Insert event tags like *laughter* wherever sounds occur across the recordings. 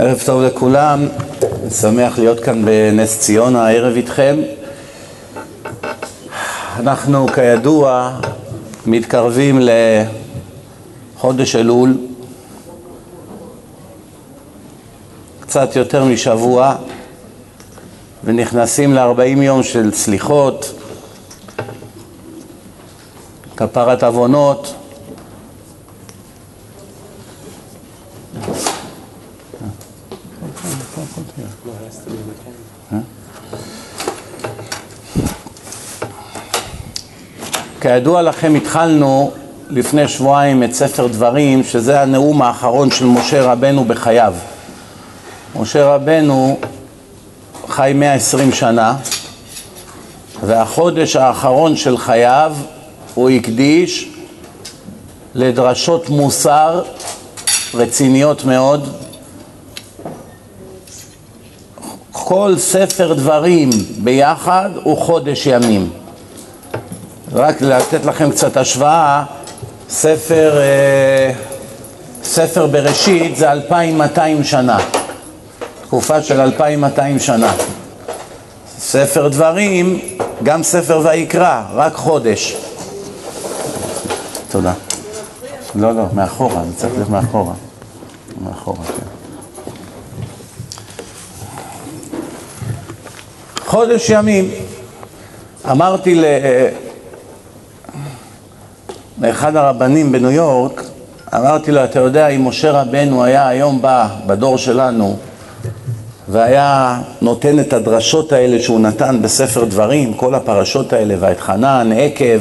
ערב טוב לכולם, שמח להיות כאן בנס ציונה הערב איתכם. אנחנו כידוע מתקרבים לחודש אלול, קצת יותר משבוע, ונכנסים ל-40 יום של סליחות, כפרת עוונות, כידוע לכם התחלנו לפני שבועיים את ספר דברים, שזה הנאום האחרון של משה רבנו בחייו. משה רבנו חי 120 שנה, והחודש האחרון של חייו הוא הקדיש לדרשות מוסר רציניות מאוד. כל ספר דברים ביחד הוא חודש ימים. רק לתת לכם קצת השוואה, ספר, אה, ספר בראשית זה 2,200 שנה, תקופה של 2,200 שנה. ספר דברים, גם ספר ויקרא, רק חודש. תודה. לא, לא, מאחורה, אני צריך להיות מאחורה. מאחורה, כן. חודש ימים. אמרתי ל... לאחד הרבנים בניו יורק, אמרתי לו, אתה יודע, אם משה רבנו היה היום בא, בדור שלנו, והיה נותן את הדרשות האלה שהוא נתן בספר דברים, כל הפרשות האלה, ואת חנן, עקב,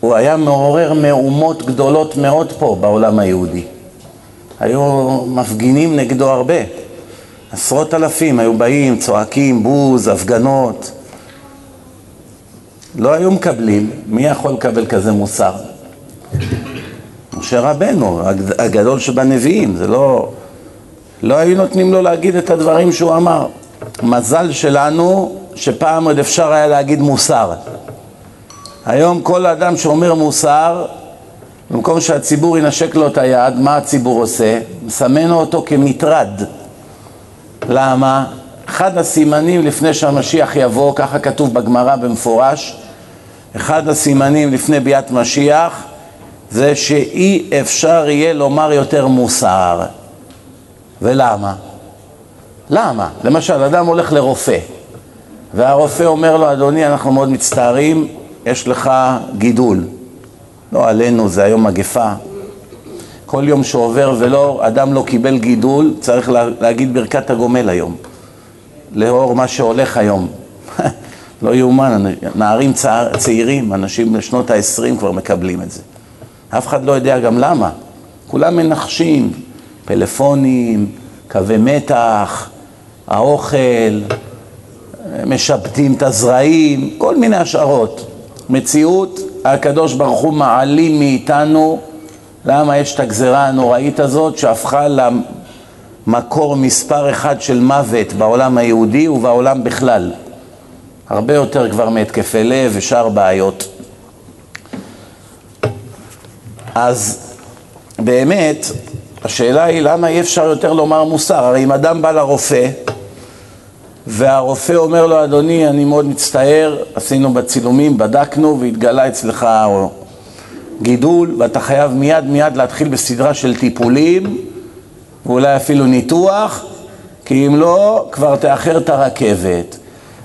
הוא היה מעורר מהומות גדולות מאוד פה בעולם היהודי. היו מפגינים נגדו הרבה. עשרות אלפים היו באים, צועקים, בוז, הפגנות. לא היו מקבלים, מי יכול לקבל כזה מוסר? משה רבנו, הגדול שבנביאים, זה לא... לא היו נותנים לו להגיד את הדברים שהוא אמר. מזל שלנו שפעם עוד אפשר היה להגיד מוסר. היום כל אדם שאומר מוסר, במקום שהציבור ינשק לו את היד, מה הציבור עושה? מסמן אותו כמטרד. למה? אחד הסימנים לפני שהמשיח יבוא, ככה כתוב בגמרא במפורש, אחד הסימנים לפני ביאת משיח זה שאי אפשר יהיה לומר יותר מוסר. ולמה? למה? למשל, אדם הולך לרופא, והרופא אומר לו, אדוני, אנחנו מאוד מצטערים, יש לך גידול. לא עלינו, זה היום מגפה. כל יום שעובר ולא, אדם לא קיבל גידול, צריך לה, להגיד ברכת הגומל היום, לאור מה שהולך היום. לא יאומן, נערים צער, צעירים, אנשים בשנות ה-20 כבר מקבלים את זה. אף אחד לא יודע גם למה. כולם מנחשים, פלאפונים, קווי מתח, האוכל, משבטים את הזרעים, כל מיני השערות. מציאות, הקדוש ברוך הוא מעלים מאיתנו למה יש את הגזרה הנוראית הזאת שהפכה למקור מספר אחד של מוות בעולם היהודי ובעולם בכלל. הרבה יותר כבר מהתקפי לב ושאר בעיות. אז באמת, השאלה היא למה אי אפשר יותר לומר מוסר? הרי אם אדם בא לרופא והרופא אומר לו, אדוני, אני מאוד מצטער, עשינו בצילומים, בדקנו והתגלה אצלך גידול ואתה חייב מיד מיד להתחיל בסדרה של טיפולים ואולי אפילו ניתוח, כי אם לא, כבר תאחר את הרכבת.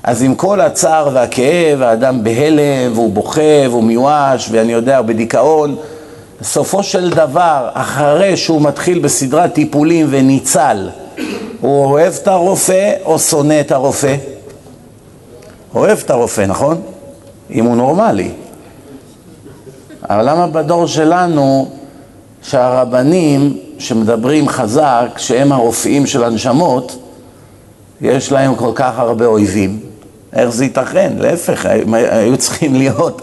אז עם כל הצער והכאב, האדם בהלם, והוא בוכה, והוא מיואש, ואני יודע, הוא בדיכאון, בסופו של דבר, אחרי שהוא מתחיל בסדרת טיפולים וניצל, הוא אוהב את הרופא או שונא את הרופא? אוהב את הרופא, נכון? אם הוא נורמלי. אבל למה בדור שלנו, שהרבנים שמדברים חזק, שהם הרופאים של הנשמות, יש להם כל כך הרבה אויבים? איך זה ייתכן? להפך, הם היו צריכים להיות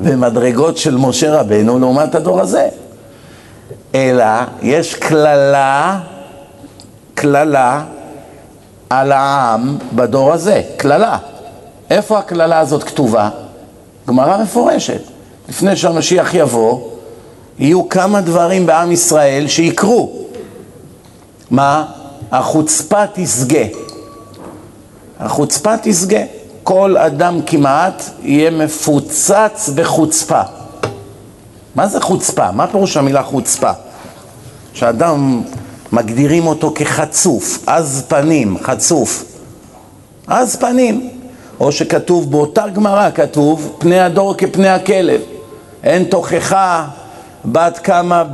במדרגות של משה רבנו לעומת הדור הזה. אלא יש קללה, קללה על העם בדור הזה, קללה. איפה הקללה הזאת כתובה? גמרא מפורשת. לפני שהמשיח יבוא, יהיו כמה דברים בעם ישראל שיקרו. מה? החוצפה תשגה. החוצפה תשגה. כל אדם כמעט יהיה מפוצץ בחוצפה. מה זה חוצפה? מה פירוש המילה חוצפה? שאדם מגדירים אותו כחצוף, עז פנים, חצוף. עז פנים. או שכתוב באותה גמרא, כתוב, פני הדור כפני הכלב. אין תוכחה בת קמה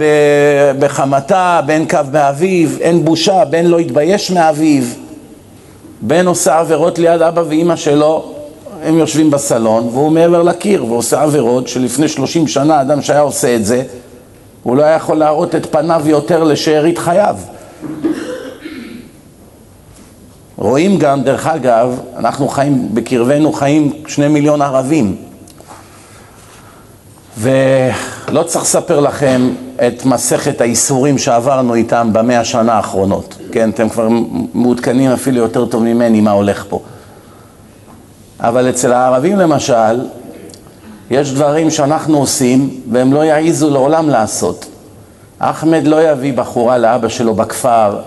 בחמתה, בן קו מאביו, אין בושה, בן לא יתבייש מאביו. בן עושה עבירות ליד אבא ואימא שלו, הם יושבים בסלון, והוא מעבר לקיר ועושה עבירות שלפני שלושים שנה אדם שהיה עושה את זה, הוא לא היה יכול להראות את פניו יותר לשארית חייו. רואים גם, דרך אגב, אנחנו חיים, בקרבנו חיים שני מיליון ערבים. ולא צריך לספר לכם את מסכת האיסורים שעברנו איתם במאה השנה האחרונות. כן, אתם כבר מעודכנים אפילו יותר טוב ממני מה הולך פה. אבל אצל הערבים למשל, יש דברים שאנחנו עושים והם לא יעיזו לעולם לעשות. אחמד לא יביא בחורה לאבא שלו בכפר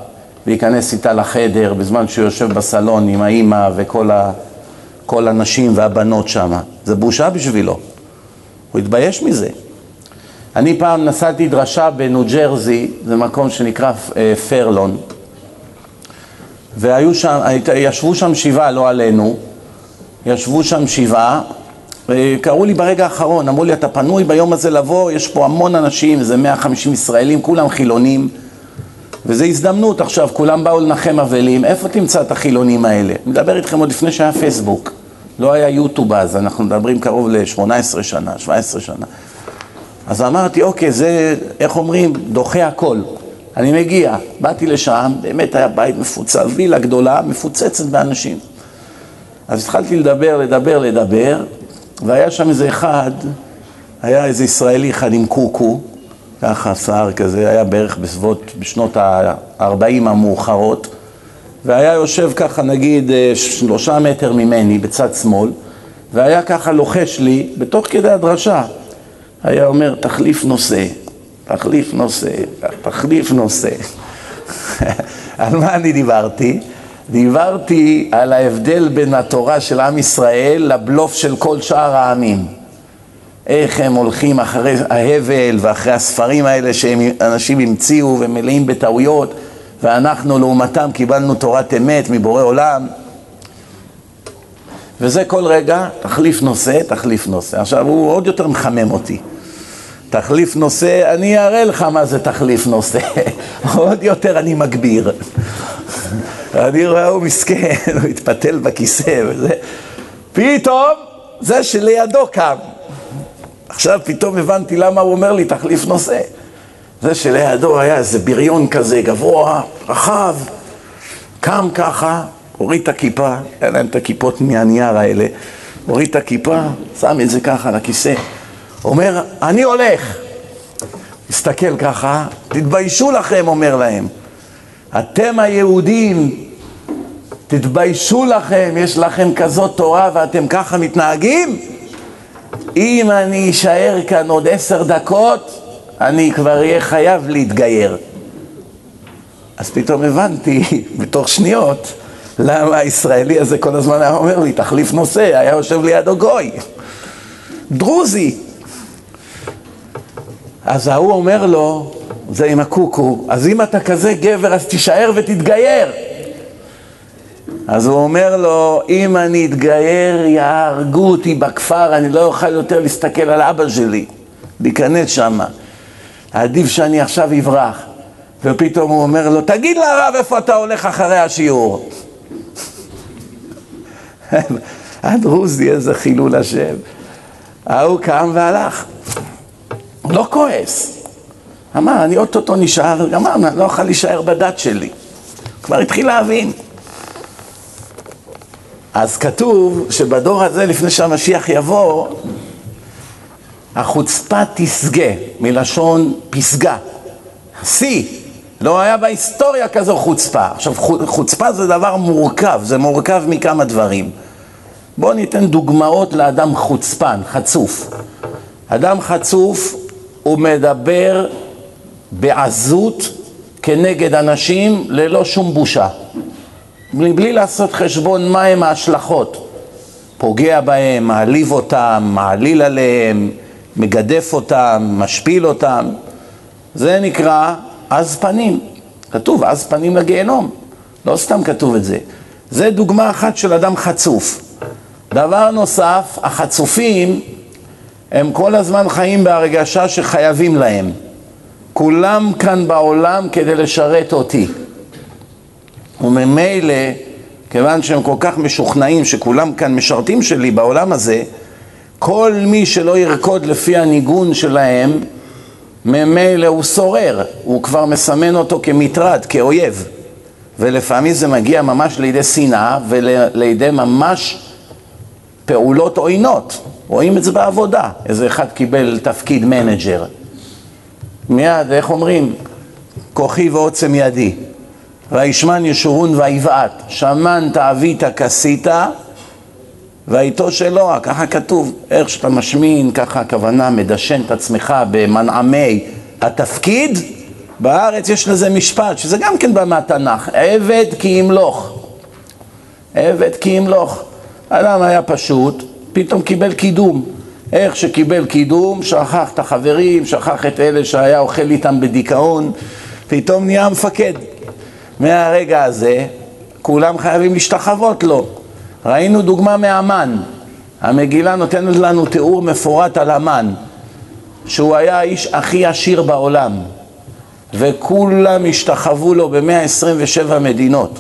וייכנס איתה לחדר בזמן שהוא יושב בסלון עם האימא וכל ה... כל הנשים והבנות שם. זה בושה בשבילו. הוא התבייש מזה. אני פעם נסעתי דרשה בניו ג'רזי, זה מקום שנקרא אה, פרלון, והיו שם, ישבו שם שבעה, לא עלינו, ישבו שם שבעה, קראו לי ברגע האחרון, אמרו לי, אתה פנוי ביום הזה לבוא, יש פה המון אנשים, זה 150 ישראלים, כולם חילונים, וזו הזדמנות עכשיו, כולם באו לנחם אבלים, איפה תמצא את החילונים האלה? מדבר איתכם עוד לפני שהיה פייסבוק, לא היה יוטיוב אז, אנחנו מדברים קרוב ל-18 שנה, 17 שנה. אז אמרתי, אוקיי, זה, איך אומרים, דוחה הכל. אני מגיע, באתי לשם, באמת היה בית מפוצץ, וילה גדולה, מפוצצת באנשים. אז התחלתי לדבר, לדבר, לדבר, והיה שם איזה אחד, היה איזה ישראלי אחד עם קוקו, ככה שיער כזה, היה בערך בסביבות, בשנות ה-40 המאוחרות, והיה יושב ככה נגיד אה, שלושה מטר ממני בצד שמאל, והיה ככה לוחש לי, בתוך כדי הדרשה, היה אומר, תחליף נושא, תחליף נושא, תחליף נושא. *laughs* על מה אני דיברתי? דיברתי על ההבדל בין התורה של עם ישראל לבלוף של כל שאר העמים. איך הם הולכים אחרי ההבל ואחרי הספרים האלה שאנשים המציאו ומלאים בטעויות, ואנחנו לעומתם קיבלנו תורת אמת מבורא עולם. וזה כל רגע תחליף נושא, תחליף נושא. עכשיו הוא עוד יותר מחמם אותי. תחליף נושא, אני אראה לך מה זה תחליף נושא. *laughs* עוד יותר אני מגביר. *laughs* אני רואה, הוא מסכן, *laughs* הוא התפתל בכיסא וזה. פתאום, זה שלידו קם. עכשיו פתאום הבנתי למה הוא אומר לי, תחליף נושא. זה שלידו היה איזה בריון כזה גבוה, רחב, קם ככה, הוריד את הכיפה, היה להם את הכיפות מהנייר האלה, הוריד את הכיפה, שם את זה ככה על הכיסא. אומר, אני הולך. מסתכל ככה, תתביישו לכם, אומר להם. אתם היהודים, תתביישו לכם, יש לכם כזאת תורה ואתם ככה מתנהגים? אם אני אשאר כאן עוד עשר דקות, אני כבר אהיה חייב להתגייר. אז פתאום הבנתי, *laughs* בתוך שניות, למה הישראלי הזה כל הזמן היה אומר לי, תחליף נושא, היה יושב לידו גוי, דרוזי. אז ההוא אומר לו, זה עם הקוקו, אז אם אתה כזה גבר אז תישאר ותתגייר. אז הוא אומר לו, אם אני אתגייר יהרגו אותי בכפר, אני לא אוכל יותר להסתכל על אבא שלי, להיכנס שם. עדיף שאני עכשיו אברח. ופתאום הוא אומר לו, תגיד לרב איפה אתה הולך אחרי השיעור. *laughs* הדרוזי, איזה חילול השם. ההוא קם והלך. לא כועס. אמר, אני אוטוטו נשאר, גמר, אני לא אוכל להישאר בדת שלי. כבר התחיל להבין. אז כתוב שבדור הזה, לפני שהמשיח יבוא, החוצפה תשגה, מלשון פסגה. שיא. לא היה בהיסטוריה כזו חוצפה. עכשיו, חוצפה זה דבר מורכב, זה מורכב מכמה דברים. בואו ניתן דוגמאות לאדם חוצפן, חצוף. אדם חצוף הוא מדבר בעזות כנגד אנשים ללא שום בושה. מבלי לעשות חשבון מהם ההשלכות. פוגע בהם, מעליב אותם, מעליל עליהם, מגדף אותם, משפיל אותם. זה נקרא עז פנים. כתוב עז פנים לגיהנום. לא סתם כתוב את זה. זה דוגמה אחת של אדם חצוף. דבר נוסף, החצופים הם כל הזמן חיים בהרגשה שחייבים להם. כולם כאן בעולם כדי לשרת אותי. וממילא, כיוון שהם כל כך משוכנעים שכולם כאן משרתים שלי בעולם הזה, כל מי שלא ירקוד לפי הניגון שלהם, ממילא הוא סורר, הוא כבר מסמן אותו כמטרד, כאויב. ולפעמים זה מגיע ממש לידי שנאה ולידי ממש פעולות עוינות. רואים את זה בעבודה. איזה אחד קיבל תפקיד manager. מיד, איך אומרים? כוחי ועוצם ידי. וישמן ישורון ויבעט, שמן תעבית כסית, ואיתו שלא, ככה כתוב, איך שאתה משמין, ככה הכוונה מדשן את עצמך במנעמי התפקיד, בארץ יש לזה משפט, שזה גם כן בא מהתנ"ך, עבד כי ימלוך. עבד כי ימלוך. אדם היה פשוט, פתאום קיבל קידום. איך שקיבל קידום, שכח את החברים, שכח את אלה שהיה אוכל איתם בדיכאון, פתאום נהיה מפקד. מהרגע הזה, כולם חייבים להשתחוות לו. ראינו דוגמה מהמן. המגילה נותנת לנו תיאור מפורט על המן, שהוא היה האיש הכי עשיר בעולם. וכולם השתחוו לו ב-127 מדינות.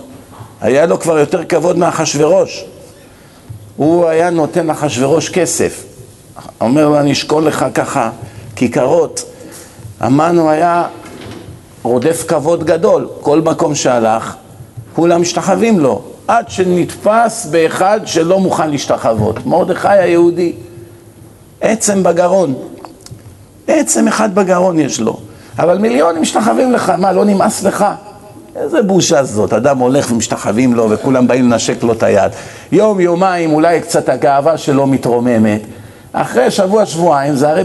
היה לו כבר יותר כבוד מאחשוורוש. הוא היה נותן לאחשוורוש כסף. אומר לו, אני אשקול לך ככה כיכרות. המן הוא היה רודף כבוד גדול. כל מקום שהלך, כולם משתחווים לו. עד שנתפס באחד שלא מוכן להשתחוות. מרדכי היהודי. עצם בגרון. עצם אחד בגרון יש לו. אבל מיליונים משתחווים לך, מה, לא נמאס לך? איזה בושה זאת, אדם הולך ומשתחווים לו וכולם באים לנשק לו את היד. יום, יומיים, אולי קצת הגאווה שלו מתרוממת. אחרי שבוע, שבועיים, זה הרי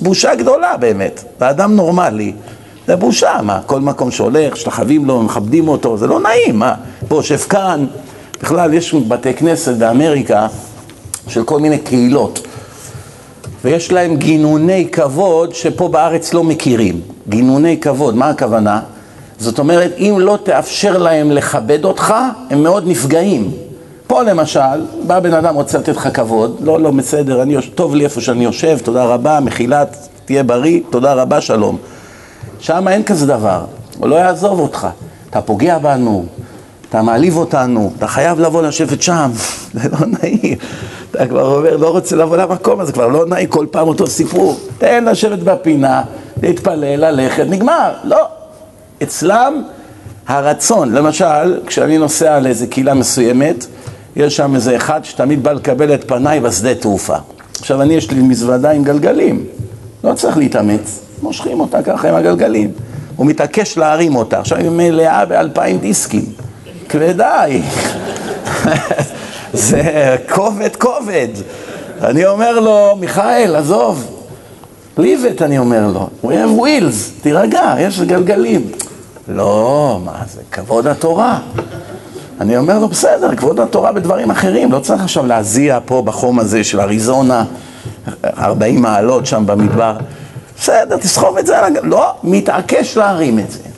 בושה גדולה באמת. לאדם נורמלי, זה בושה, מה, כל מקום שהולך, משתחווים לו, מכבדים אותו, זה לא נעים, מה, פה יושב כאן. בכלל, יש בתי כנסת באמריקה של כל מיני קהילות. ויש להם גינוני כבוד שפה בארץ לא מכירים. גינוני כבוד, מה הכוונה? זאת אומרת, אם לא תאפשר להם לכבד אותך, הם מאוד נפגעים. פה למשל, בא בן אדם רוצה לתת לך כבוד, לא, לא, בסדר, אני, טוב לי איפה שאני יושב, תודה רבה, מחילה, תהיה בריא, תודה רבה, שלום. שם אין כזה דבר, הוא לא יעזוב אותך. אתה פוגע בנו, אתה מעליב אותנו, אתה חייב לבוא לשבת שם, *laughs* זה לא נעים. אתה כבר אומר, לא רוצה לבוא למקום הזה, כבר לא נעים, כל פעם אותו סיפור. תן לשבת בפינה, להתפלל, ללכת, נגמר. לא. אצלם הרצון, למשל, כשאני נוסע לאיזה קהילה מסוימת, יש שם איזה אחד שתמיד בא לקבל את פניי בשדה תעופה. עכשיו, אני, יש לי מזוודה עם גלגלים, לא צריך להתאמץ, מושכים אותה ככה עם הגלגלים. הוא מתעקש להרים אותה, עכשיו היא מלאה באלפיים דיסקים. כבדה היא. זה כובד כובד. אני אומר לו, מיכאל, עזוב, leave it, אני אומר לו. We have wheels, תירגע, יש גלגלים. לא, מה זה, כבוד התורה. אני אומר לו, בסדר, כבוד התורה בדברים אחרים, לא צריך עכשיו להזיע פה בחום הזה של אריזונה, 40 מעלות שם במדבר. בסדר, תסחוב את זה על הגל... לא, מתעקש להרים את זה.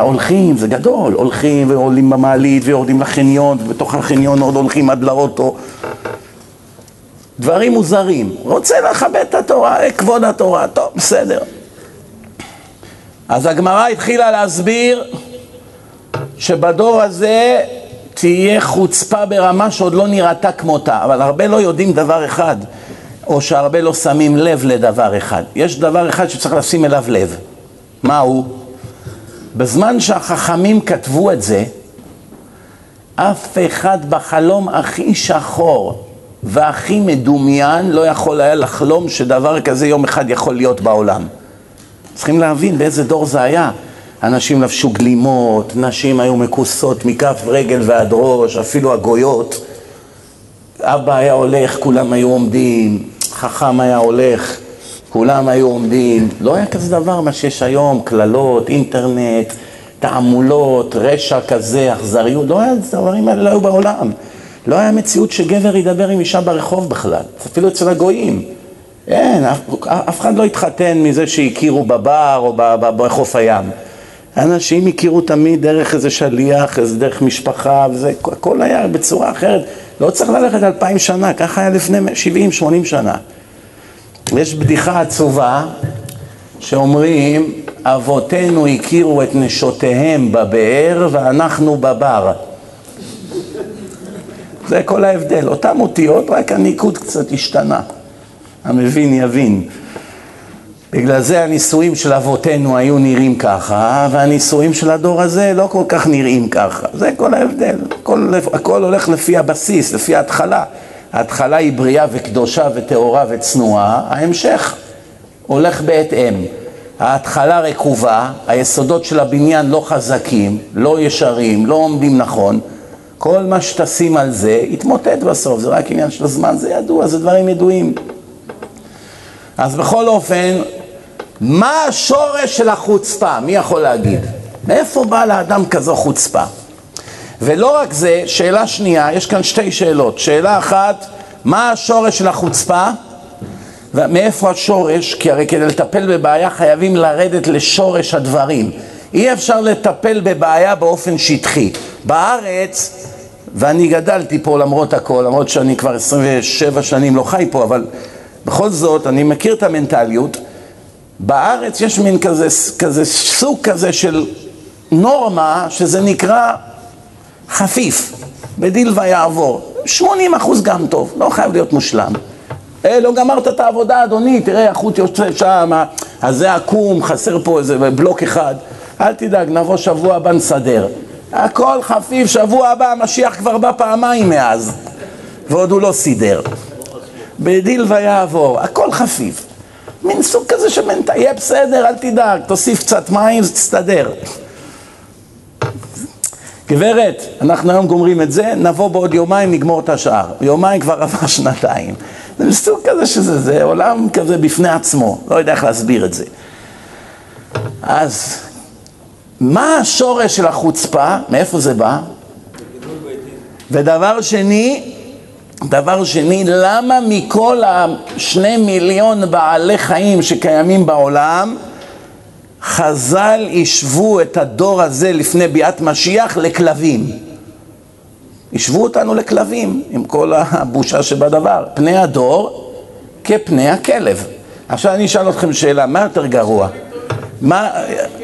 הולכים, זה גדול, הולכים ועולים במעלית ויורדים לחניון, ובתוך החניון עוד הולכים עד לאוטו. דברים מוזרים. רוצה לכבד את התורה, כבוד התורה, טוב, בסדר. אז הגמרא התחילה להסביר שבדור הזה תהיה חוצפה ברמה שעוד לא נראתה כמותה, אבל הרבה לא יודעים דבר אחד, או שהרבה לא שמים לב לדבר אחד. יש דבר אחד שצריך לשים אליו לב. מהו? בזמן שהחכמים כתבו את זה, אף אחד בחלום הכי שחור והכי מדומיין לא יכול היה לחלום שדבר כזה יום אחד יכול להיות בעולם. צריכים להבין באיזה דור זה היה. אנשים לבשו גלימות, נשים היו מכוסות מכף רגל ועד ראש, אפילו הגויות. אבא היה הולך, כולם היו עומדים, חכם היה הולך, כולם היו עומדים, לא היה כזה דבר מה שיש היום, קללות, אינטרנט, תעמולות, רשע כזה, אכזריות, לא היה, דברים האלה לא היו בעולם. לא היה מציאות שגבר ידבר עם אישה ברחוב בכלל, אפילו אצל הגויים. אין, אף, אף אחד לא התחתן מזה שהכירו בבר או בחוף הים. אנשים הכירו תמיד דרך איזה שליח, איזה דרך משפחה, וזה, הכל היה בצורה אחרת. לא צריך ללכת אלפיים שנה, ככה היה לפני שבעים, שמונים שנה. יש בדיחה עצובה שאומרים, אבותינו הכירו את נשותיהם בבאר ואנחנו בבר. זה כל ההבדל, אותם אותיות, רק הניקוד קצת השתנה. המבין יבין. בגלל זה הנישואים של אבותינו היו נראים ככה, והנישואים של הדור הזה לא כל כך נראים ככה. זה כל ההבדל. הכל, הכל הולך לפי הבסיס, לפי ההתחלה. ההתחלה היא בריאה וקדושה וטהורה וצנועה, ההמשך הולך בהתאם. ההתחלה רקובה, היסודות של הבניין לא חזקים, לא ישרים, לא עומדים נכון. כל מה שתשים על זה יתמוטט בסוף, זה רק עניין של הזמן, זה ידוע, זה דברים ידועים. אז בכל אופן, מה השורש של החוצפה? מי יכול להגיד? מאיפה בא לאדם כזו חוצפה? ולא רק זה, שאלה שנייה, יש כאן שתי שאלות. שאלה אחת, מה השורש של החוצפה? ומאיפה השורש? כי הרי כדי לטפל בבעיה חייבים לרדת לשורש הדברים. אי אפשר לטפל בבעיה באופן שטחי. בארץ, ואני גדלתי פה למרות הכל, למרות שאני כבר 27 שנים לא חי פה, אבל בכל זאת, אני מכיר את המנטליות. בארץ יש מין כזה, כזה סוג כזה של נורמה שזה נקרא חפיף, בדיל ויעבור. 80 אחוז גם טוב, לא חייב להיות מושלם. אה, לא גמרת את העבודה, אדוני, תראה, החוט יוצא שם, הזה עקום, חסר פה איזה בלוק אחד. אל תדאג, נבוא שבוע הבא נסדר. הכל חפיף, שבוע הבא המשיח כבר בא פעמיים מאז, ועוד הוא לא סידר. בדיל ויעבור, הכל חפיף. מין סוג כזה שמנטה, יהיה בסדר, אל תדאג, תוסיף קצת מים, תסתדר. גברת, אנחנו היום גומרים את זה, נבוא בעוד יומיים, נגמור את השאר. יומיים כבר עבר *laughs* שנתיים. זה סוג כזה שזה, זה עולם כזה בפני עצמו, לא יודע איך להסביר את זה. אז מה השורש של החוצפה? מאיפה זה בא? ודבר שני, דבר שני, למה מכל השני מיליון בעלי חיים שקיימים בעולם, חז"ל השוו את הדור הזה לפני ביאת משיח לכלבים. השוו אותנו לכלבים, עם כל הבושה שבדבר. פני הדור כפני הכלב. עכשיו אני אשאל אתכם שאלה, מה יותר גרוע? מה,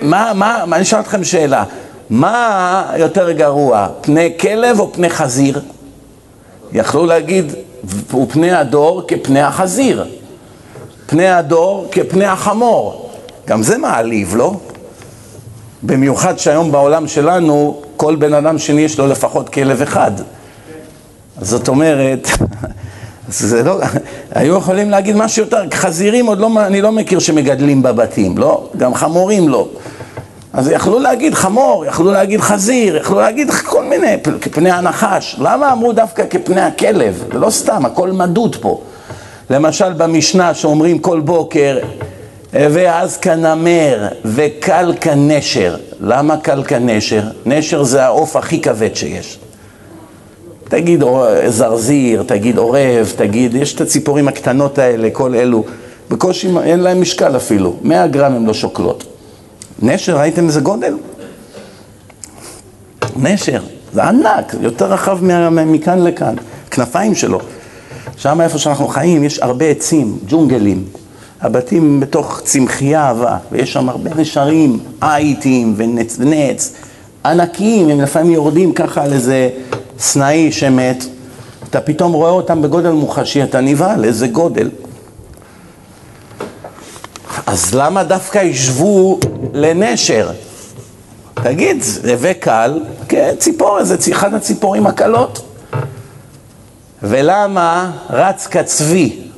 מה, מה, מה, אני אשאל אתכם שאלה, מה יותר גרוע, פני כלב או פני חזיר? יכלו להגיד, הוא פני הדור כפני החזיר, פני הדור כפני החמור. גם זה מעליב, לא? במיוחד שהיום בעולם שלנו, כל בן אדם שני יש לו לפחות כלב אחד. זאת אומרת, *laughs* זה לא, היו יכולים להגיד משהו יותר, חזירים עוד לא, אני לא מכיר שמגדלים בבתים, לא? גם חמורים לא. אז יכלו להגיד חמור, יכלו להגיד חזיר, יכלו להגיד כל מיני, כפני הנחש. למה אמרו דווקא כפני הכלב? זה לא סתם, הכל מדוד פה. למשל במשנה שאומרים כל בוקר, ואז כנמר וקל כנשר. למה קל כנשר? נשר זה העוף הכי כבד שיש. תגיד זרזיר, תגיד עורב, תגיד, יש את הציפורים הקטנות האלה, כל אלו, בקושי אין להם משקל אפילו, 100 גרם הן לא שוקלות. נשר, ראיתם איזה גודל? נשר, זה ענק, יותר רחב מכאן לכאן, כנפיים שלו. שם איפה שאנחנו חיים יש הרבה עצים, ג'ונגלים. הבתים בתוך צמחייה עבה, ויש שם הרבה נשרים, אייטים ונץ, ונץ ענקיים, הם לפעמים יורדים ככה על איזה סנאי שמת, אתה פתאום רואה אותם בגודל מוחשי, אתה נבהל, איזה גודל. אז למה דווקא ישבו לנשר? תגיד, הווה קל, כן, ציפור, זה אחד הציפורים הקלות. ולמה רץ כצבי?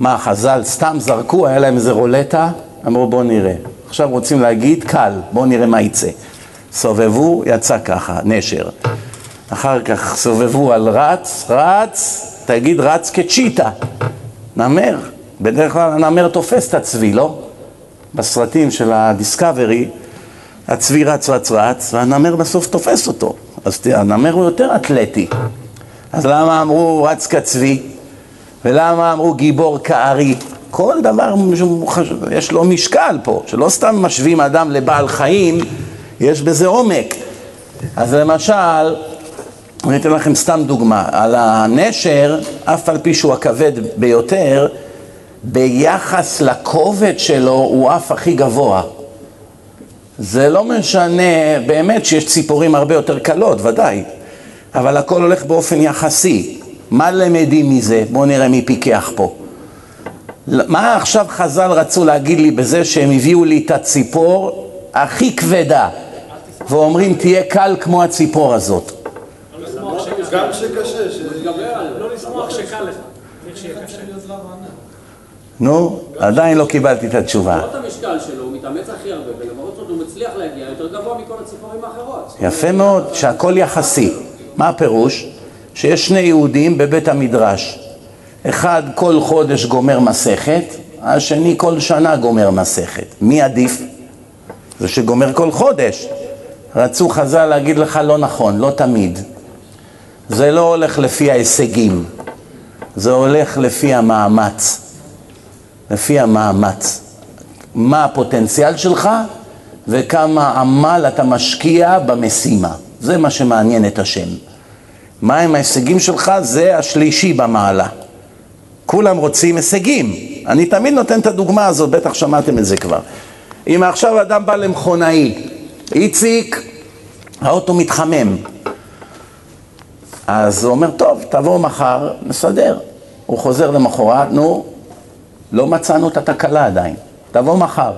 מה, חז"ל סתם זרקו, היה להם איזה רולטה? אמרו בואו נראה. עכשיו רוצים להגיד קל, בואו נראה מה יצא. סובבו, יצא ככה, נשר. אחר כך סובבו על רץ, רץ, תגיד רץ כצ'יטה, נמר, בדרך כלל הנמר תופס את הצבי, לא? בסרטים של הדיסקאברי, הצבי רץ רץ רץ, והנמר בסוף תופס אותו. אז הנמר הוא יותר אתלטי. אז למה אמרו רץ כצבי? ולמה אמרו גיבור כארי? כל דבר יש לו משקל פה, שלא סתם משווים אדם לבעל חיים, יש בזה עומק. אז למשל, אני אתן לכם סתם דוגמה, על הנשר, אף על פי שהוא הכבד ביותר, ביחס לכובד שלו הוא אף הכי גבוה. זה לא משנה, באמת שיש ציפורים הרבה יותר קלות, ודאי, אבל הכל הולך באופן יחסי. מה למדים מזה? בואו נראה מי פיקח פה. מה עכשיו חז"ל רצו להגיד לי בזה שהם הביאו לי את הציפור הכי כבדה ואומרים תהיה קל כמו הציפור הזאת? גם שקשה, לא לשמוח שקל לך. נו, עדיין לא קיבלתי את התשובה. למרות המשקל שלו, הוא מתאמץ הכי הרבה, ולמרות זאת הוא מצליח להגיע יותר גבוה מכל הציפורים האחרות. יפה מאוד, שהכל יחסי. מה הפירוש? שיש שני יהודים בבית המדרש. אחד כל חודש גומר מסכת, השני כל שנה גומר מסכת. מי עדיף? זה שגומר כל חודש. רצו חז"ל להגיד לך לא נכון, לא תמיד. זה לא הולך לפי ההישגים, זה הולך לפי המאמץ. לפי המאמץ. מה הפוטנציאל שלך וכמה עמל אתה משקיע במשימה. זה מה שמעניין את השם. מהם ההישגים שלך? זה השלישי במעלה. כולם רוצים הישגים. אני תמיד נותן את הדוגמה הזאת, בטח שמעתם את זה כבר. אם עכשיו אדם בא למכונאי, איציק, האוטו מתחמם. אז הוא אומר, טוב, תבוא מחר, נסדר. הוא חוזר למחרת, נו, לא מצאנו את התקלה עדיין. תבוא מחר.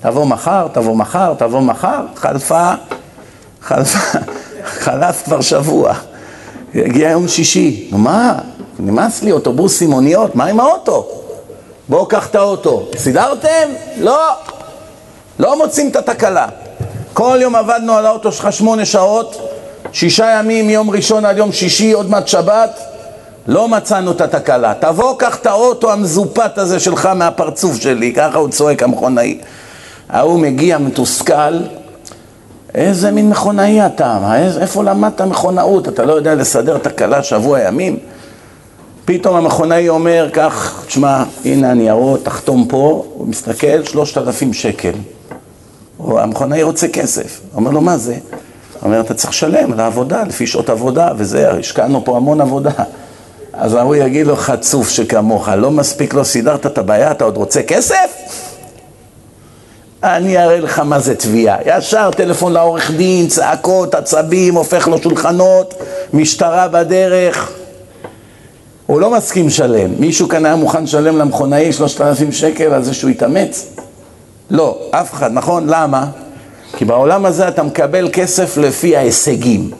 תבוא מחר, תבוא מחר, תבוא מחר, חלפה, חלפה, *laughs* חלף כבר שבוע. הגיע יום שישי, נו מה? נמאס לי, אוטובוסים, מוניות, מה עם האוטו? בואו קח את האוטו. סידרתם? לא. לא מוצאים את התקלה. כל יום עבדנו על האוטו שלך שמונה שעות, שישה ימים מיום ראשון עד יום שישי, עוד מעט שבת, לא מצאנו את התקלה. תבוא, קח את האוטו המזופת הזה שלך מהפרצוף שלי, ככה הוא צועק המכונאי. ההוא מגיע מתוסכל, איזה מין מכונאי אתה? איפה למדת מכונאות? אתה לא יודע לסדר תקלה שבוע ימים? פתאום המכונאי אומר, קח, תשמע, הנה הניירות, תחתום פה, הוא מסתכל, שלושת אלפים שקל. המכונאי רוצה כסף. אומר לו, מה זה? אומר, אתה צריך לשלם לעבודה, לפי שעות עבודה, וזה, השקענו פה המון עבודה. אז ההוא יגיד לו, חצוף שכמוך, לא מספיק לא סידרת את הבעיה, אתה עוד רוצה כסף? אני אראה לך מה זה תביעה. ישר טלפון לעורך דין, צעקות, עצבים, הופך לו שולחנות, משטרה בדרך. הוא לא מסכים לשלם. מישהו כאן היה מוכן לשלם למכונאי שלושת אלפים שקל על זה שהוא התאמץ? לא, אף אחד, נכון? למה? כי בעולם הזה אתה מקבל כסף לפי ההישגים.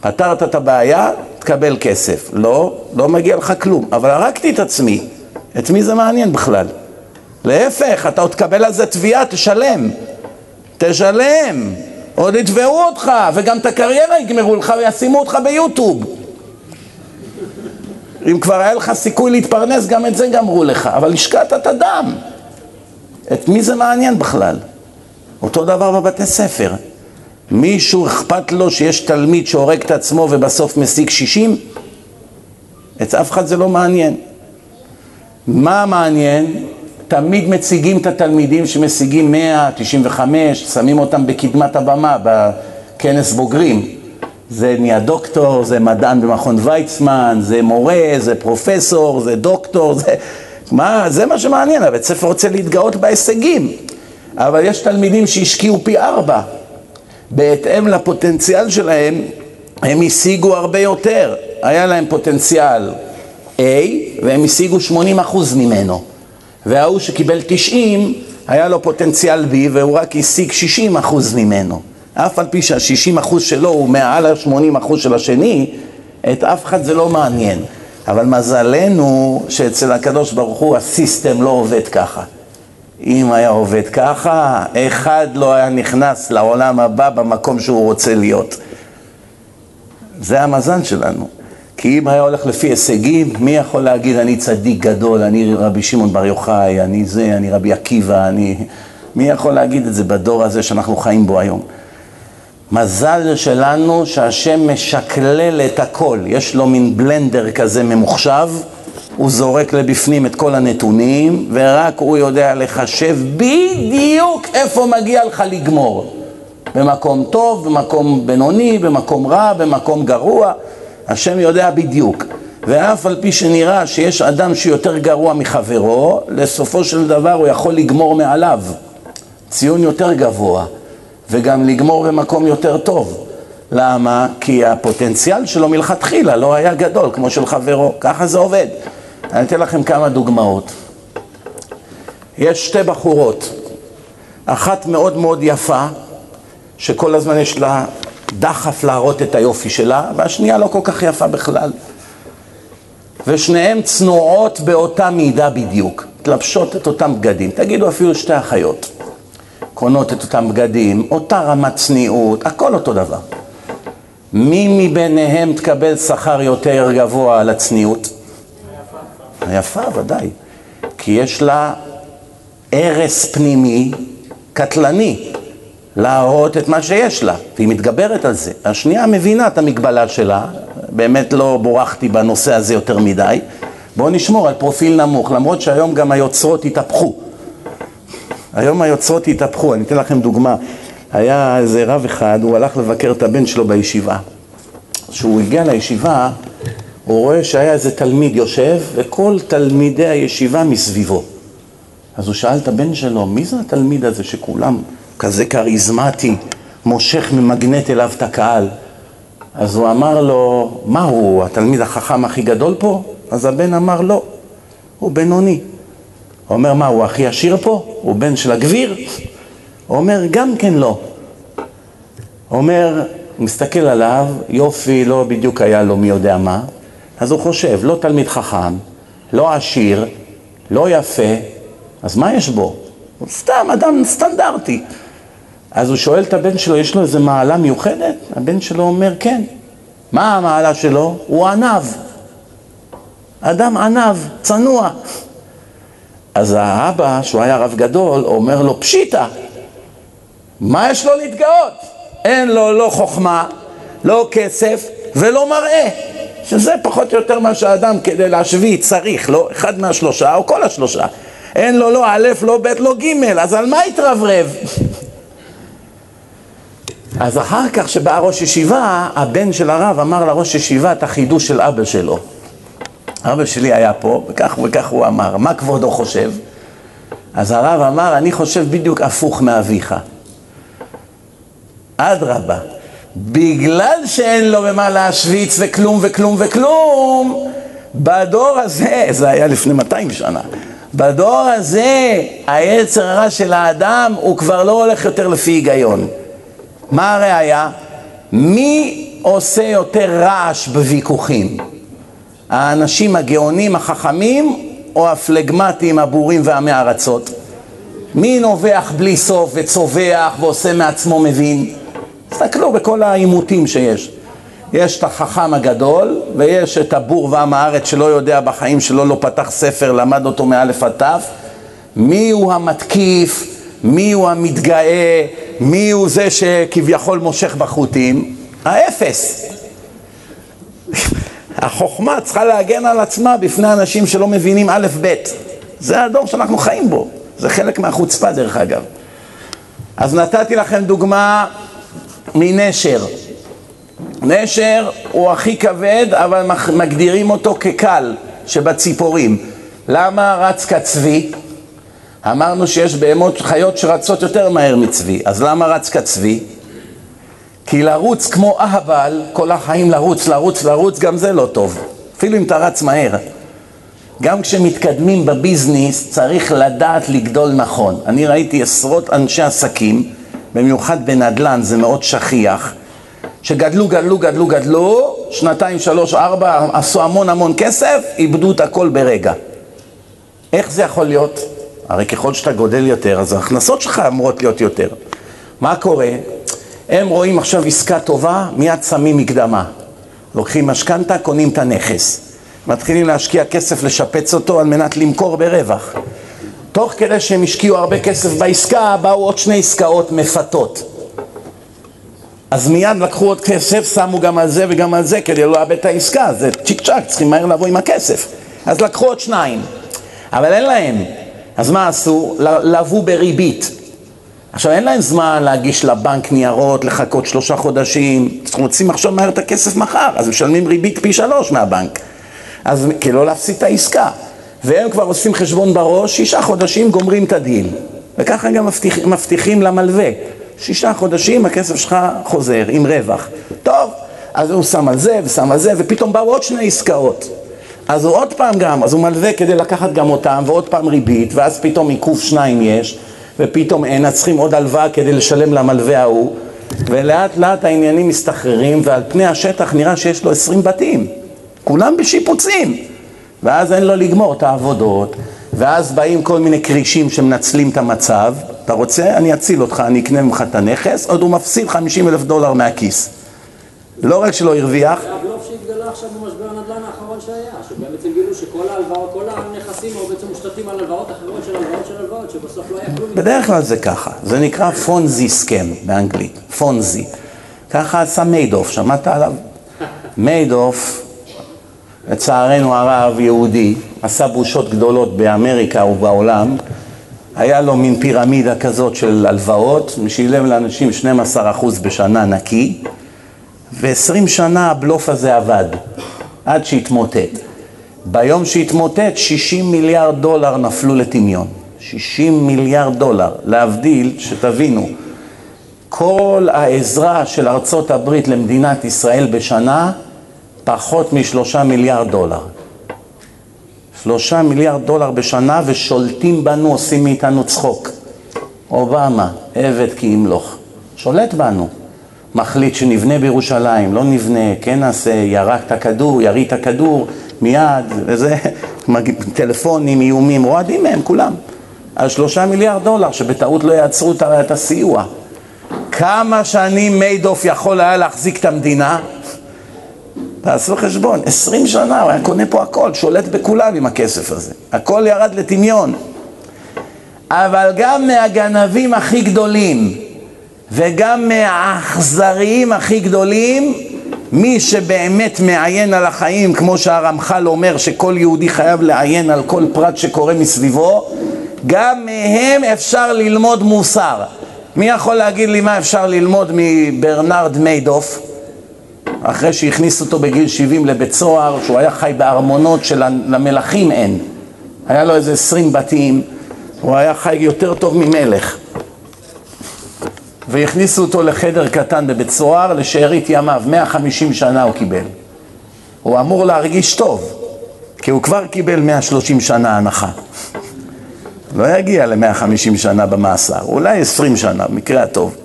פתרת את הבעיה, תקבל כסף. לא, לא מגיע לך כלום. אבל הרגתי את עצמי. את מי זה מעניין בכלל? להפך, אתה עוד תקבל על זה תביעה, תשלם. תשלם. עוד יתבעו אותך, וגם את הקריירה יגמרו לך וישימו אותך ביוטיוב. אם כבר היה לך סיכוי להתפרנס, גם את זה גמרו לך. אבל השקעת את הדם. את מי זה מעניין בכלל? אותו דבר בבתי ספר. מישהו אכפת לו שיש תלמיד שהורג את עצמו ובסוף משיג 60? את אף אחד זה לא מעניין. מה מעניין? תמיד מציגים את התלמידים שמשיגים 100, 95, שמים אותם בקדמת הבמה, בכנס בוגרים. זה נהיה דוקטור, זה מדען במכון ויצמן, זה מורה, זה פרופסור, זה דוקטור, זה... מה, זה מה שמעניין, הבית ספר רוצה להתגאות בהישגים. אבל יש תלמידים שהשקיעו פי ארבע. בהתאם לפוטנציאל שלהם, הם השיגו הרבה יותר. היה להם פוטנציאל A, והם השיגו 80% ממנו. וההוא שקיבל 90, היה לו פוטנציאל B, והוא רק השיג 60% ממנו. אף על פי שה-60% שלו הוא מעל ה-80% של השני, את אף אחד זה לא מעניין. אבל מזלנו שאצל הקדוש ברוך הוא הסיסטם לא עובד ככה. אם היה עובד ככה, אחד לא היה נכנס לעולם הבא במקום שהוא רוצה להיות. זה המזל שלנו. כי אם היה הולך לפי הישגים, מי יכול להגיד אני צדיק גדול, אני רבי שמעון בר יוחאי, אני זה, אני רבי עקיבא, אני... מי יכול להגיד את זה בדור הזה שאנחנו חיים בו היום? מזל שלנו שהשם משקלל את הכל, יש לו מין בלנדר כזה ממוחשב, הוא זורק לבפנים את כל הנתונים, ורק הוא יודע לחשב בדיוק איפה מגיע לך לגמור. במקום טוב, במקום בינוני, במקום רע, במקום גרוע, השם יודע בדיוק. ואף על פי שנראה שיש אדם שיותר גרוע מחברו, לסופו של דבר הוא יכול לגמור מעליו. ציון יותר גבוה. וגם לגמור במקום יותר טוב. למה? כי הפוטנציאל שלו מלכתחילה לא היה גדול כמו של חברו, ככה זה עובד. אני אתן לכם כמה דוגמאות. יש שתי בחורות, אחת מאוד מאוד יפה, שכל הזמן יש לה דחף להראות את היופי שלה, והשנייה לא כל כך יפה בכלל. ושניהן צנועות באותה מידה בדיוק, מתלבשות את אותם בגדים, תגידו אפילו שתי אחיות. קונות את אותם בגדים, אותה רמת צניעות, הכל אותו דבר. מי מביניהם תקבל שכר יותר גבוה על הצניעות? היפה, ודאי. כי יש לה הרס פנימי קטלני להראות את מה שיש לה, והיא מתגברת על זה. השנייה מבינה את המגבלה שלה, באמת לא בורחתי בנושא הזה יותר מדי. בואו נשמור על פרופיל נמוך, למרות שהיום גם היוצרות התהפכו. היום היוצרות התהפכו, אני אתן לכם דוגמה. היה איזה רב אחד, הוא הלך לבקר את הבן שלו בישיבה. כשהוא הגיע לישיבה, הוא רואה שהיה איזה תלמיד יושב, וכל תלמידי הישיבה מסביבו. אז הוא שאל את הבן שלו, מי זה התלמיד הזה שכולם כזה כריזמטי, מושך ממגנט אליו את הקהל? אז הוא אמר לו, מה הוא, התלמיד החכם הכי גדול פה? אז הבן אמר, לא, הוא בינוני. הוא אומר, מה, הוא הכי עשיר פה? הוא בן של הגביר? הוא אומר, גם כן לא. הוא אומר, מסתכל עליו, יופי, לא בדיוק היה לו מי יודע מה, אז הוא חושב, לא תלמיד חכם, לא עשיר, לא יפה, אז מה יש בו? הוא סתם אדם סטנדרטי. אז הוא שואל את הבן שלו, יש לו איזה מעלה מיוחדת? הבן שלו אומר, כן. מה המעלה שלו? הוא ענב. אדם ענב, צנוע. אז האבא, שהוא היה רב גדול, אומר לו, פשיטה, מה יש לו להתגאות? אין לו לא חוכמה, לא כסף ולא מראה, שזה פחות או יותר מה שהאדם כדי להשוויץ צריך, לא אחד מהשלושה או כל השלושה. אין לו לא א', לא ב', לא ג', אז על מה התרברב? אז אחר כך שבא ראש ישיבה, הבן של הרב אמר לראש ישיבה את החידוש של אבא שלו. אבא שלי היה פה, וכך וכך הוא אמר, מה כבודו חושב? אז הרב אמר, אני חושב בדיוק הפוך מאביך. אדרבה, בגלל שאין לו במה להשוויץ וכלום וכלום וכלום, בדור הזה, זה היה לפני 200 שנה, בדור הזה היצר הרע של האדם הוא כבר לא הולך יותר לפי היגיון. מה הראיה? מי עושה יותר רעש בוויכוחים? האנשים הגאונים, החכמים, או הפלגמטים, הבורים ועמי ארצות? מי נובח בלי סוף וצווח ועושה מעצמו מבין? תסתכלו בכל העימותים שיש. יש את החכם הגדול, ויש את הבור ועם הארץ שלא יודע בחיים שלו, לא פתח ספר, למד אותו מאלף עד תף. מי הוא המתקיף? מי הוא המתגאה? מי הוא זה שכביכול מושך בחוטים? האפס. *laughs* החוכמה צריכה להגן על עצמה בפני אנשים שלא מבינים א' ב'. זה הדור שאנחנו חיים בו. זה חלק מהחוצפה דרך אגב. אז נתתי לכם דוגמה מנשר. נשר הוא הכי כבד, אבל מגדירים אותו כקל שבציפורים. למה רץ כצבי? אמרנו שיש בהמות חיות שרצות יותר מהר מצבי, אז למה רץ כצבי? כי לרוץ כמו אהבל, כל החיים לרוץ, לרוץ, לרוץ, גם זה לא טוב. אפילו אם אתה רץ מהר. גם כשמתקדמים בביזנס צריך לדעת לגדול נכון. אני ראיתי עשרות אנשי עסקים, במיוחד בנדל"ן, זה מאוד שכיח, שגדלו, גדלו, גדלו, גדלו, שנתיים, שלוש, ארבע, עשו המון המון כסף, איבדו את הכל ברגע. איך זה יכול להיות? הרי ככל שאתה גודל יותר, אז ההכנסות שלך אמורות להיות יותר. מה קורה? הם רואים עכשיו עסקה טובה, מיד שמים מקדמה. לוקחים משכנתה, קונים את הנכס. מתחילים להשקיע כסף, לשפץ אותו על מנת למכור ברווח. תוך כדי שהם השקיעו הרבה כסף בעסקה, באו עוד שני עסקאות מפתות. אז מיד לקחו עוד כסף, שמו גם על זה וגם על זה כדי לא לאבד את העסקה, זה צ'יק צ'אק, צריכים מהר לבוא עם הכסף. אז לקחו עוד שניים, אבל אין להם. אז מה עשו? לוו בריבית. עכשיו אין להם זמן להגיש לבנק ניירות, לחכות שלושה חודשים, רוצים עכשיו מהר את הכסף מחר, אז משלמים ריבית פי שלוש מהבנק. אז כדי לא להפסיד את העסקה. והם כבר עושים חשבון בראש, שישה חודשים גומרים את הדיל. וככה גם מבטיח, מבטיחים למלווה. שישה חודשים הכסף שלך חוזר עם רווח. טוב, אז הוא שם על זה ושם על זה, ופתאום באו עוד שני עסקאות. אז הוא עוד פעם גם, אז הוא מלווה כדי לקחת גם אותם, ועוד פעם ריבית, ואז פתאום עיכוב שניים יש, ופתאום אין, אז צריכים עוד הלוואה כדי לשלם למלווה ההוא, ולאט לאט העניינים מסתחררים, ועל פני השטח נראה שיש לו עשרים בתים, כולם בשיפוצים, ואז אין לו לגמור את העבודות, ואז באים כל מיני כרישים שמנצלים את המצב, אתה רוצה, אני אציל אותך, אני אקנה ממך את הנכס, עוד הוא מפסיד 50 אלף דולר מהכיס. לא רק שלא הרוויח, עכשיו במשבר הנדל"ן האחרון שהיה, שבעצם גילו שכל ההלוואות, כל הנכסים היו בעצם מושתתים על הלוואות אחרות של הלוואות של הלוואות, שבסוף לא היה כלום. בדרך כלל זה ככה, זה נקרא פונזי סכם באנגלית, פונזי. ככה עשה מיידוף, שמעת עליו? *laughs* מיידוף, לצערנו הרב יהודי, עשה בושות גדולות באמריקה ובעולם, היה לו מין פירמידה כזאת של הלוואות, שילם לאנשים 12% בשנה נקי, ו-20 שנה הבלוף הזה עבד, עד שהתמוטט. ביום שהתמוטט, 60 מיליארד דולר נפלו לטמיון. 60 מיליארד דולר, להבדיל, שתבינו, כל העזרה של ארצות הברית למדינת ישראל בשנה, פחות משלושה מיליארד דולר. שלושה מיליארד דולר בשנה ושולטים בנו, עושים מאיתנו צחוק. אובמה, עבד כי ימלוך, שולט בנו. מחליט שנבנה בירושלים, לא נבנה, כן נעשה, ירק את הכדור, ירית את הכדור, מיד, וזה, *laughs* טלפונים, איומים, רועדים מהם כולם. על שלושה מיליארד דולר, שבטעות לא יעצרו את הסיוע. כמה שנים מיידוף יכול היה להחזיק את המדינה? תעשו חשבון, עשרים שנה הוא היה קונה פה הכל, שולט בכולם עם הכסף הזה. הכל ירד לטמיון. אבל גם מהגנבים הכי גדולים וגם מהאכזריים הכי גדולים, מי שבאמת מעיין על החיים, כמו שהרמח"ל אומר שכל יהודי חייב לעיין על כל פרט שקורה מסביבו, גם מהם אפשר ללמוד מוסר. מי יכול להגיד לי מה אפשר ללמוד מברנרד מיידוף? אחרי שהכניסו אותו בגיל 70 לבית סוהר, שהוא היה חי בארמונות שלמלכים אין. היה לו איזה 20 בתים, הוא היה חי יותר טוב ממלך. והכניסו אותו לחדר קטן בבית סוהר לשארית ימיו, 150 שנה הוא קיבל. הוא אמור להרגיש טוב, כי הוא כבר קיבל 130 שנה הנחה. *laughs* לא יגיע ל-150 שנה במאסר, אולי 20 שנה, במקרה הטוב.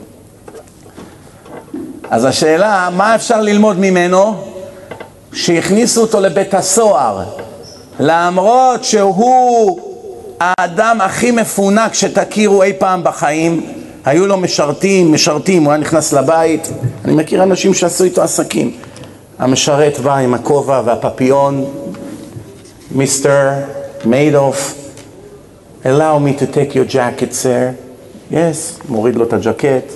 אז השאלה, מה אפשר ללמוד ממנו? שהכניסו אותו לבית הסוהר, למרות שהוא האדם הכי מפונק שתכירו אי פעם בחיים, היו לו משרתים, משרתים, הוא היה נכנס לבית, אני מכיר אנשים שעשו איתו עסקים. המשרת בא עם הכובע והפפיון, מיסטר מיידוף, allow me to take your jacket, sir. yes, מוריד לו את הג'קט.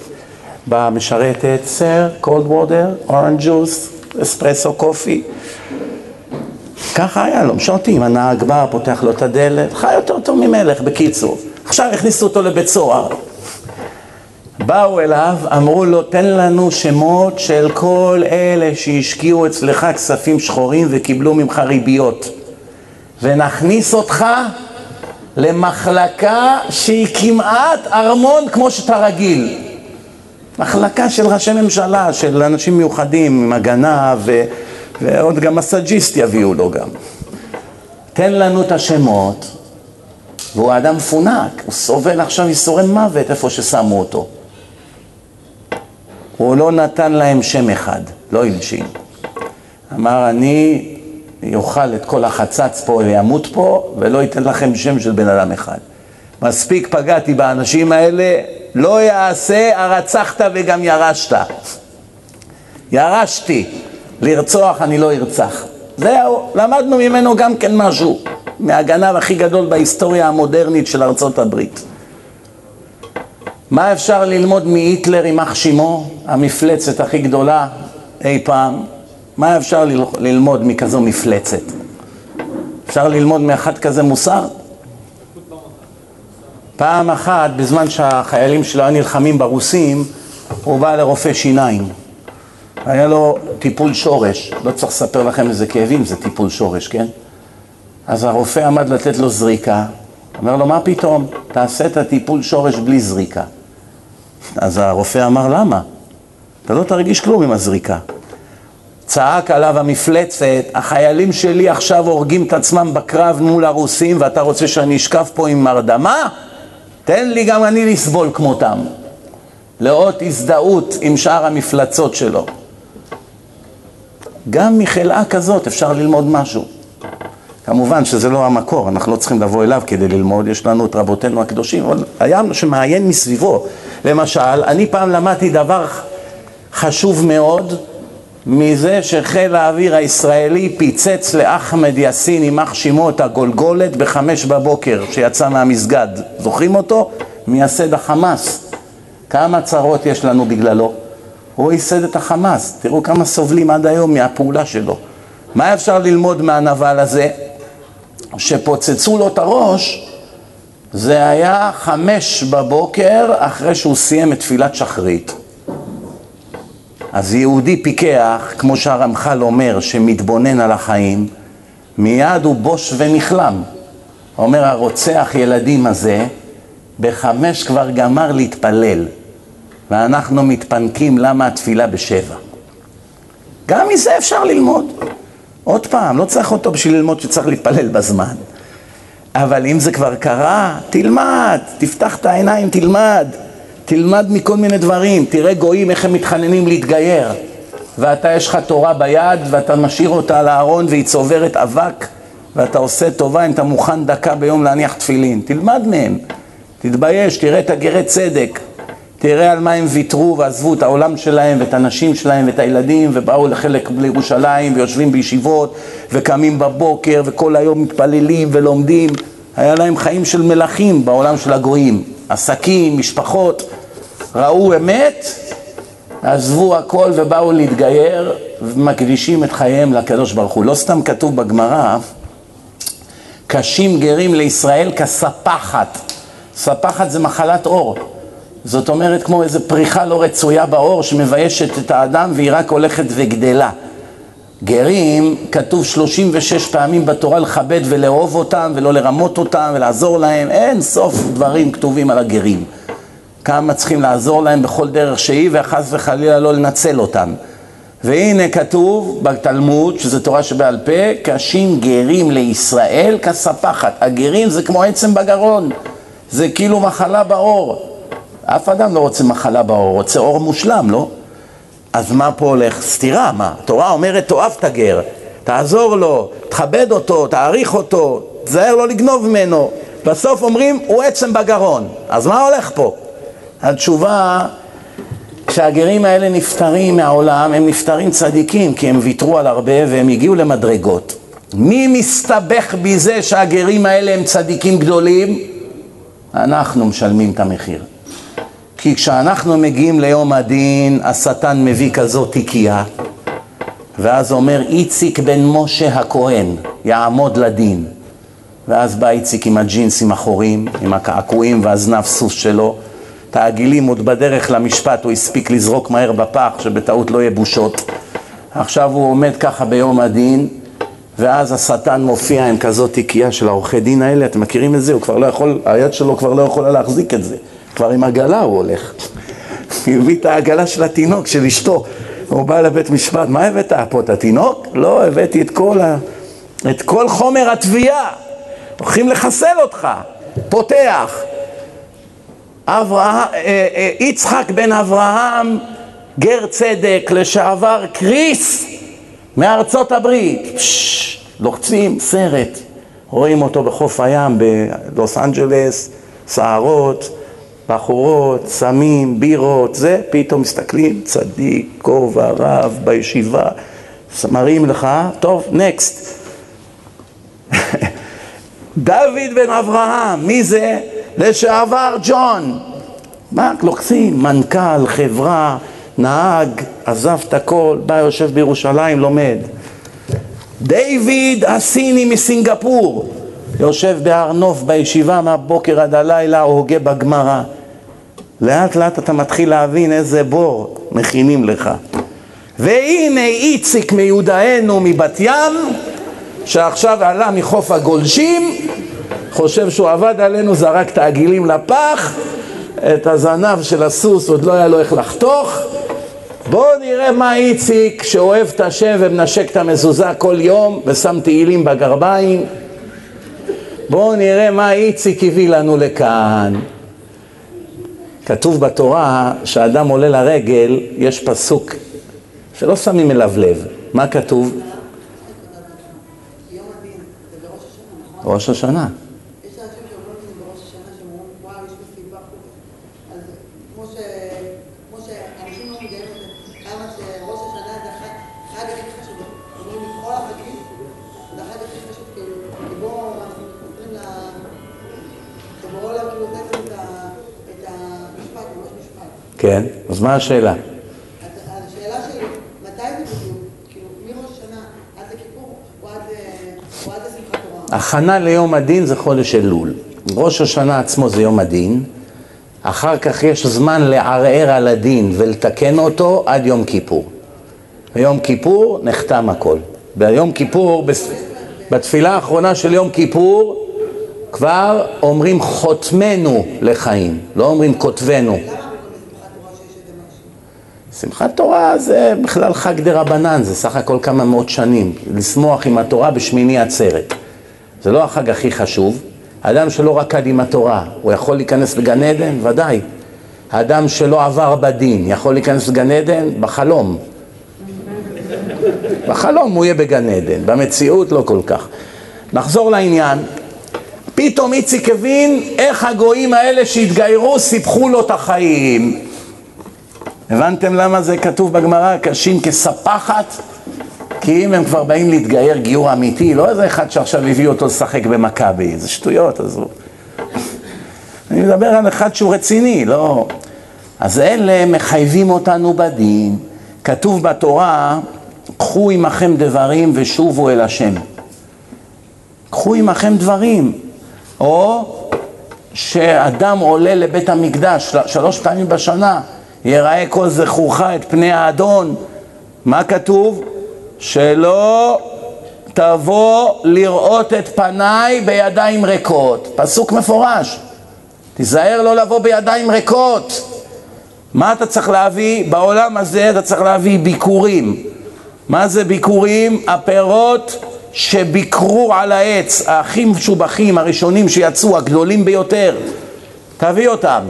באה המשרתת, סר, cold water, orange juice, אספרסו קופי. ככה היה לו, משרתים, הנהג בא, פותח לו את הדלת, חי יותר טוב ממלך, בקיצור. עכשיו הכניסו אותו לבית סוהר. באו אליו, אמרו לו, תן לנו שמות של כל אלה שהשקיעו אצלך כספים שחורים וקיבלו ממך ריביות. ונכניס אותך למחלקה שהיא כמעט ארמון כמו שאתה רגיל. מחלקה של ראשי ממשלה, של אנשים מיוחדים, עם הגנה, ו... ועוד גם מסאג'יסט יביאו לו גם. תן לנו את השמות, והוא אדם מפונק, הוא סובל עכשיו ייסורי מוות איפה ששמו אותו. הוא לא נתן להם שם אחד, לא הלשין. אמר, אני יאכל את כל החצץ פה וימות פה, ולא ייתן לכם שם של בן אדם אחד. מספיק פגעתי באנשים האלה, לא יעשה הרצחת וגם ירשת. ירשתי. לרצוח אני לא ארצח. זהו, למדנו ממנו גם כן משהו, מהגנב הכי גדול בהיסטוריה המודרנית של ארצות הברית. מה אפשר ללמוד מהיטלר יימח שמו, המפלצת הכי גדולה אי פעם? מה אפשר ללמוד מכזו מפלצת? אפשר ללמוד מאחד כזה מוסר? פעם אחת, בזמן שהחיילים שלו היו נלחמים ברוסים, הוא בא לרופא שיניים. היה לו טיפול שורש, לא צריך לספר לכם איזה כאבים, זה טיפול שורש, כן? אז הרופא עמד לתת לו זריקה, אומר לו, מה פתאום? תעשה את הטיפול שורש בלי זריקה. אז הרופא אמר, למה? אתה לא תרגיש כלום עם הזריקה. צעק עליו המפלצת, החיילים שלי עכשיו הורגים את עצמם בקרב מול הרוסים ואתה רוצה שאני אשכב פה עם הרדמה? תן לי גם אני לסבול כמותם. לאות הזדהות עם שאר המפלצות שלו. גם מחלאה כזאת אפשר ללמוד משהו. כמובן שזה לא המקור, אנחנו לא צריכים לבוא אליו כדי ללמוד, יש לנו את רבותינו הקדושים, אבל היה שמעיין מסביבו. למשל, אני פעם למדתי דבר חשוב מאוד מזה שחיל האוויר הישראלי פיצץ לאחמד יאסין, יימח שמו, את הגולגולת בחמש בבוקר שיצא מהמסגד. זוכרים אותו? מייסד החמאס. כמה צרות יש לנו בגללו? הוא ייסד את החמאס. תראו כמה סובלים עד היום מהפעולה שלו. מה אפשר ללמוד מהנבל הזה? שפוצצו לו את הראש, זה היה חמש בבוקר אחרי שהוא סיים את תפילת שחרית. אז יהודי פיקח, כמו שהרמח"ל אומר, שמתבונן על החיים, מיד הוא בוש ונכלם. אומר הרוצח ילדים הזה, בחמש כבר גמר להתפלל, ואנחנו מתפנקים למה התפילה בשבע. גם מזה אפשר ללמוד. עוד פעם, לא צריך אותו בשביל ללמוד שצריך להתפלל בזמן. אבל אם זה כבר קרה, תלמד, תפתח את העיניים, תלמד. תלמד מכל מיני דברים, תראה גויים איך הם מתחננים להתגייר. ואתה יש לך תורה ביד ואתה משאיר אותה על הארון והיא צוברת אבק ואתה עושה טובה אם אתה מוכן דקה ביום להניח תפילין, תלמד מהם, תתבייש, תראה את הגרי צדק, תראה על מה הם ויתרו ועזבו את העולם שלהם ואת הנשים שלהם ואת הילדים ובאו לחלק לירושלים ויושבים בישיבות וקמים בבוקר וכל היום מתפללים ולומדים, היה להם חיים של מלכים בעולם של הגויים, עסקים, משפחות ראו אמת, עזבו הכל ובאו להתגייר ומקדישים את חייהם לקדוש ברוך הוא. לא סתם כתוב בגמרא, קשים גרים לישראל כספחת. ספחת זה מחלת עור. זאת אומרת כמו איזו פריחה לא רצויה בעור שמביישת את האדם והיא רק הולכת וגדלה. גרים, כתוב 36 פעמים בתורה לכבד ולאהוב אותם ולא לרמות אותם ולעזור להם, אין סוף דברים כתובים על הגרים. כמה צריכים לעזור להם בכל דרך שהיא, וחס וחלילה לא לנצל אותם. והנה כתוב בתלמוד, שזו תורה שבעל פה, קשים גרים לישראל כספחת. הגרים זה כמו עצם בגרון, זה כאילו מחלה בעור. אף אדם לא רוצה מחלה בעור, רוצה עור מושלם, לא? אז מה פה הולך? סתירה, מה? התורה אומרת, תאהב את הגר, תעזור לו, תכבד אותו, תעריך אותו, תזהר לא לגנוב ממנו. בסוף אומרים, הוא עצם בגרון. אז מה הולך פה? התשובה, כשהגרים האלה נפטרים מהעולם, הם נפטרים צדיקים, כי הם ויתרו על הרבה והם הגיעו למדרגות. מי מסתבך בזה שהגרים האלה הם צדיקים גדולים? אנחנו משלמים את המחיר. כי כשאנחנו מגיעים ליום הדין, השטן מביא כזאת תיקייה, ואז אומר איציק בן משה הכהן יעמוד לדין. ואז בא איציק עם הג'ינסים החורים, עם הקעקועים והזנב סוס שלו, את העגילים עוד בדרך למשפט הוא הספיק לזרוק מהר בפח, שבטעות לא יהיה בושות. עכשיו הוא עומד ככה ביום הדין, ואז השטן מופיע עם כזאת תיקייה של העורכי דין האלה, אתם מכירים את זה? הוא כבר לא יכול, היד שלו כבר לא יכולה להחזיק את זה, כבר עם עגלה הוא הולך. הוא *laughs* הביא את העגלה של התינוק, של אשתו. הוא בא לבית משפט, מה הבאת פה, את התינוק? לא, הבאתי את כל, ה... את כל חומר התביעה. הולכים לחסל אותך. פותח. אברהם, אה, אה, יצחק בן אברהם, גר צדק, לשעבר קריס מארצות הברית. פש, לוחצים סרט, רואים אותו בחוף הים בלוס אנג'לס, סערות, בחורות, סמים, בירות, זה, פתאום מסתכלים, צדיק, כובע, רב, בישיבה, מראים לך, טוב, נקסט. *laughs* דוד בן אברהם, מי זה? לשעבר ג'ון. מה לוקחים? מנכ"ל, חברה, נהג, עזב את הכל, בא, יושב בירושלים, לומד. דיוויד הסיני מסינגפור, יושב בהר נוף בישיבה מהבוקר עד הלילה, הוגה בגמרא. לאט לאט אתה מתחיל להבין איזה בור מכינים לך. והנה איציק מיודענו מבת ים, שעכשיו עלה מחוף הגולשים, חושב שהוא עבד עלינו, זרק את העגילים לפח, את הזנב של הסוס עוד לא היה לו איך לחתוך. בואו נראה מה איציק, שאוהב את השם ומנשק את המזוזה כל יום ושם תהילים בגרביים. בואו נראה מה איציק הביא לנו לכאן. כתוב בתורה שאדם עולה לרגל, יש פסוק שלא שמים אליו לב. מה כתוב? ראש השנה. אז מה השאלה? השאלה שלי, מתי זה בדיוק? כאילו, מראש השנה עד לכיפור או עד לשמחת תורה? הכנה ליום הדין זה חודש אלול. ראש השנה עצמו זה יום הדין, אחר כך יש זמן לערער על הדין ולתקן אותו עד יום כיפור. ביום כיפור נחתם הכל. ביום כיפור, בתפילה האחרונה של יום כיפור, כבר אומרים חותמנו לחיים, לא אומרים כותבנו. שמחת תורה זה בכלל חג דה רבנן, זה סך הכל כמה מאות שנים, לשמוח עם התורה בשמיני עצרת. זה לא החג הכי חשוב. האדם שלא רקד עם התורה, הוא יכול להיכנס לגן עדן? ודאי. האדם שלא עבר בדין, יכול להיכנס לגן עדן? בחלום. בחלום הוא יהיה בגן עדן, במציאות לא כל כך. נחזור לעניין. פתאום איציק הבין איך הגויים האלה שהתגיירו סיפחו לו את החיים. הבנתם למה זה כתוב בגמרא, קשים כספחת? כי אם הם כבר באים להתגייר גיור אמיתי, לא איזה אחד שעכשיו הביא אותו לשחק במכבי, זה שטויות, אז הוא... אני מדבר על אחד שהוא רציני, לא... אז אלה מחייבים אותנו בדין. כתוב בתורה, קחו עמכם דברים ושובו אל השם. קחו עמכם דברים. או שאדם עולה לבית המקדש שלוש פעמים בשנה, יראה כל זכורך את פני האדון. מה כתוב? שלא תבוא לראות את פניי בידיים ריקות. פסוק מפורש. תיזהר לא לבוא בידיים ריקות. מה אתה צריך להביא? בעולם הזה אתה צריך להביא ביקורים. מה זה ביקורים? הפירות שביקרו על העץ, הכי משובחים, הראשונים שיצאו, הגדולים ביותר. תביא אותם.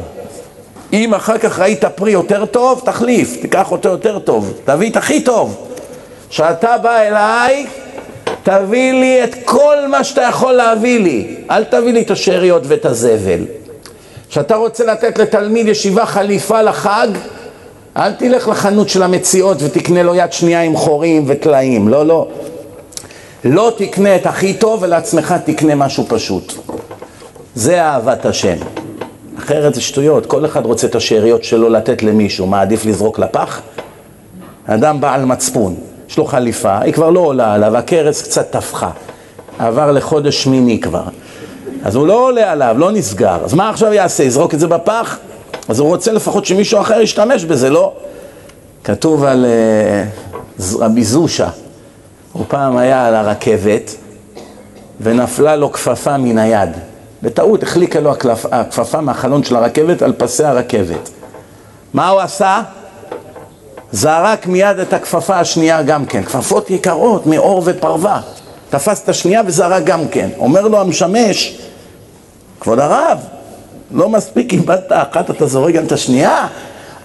אם אחר כך ראית פרי יותר טוב, תחליף, תיקח אותו יותר טוב, תביא את הכי טוב. כשאתה בא אליי, תביא לי את כל מה שאתה יכול להביא לי, אל תביא לי את השאריות ואת הזבל. כשאתה רוצה לתת לתלמיד ישיבה חליפה לחג, אל תלך לחנות של המציאות ותקנה לו יד שנייה עם חורים וטלאים, לא, לא. לא תקנה את הכי טוב ולעצמך תקנה משהו פשוט. זה אהבת השם. אחרת זה שטויות, כל אחד רוצה את השאריות שלו לתת למישהו, מה עדיף לזרוק לפח? אדם בעל מצפון, יש לו חליפה, היא כבר לא עולה עליו, הכרס קצת טפחה, עבר לחודש שמיני כבר, אז הוא לא עולה עליו, לא נסגר, אז מה עכשיו יעשה, יזרוק את זה בפח? אז הוא רוצה לפחות שמישהו אחר ישתמש בזה, לא? כתוב על uh, רבי זושה, הוא פעם היה על הרכבת ונפלה לו כפפה מן היד. בטעות החליקה לו הכפפה מהחלון של הרכבת על פסי הרכבת. מה הוא עשה? זרק מיד את הכפפה השנייה גם כן. כפפות יקרות מאור ופרווה. תפס את השנייה וזרק גם כן. אומר לו המשמש, כבוד הרב, לא מספיק איבדת אחת, אתה זורק גם את השנייה?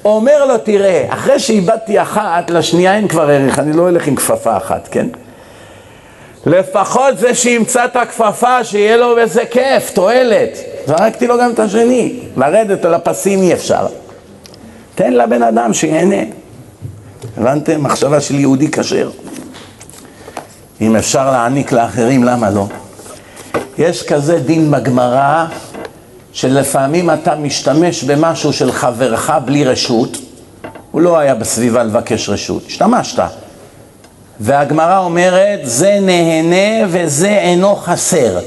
אומר לו, תראה, אחרי שאיבדתי אחת, לשנייה אין כבר ערך, אני לא אלך עם כפפה אחת, כן? לפחות זה שימצא את הכפפה, שיהיה לו בזה כיף, תועלת. זרקתי לו גם את השני, לרדת על הפסים אי אפשר. תן לבן אדם שיהנה. הבנתם? מחשבה של יהודי כשר. אם אפשר להעניק לאחרים, למה לא? יש כזה דין בגמרא, שלפעמים אתה משתמש במשהו של חברך בלי רשות, הוא לא היה בסביבה לבקש רשות, השתמשת. והגמרא אומרת, זה נהנה וזה אינו חסר.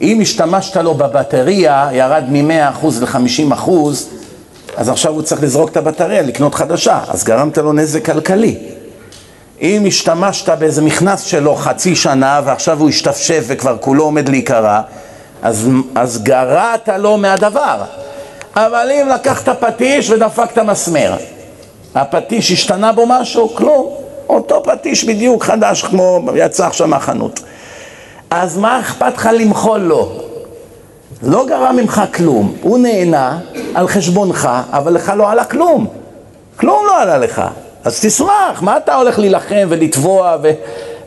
אם השתמשת לו בבטריה, ירד מ-100% ל-50%, אז עכשיו הוא צריך לזרוק את הבטריה, לקנות חדשה, אז גרמת לו נזק כלכלי. אם השתמשת באיזה מכנס שלו חצי שנה ועכשיו הוא השתפשף וכבר כולו עומד להיקרע, אז, אז גרעת לו מהדבר. אבל אם לקחת פטיש ודפקת מסמר, הפטיש השתנה בו משהו? כלום. אותו פטיש בדיוק חדש כמו יצא עכשיו מהחנות. אז מה אכפת לך למחול לו? לא גרם ממך כלום, הוא נהנה על חשבונך, אבל לך לא עלה כלום. כלום לא עלה לך. אז תשמח, מה אתה הולך להילחם ולתבוע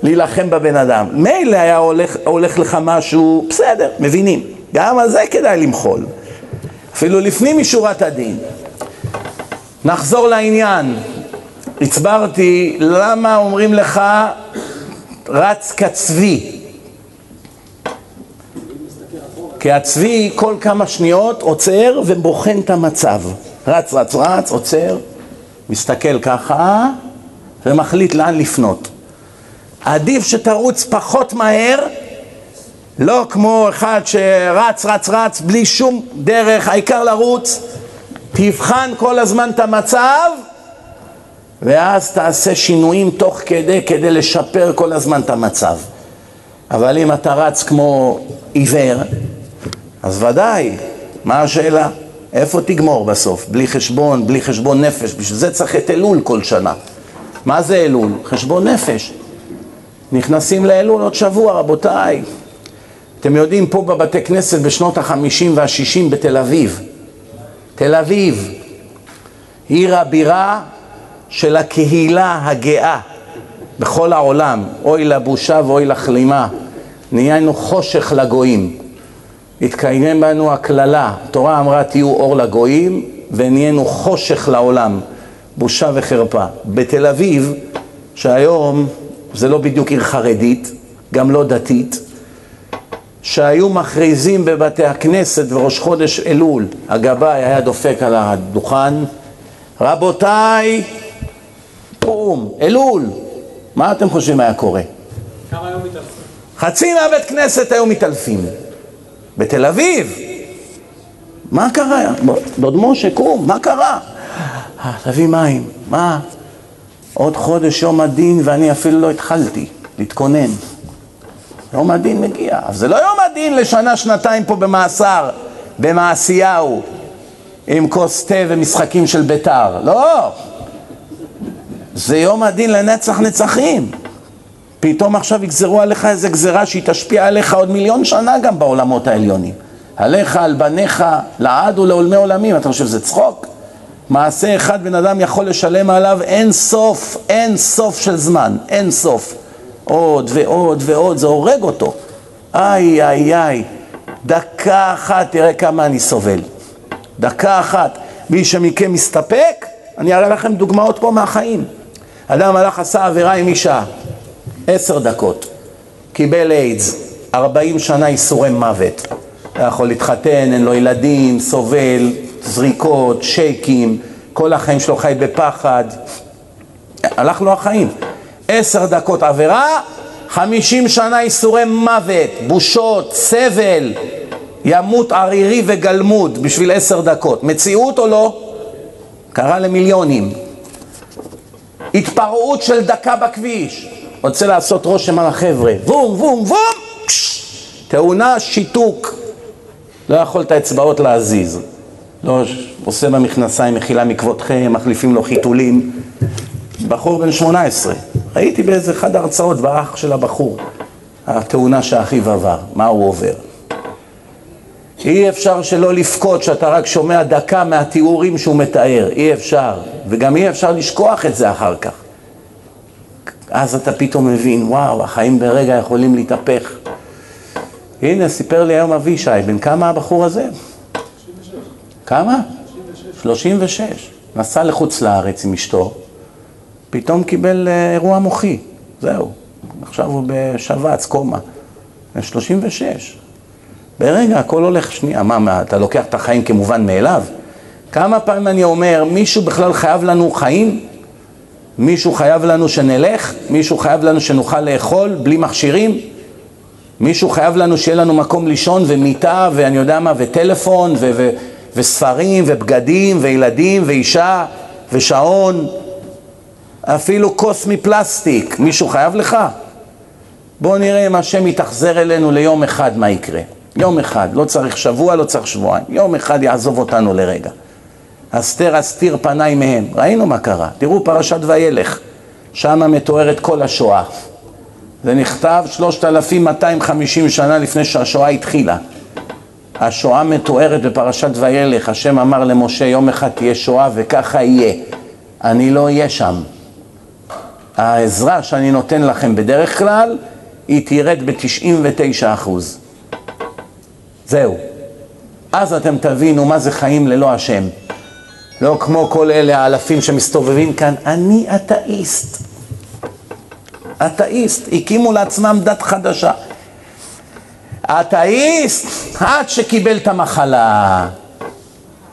ולהילחם בבן אדם? מילא היה הולך, הולך לך משהו, בסדר, מבינים. גם על זה כדאי למחול. אפילו לפנים משורת הדין. נחזור לעניין. הצברתי למה אומרים לך רץ כצבי. כי הצבי כל כמה שניות עוצר ובוחן את המצב. רץ, רץ, רץ, עוצר, מסתכל ככה ומחליט לאן לפנות. עדיף שתרוץ פחות מהר, לא כמו אחד שרץ, רץ, רץ, בלי שום דרך, העיקר לרוץ. תבחן כל הזמן את המצב ואז תעשה שינויים תוך כדי, כדי לשפר כל הזמן את המצב. אבל אם אתה רץ כמו עיוור, אז ודאי, מה השאלה? איפה תגמור בסוף? בלי חשבון, בלי חשבון נפש. בשביל זה צריך את אלול כל שנה. מה זה אלול? חשבון נפש. נכנסים לאלול עוד שבוע, רבותיי. אתם יודעים, פה בבתי כנסת בשנות החמישים והשישים בתל אביב, תל אביב, עיר הבירה של הקהילה הגאה בכל העולם, אוי לבושה ואוי לכלימה, נהיינו חושך לגויים. התקיים בנו הקללה, התורה אמרה תהיו אור לגויים ונהיינו חושך לעולם, בושה וחרפה. בתל אביב, שהיום זה לא בדיוק עיר חרדית, גם לא דתית, שהיו מכריזים בבתי הכנסת וראש חודש אלול, הגבאי היה דופק על הדוכן, רבותיי, פום, אלול, מה אתם חושבים היה קורה? כמה היו מתאלפים? חצי מהבית כנסת היו מתעלפים. בתל אביב. מה קרה? דוד משה, קום, מה קרה? אה, תביא מים. מה? עוד חודש יום הדין ואני אפילו לא התחלתי להתכונן. יום הדין מגיע. אז זה לא יום הדין לשנה, שנתיים פה במאסר, במעשיהו, עם כוס תה ומשחקים של ביתר. לא. זה יום הדין לנצח נצחים. פתאום עכשיו יגזרו עליך איזה גזרה שהיא תשפיע עליך עוד מיליון שנה גם בעולמות העליונים. עליך, על בניך, לעד ולעולמי עולמים. אתה חושב שזה צחוק? מעשה אחד בן אדם יכול לשלם עליו אין סוף, אין סוף של זמן, אין סוף. עוד ועוד ועוד, זה הורג אותו. איי, איי, איי, דקה אחת, תראה כמה אני סובל. דקה אחת. מי שמכם מסתפק, אני אראה לכם דוגמאות פה מהחיים. אדם הלך, עשה עבירה עם אישה, עשר דקות, קיבל איידס, ארבעים שנה איסורי מוות. לא יכול להתחתן, אין לו ילדים, סובל, זריקות, שייקים, כל החיים שלו חי בפחד. הלך לו החיים. עשר דקות עבירה, חמישים שנה איסורי מוות, בושות, סבל, ימות ערירי וגלמוד בשביל עשר דקות. מציאות או לא? קרה למיליונים. התפרעות של דקה בכביש. רוצה לעשות רושם על החבר'ה. וום, וום, וום! תאונה, שיתוק. לא יכול את האצבעות להזיז. לא עושה במכנסיים מחילה מכבודכם, מחליפים לו חיתולים. בחור בן 18. הייתי באיזה אחד ההרצאות באח של הבחור. התאונה שאחיו עבר, מה הוא עובר. אי אפשר שלא לבכות שאתה רק שומע דקה מהתיאורים שהוא מתאר, אי אפשר. וגם אי אפשר לשכוח את זה אחר כך. אז אתה פתאום מבין, וואו, החיים ברגע יכולים להתהפך. הנה, סיפר לי היום אבישי, בן כמה הבחור הזה? 36. כמה? 36. 36. נסע לחוץ לארץ עם אשתו, פתאום קיבל אירוע מוחי, זהו. עכשיו הוא בשבץ, קומה. בן 36. ברגע הכל הולך, שנייה, מה, מה, אתה לוקח את החיים כמובן מאליו? כמה פעמים אני אומר, מישהו בכלל חייב לנו חיים? מישהו חייב לנו שנלך? מישהו חייב לנו שנוכל לאכול בלי מכשירים? מישהו חייב לנו שיהיה לנו מקום לישון ומיטה ואני יודע מה, וטלפון ו- ו- וספרים ובגדים וילדים ואישה ושעון, אפילו כוס מפלסטיק, מישהו חייב לך? בואו נראה אם השם יתאכזר אלינו ליום אחד מה יקרה. יום אחד, לא צריך שבוע, לא צריך שבועיים, יום אחד יעזוב אותנו לרגע. אסתר אסתיר פניי מהם. ראינו מה קרה, תראו פרשת וילך, שם מתוארת כל השואה. זה נכתב 3,250 שנה לפני שהשואה התחילה. השואה מתוארת בפרשת וילך, השם אמר למשה יום אחד תהיה שואה וככה יהיה. אני לא אהיה שם. העזרה שאני נותן לכם בדרך כלל, היא תרד ב-99 אחוז. זהו. אז אתם תבינו מה זה חיים ללא השם. לא כמו כל אלה האלפים שמסתובבים כאן, אני אתאיסט. אתאיסט, הקימו לעצמם דת חדשה. אתאיסט, עד שקיבל את המחלה.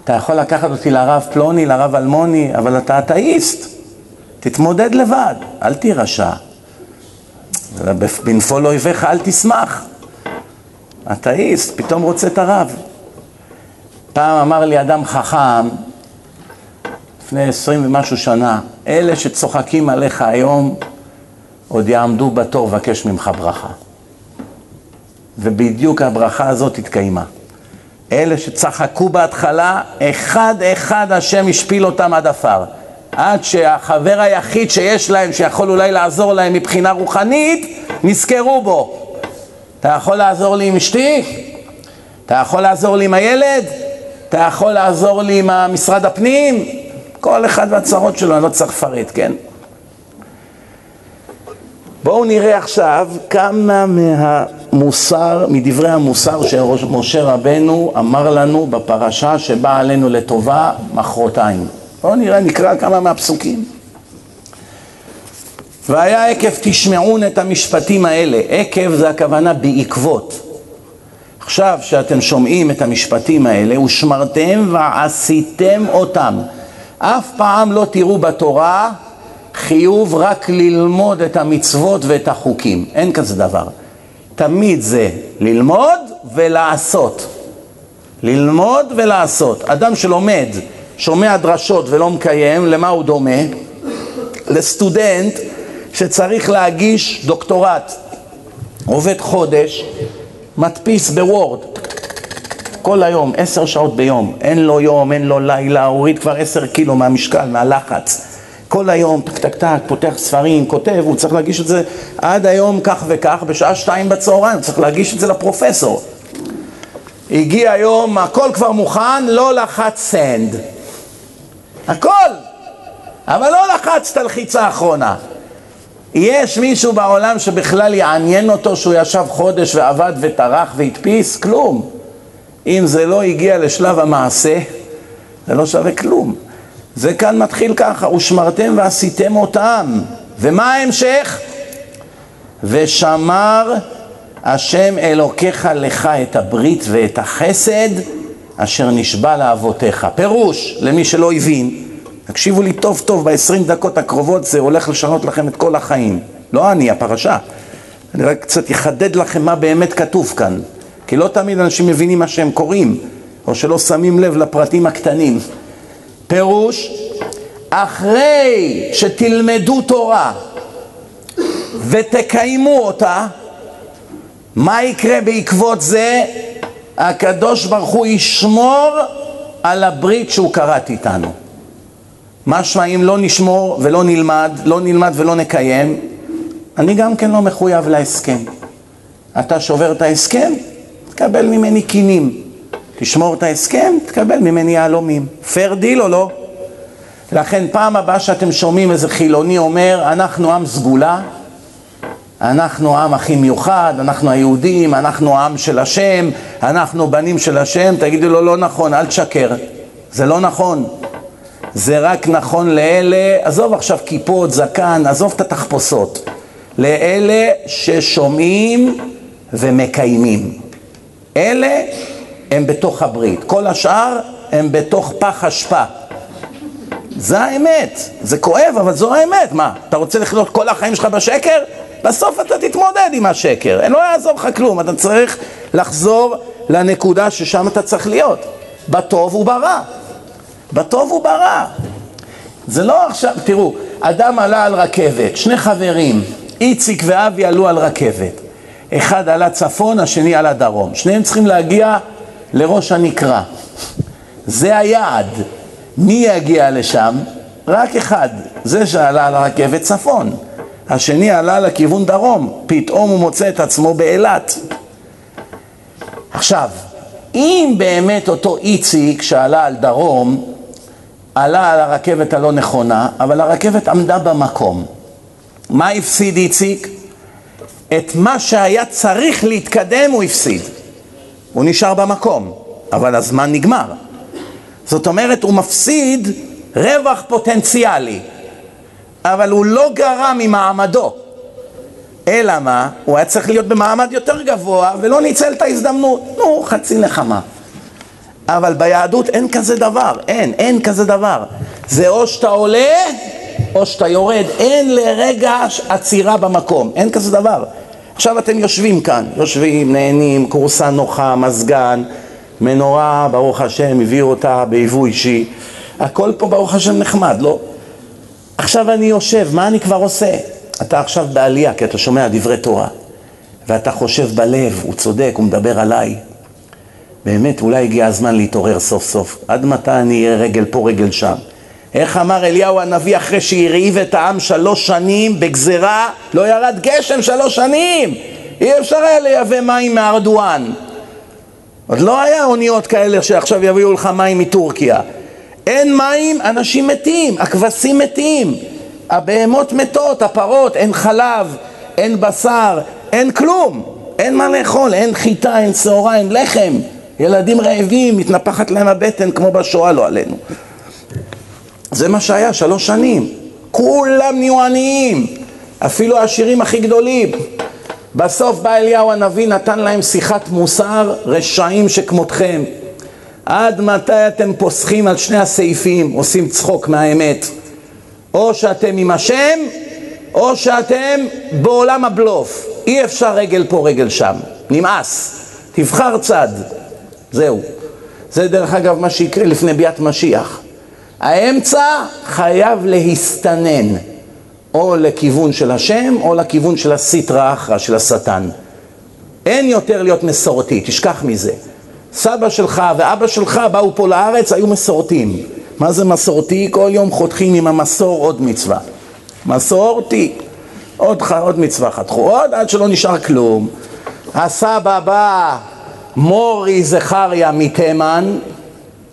אתה יכול לקחת אותי לרב פלוני, לרב אלמוני, אבל אתה אתאיסט. תתמודד לבד, אל תירשע. בנפול אויביך אל תשמח. אתאיסט, פתאום רוצה את הרב. פעם אמר לי אדם חכם, לפני עשרים ומשהו שנה, אלה שצוחקים עליך היום, עוד יעמדו בתור לבקש ממך ברכה. ובדיוק הברכה הזאת התקיימה. אלה שצחקו בהתחלה, אחד אחד השם השפיל אותם עד עפר. עד שהחבר היחיד שיש להם, שיכול אולי לעזור להם מבחינה רוחנית, נזכרו בו. אתה יכול לעזור לי עם אשתי? אתה יכול לעזור לי עם הילד? אתה יכול לעזור לי עם משרד הפנים? כל אחד והצרות שלו, אני לא צריך לפרט, כן? בואו נראה עכשיו כמה מהמוסר, מדברי המוסר שמשה רבנו אמר לנו בפרשה שבאה עלינו לטובה מחרתיים. בואו נראה, נקרא כמה מהפסוקים. והיה עקב תשמעון את המשפטים האלה, עקב זה הכוונה בעקבות. עכשיו שאתם שומעים את המשפטים האלה, ושמרתם ועשיתם אותם. אף פעם לא תראו בתורה חיוב רק ללמוד את המצוות ואת החוקים, אין כזה דבר. תמיד זה ללמוד ולעשות. ללמוד ולעשות. אדם שלומד, שומע דרשות ולא מקיים, למה הוא דומה? לסטודנט שצריך להגיש דוקטורט, עובד חודש, מדפיס בוורד, כל היום, עשר שעות ביום, אין לו יום, אין לו לילה, הוריד כבר עשר קילו מהמשקל, מהלחץ. כל היום, טק טק טק, פותח ספרים, כותב, הוא צריך להגיש את זה עד היום כך וכך, בשעה שתיים בצהריים, צריך להגיש את זה לפרופסור. הגיע היום, הכל כבר מוכן, לא לחץ send. הכל! אבל לא לחץ את הלחיצה האחרונה. יש מישהו בעולם שבכלל יעניין אותו שהוא ישב חודש ועבד וטרח והדפיס? כלום. אם זה לא הגיע לשלב המעשה, זה לא שווה כלום. זה כאן מתחיל ככה, ושמרתם ועשיתם אותם. ומה ההמשך? ושמר השם אלוקיך לך את הברית ואת החסד אשר נשבע לאבותיך. פירוש, למי שלא הבין, תקשיבו לי טוב טוב, ב-20 דקות הקרובות זה הולך לשנות לכם את כל החיים. לא אני, הפרשה. אני רק קצת אחדד לכם מה באמת כתוב כאן. כי לא תמיד אנשים מבינים מה שהם קוראים, או שלא שמים לב לפרטים הקטנים. פירוש, אחרי שתלמדו תורה ותקיימו אותה, מה יקרה בעקבות זה? הקדוש ברוך הוא ישמור על הברית שהוא כרת איתנו. משמע אם לא נשמור ולא נלמד, לא נלמד ולא נקיים, אני גם כן לא מחויב להסכם. אתה שובר את ההסכם, תקבל ממני כינים. תשמור את ההסכם, תקבל ממני יהלומים. fair deal או לא? לכן פעם הבאה שאתם שומעים איזה חילוני אומר, אנחנו עם סגולה, אנחנו עם הכי מיוחד, אנחנו היהודים, אנחנו עם של השם, אנחנו בנים של השם, תגידו לו לא נכון, אל תשקר, זה לא נכון. זה רק נכון לאלה, עזוב עכשיו כיפות, זקן, עזוב את התחפושות. לאלה ששומעים ומקיימים. אלה הם בתוך הברית, כל השאר הם בתוך פח אשפה. זה האמת, זה כואב, אבל זו האמת. מה, אתה רוצה לחיות כל החיים שלך בשקר? בסוף אתה תתמודד עם השקר, לא יעזור לך כלום, אתה צריך לחזור לנקודה ששם אתה צריך להיות, בטוב וברע. בטוב וברע. זה לא עכשיו, תראו, אדם עלה על רכבת, שני חברים, איציק ואבי עלו על רכבת. אחד עלה צפון, השני עלה דרום. שניהם צריכים להגיע לראש הנקרה. זה היעד. מי יגיע לשם? רק אחד. זה שעלה על הרכבת צפון. השני עלה לכיוון דרום. פתאום הוא מוצא את עצמו באילת. עכשיו, אם באמת אותו איציק שעלה על דרום, עלה על הרכבת הלא נכונה, אבל הרכבת עמדה במקום. מה הפסיד איציק? את מה שהיה צריך להתקדם הוא הפסיד. הוא נשאר במקום, אבל הזמן נגמר. זאת אומרת, הוא מפסיד רווח פוטנציאלי, אבל הוא לא גרע ממעמדו. אלא מה? הוא היה צריך להיות במעמד יותר גבוה ולא ניצל את ההזדמנות. נו, חצי נחמה. אבל ביהדות אין כזה דבר, אין, אין כזה דבר. זה או שאתה עולה או שאתה יורד, אין לרגע עצירה במקום, אין כזה דבר. עכשיו אתם יושבים כאן, יושבים, נהנים, כורסה נוחה, מזגן, מנורה, ברוך השם, הביאו אותה ביבוא אישי, הכל פה ברוך השם נחמד, לא? עכשיו אני יושב, מה אני כבר עושה? אתה עכשיו בעלייה, כי אתה שומע דברי תורה, ואתה חושב בלב, הוא צודק, הוא מדבר עליי. באמת, אולי הגיע הזמן להתעורר סוף סוף. עד מתי אני אהיה רגל פה, רגל שם? איך אמר אליהו הנביא אחרי שהרעיב את העם שלוש שנים בגזרה, לא ירד גשם שלוש שנים, אי אפשר היה לייבא מים מארדואן. עוד לא היה אוניות כאלה שעכשיו יביאו לך מים מטורקיה. אין מים, אנשים מתים, הכבשים מתים, הבהמות מתות, הפרות, אין חלב, אין בשר, אין כלום, אין מה לאכול, אין חיטה, אין שעורה, אין לחם. ילדים רעבים, מתנפחת להם הבטן כמו בשואה, לא עלינו. זה מה שהיה שלוש שנים. כולם נהיו עניים, אפילו העשירים הכי גדולים. בסוף בא אליהו הנביא, נתן להם שיחת מוסר, רשעים שכמותכם. עד מתי אתם פוסחים על שני הסעיפים, עושים צחוק מהאמת? או שאתם עם השם, או שאתם בעולם הבלוף. אי אפשר רגל פה, רגל שם. נמאס. תבחר צד. זהו. זה דרך אגב מה שיקרה לפני ביאת משיח. האמצע חייב להסתנן, או לכיוון של השם, או לכיוון של הסטרא אחרא, של השטן. אין יותר להיות מסורתי, תשכח מזה. סבא שלך ואבא שלך באו פה לארץ, היו מסורתיים. מה זה מסורתי? כל יום חותכים עם המסור עוד מצווה. מסורתי. עוד, עוד מצווה חתכו, עוד עד שלא נשאר כלום. הסבא בא, מורי זכריה מתימן,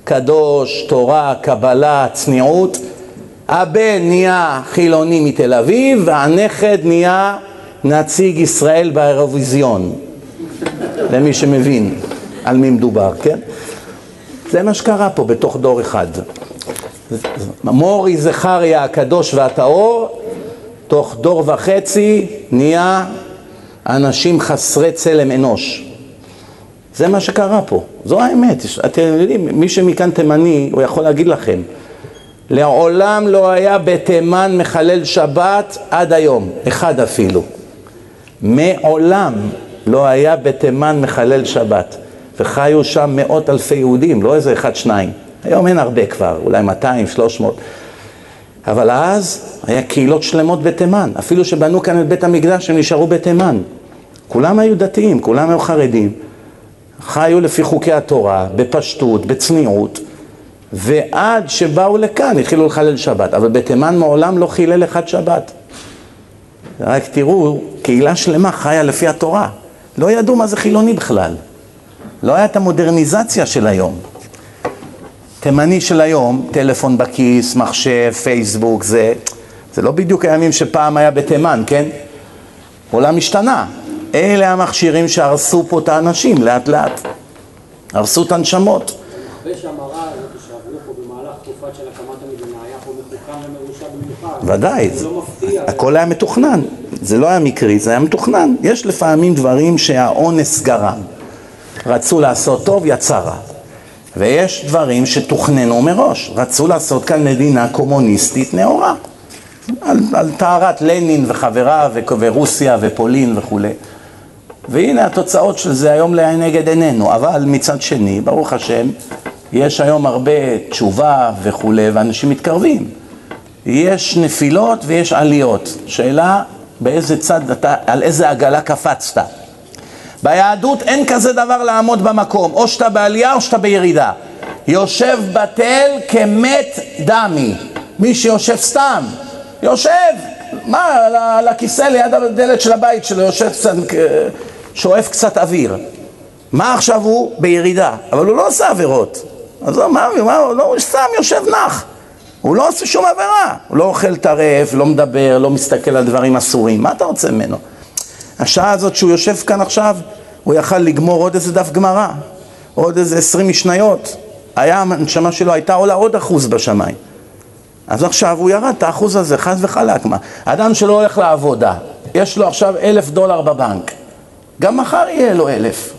קדוש, תורה, קבלה, צניעות. הבן נהיה חילוני מתל אביב, והנכד נהיה נציג ישראל באירוויזיון. למי שמבין על מי מדובר, כן? זה מה שקרה פה בתוך דור אחד. מורי זכריה הקדוש והטהור, תוך דור וחצי נהיה אנשים חסרי צלם אנוש. זה מה שקרה פה, זו האמת. אתם יודעים, מי שמכאן תימני, הוא יכול להגיד לכם, לעולם לא היה בתימן מחלל שבת עד היום, אחד אפילו. מעולם לא היה בתימן מחלל שבת, וחיו שם מאות אלפי יהודים, לא איזה אחד, שניים. היום אין הרבה כבר, אולי 200, 300. אבל אז היה קהילות שלמות בתימן, אפילו שבנו כאן את בית המקדש, הם נשארו בתימן. כולם היו דתיים, כולם היו חרדים. חיו לפי חוקי התורה, בפשטות, בצניעות, ועד שבאו לכאן התחילו לחלל שבת, אבל בתימן מעולם לא חילל אחד שבת. רק תראו, קהילה שלמה חיה לפי התורה. לא ידעו מה זה חילוני בכלל. לא הייתה המודרניזציה של היום. תימני של היום, טלפון בכיס, מחשב, פייסבוק, זה, זה לא בדיוק הימים שפעם היה בתימן, כן? עולם השתנה. אלה המכשירים שהרסו פה את האנשים לאט לאט. הרסו את הנשמות. ודאי, זה לא מפתיע. הכל היה מתוכנן. זה לא היה מקרי, זה היה מתוכנן. יש לפעמים דברים שהאונס גרם. רצו לעשות טוב, יצא רע. ויש דברים שתוכננו מראש. רצו לעשות כאן מדינה קומוניסטית נאורה. על, על טהרת לנין וחבריו ורוסיה ופולין וכולי. והנה התוצאות של זה היום לנגד עינינו. אבל מצד שני, ברוך השם, יש היום הרבה תשובה וכולי, ואנשים מתקרבים. יש נפילות ויש עליות. שאלה, באיזה צד אתה, על איזה עגלה קפצת. ביהדות אין כזה דבר לעמוד במקום, או שאתה בעלייה או שאתה בירידה. יושב בתל כמת דמי, מי שיושב סתם, יושב, מה, על הכיסא ליד הדלת של הבית שלו, יושב קצת, שואף קצת אוויר. מה עכשיו הוא? בירידה, אבל הוא לא עושה עבירות. אז הוא אמר, הוא, לא, הוא סתם יושב נח. הוא לא עושה שום עבירה. הוא לא אוכל טרף, לא מדבר, לא מסתכל על דברים אסורים. מה אתה רוצה ממנו? השעה הזאת שהוא יושב כאן עכשיו, הוא יכל לגמור עוד איזה דף גמרא, עוד איזה עשרים משניות. היה, הנשמה שלו הייתה עולה עוד אחוז בשמיים. אז עכשיו הוא ירד את האחוז הזה, חד וחלק. מה? אדם שלא הולך לעבודה, יש לו עכשיו אלף דולר בבנק, גם מחר יהיה לו אלף.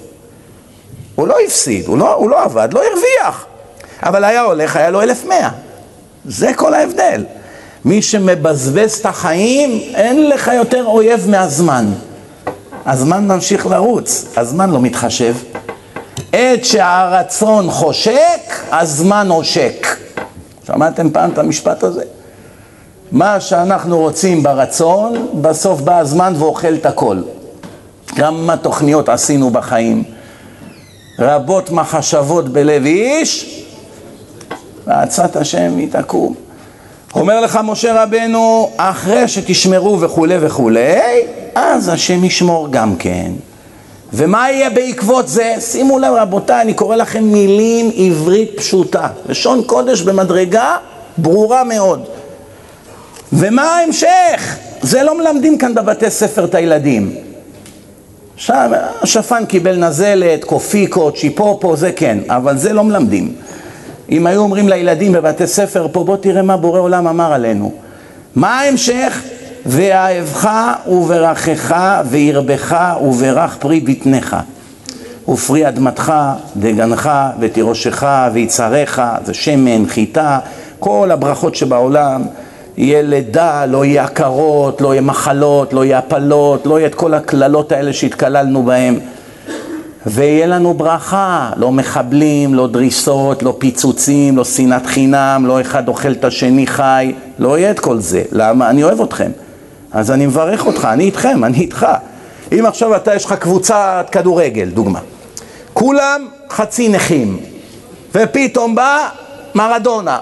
הוא לא הפסיד, הוא לא, הוא לא עבד, לא הרוויח. אבל היה הולך, היה לו אלף מאה. זה כל ההבדל. מי שמבזבז את החיים, אין לך יותר אויב מהזמן. הזמן ממשיך לרוץ, הזמן לא מתחשב. עת שהרצון חושק, הזמן עושק. שמעתם פעם את המשפט הזה? מה שאנחנו רוצים ברצון, בסוף בא הזמן ואוכל את הכל. כמה תוכניות עשינו בחיים, רבות מחשבות בלב איש, ועצת השם היא תקום. אומר לך משה רבנו, אחרי שתשמרו וכולי וכולי, אז השם ישמור גם כן. ומה יהיה בעקבות זה? שימו לב רבותיי, אני קורא לכם מילים עברית פשוטה. לשון קודש במדרגה ברורה מאוד. ומה ההמשך? זה לא מלמדים כאן בבתי ספר את הילדים. עכשיו, השפן קיבל נזלת, קופיקות, צ'יפופו, זה כן, אבל זה לא מלמדים. אם היו אומרים לילדים בבתי ספר פה, בוא תראה מה בורא עולם אמר עלינו. מה ההמשך? ואהבך וברכך וירבך וברך פרי בטנך ופרי אדמתך דגנך ותירושך ויצריך זה שמן, חיטה, כל הברכות שבעולם יהיה לידה, לא יהיה עקרות, לא יהיה מחלות, לא יהיה הפלות, לא יהיה את כל הקללות האלה שהתקללנו בהן ויהיה לנו ברכה, לא מחבלים, לא דריסות, לא פיצוצים, לא שנאת חינם, לא אחד אוכל את השני חי, לא יהיה את כל זה. למה? אני אוהב אתכם. אז אני מברך אותך, אני איתכם, אני איתך. אם עכשיו אתה, יש לך קבוצת כדורגל, דוגמה. כולם חצי נכים, ופתאום בא מרדונה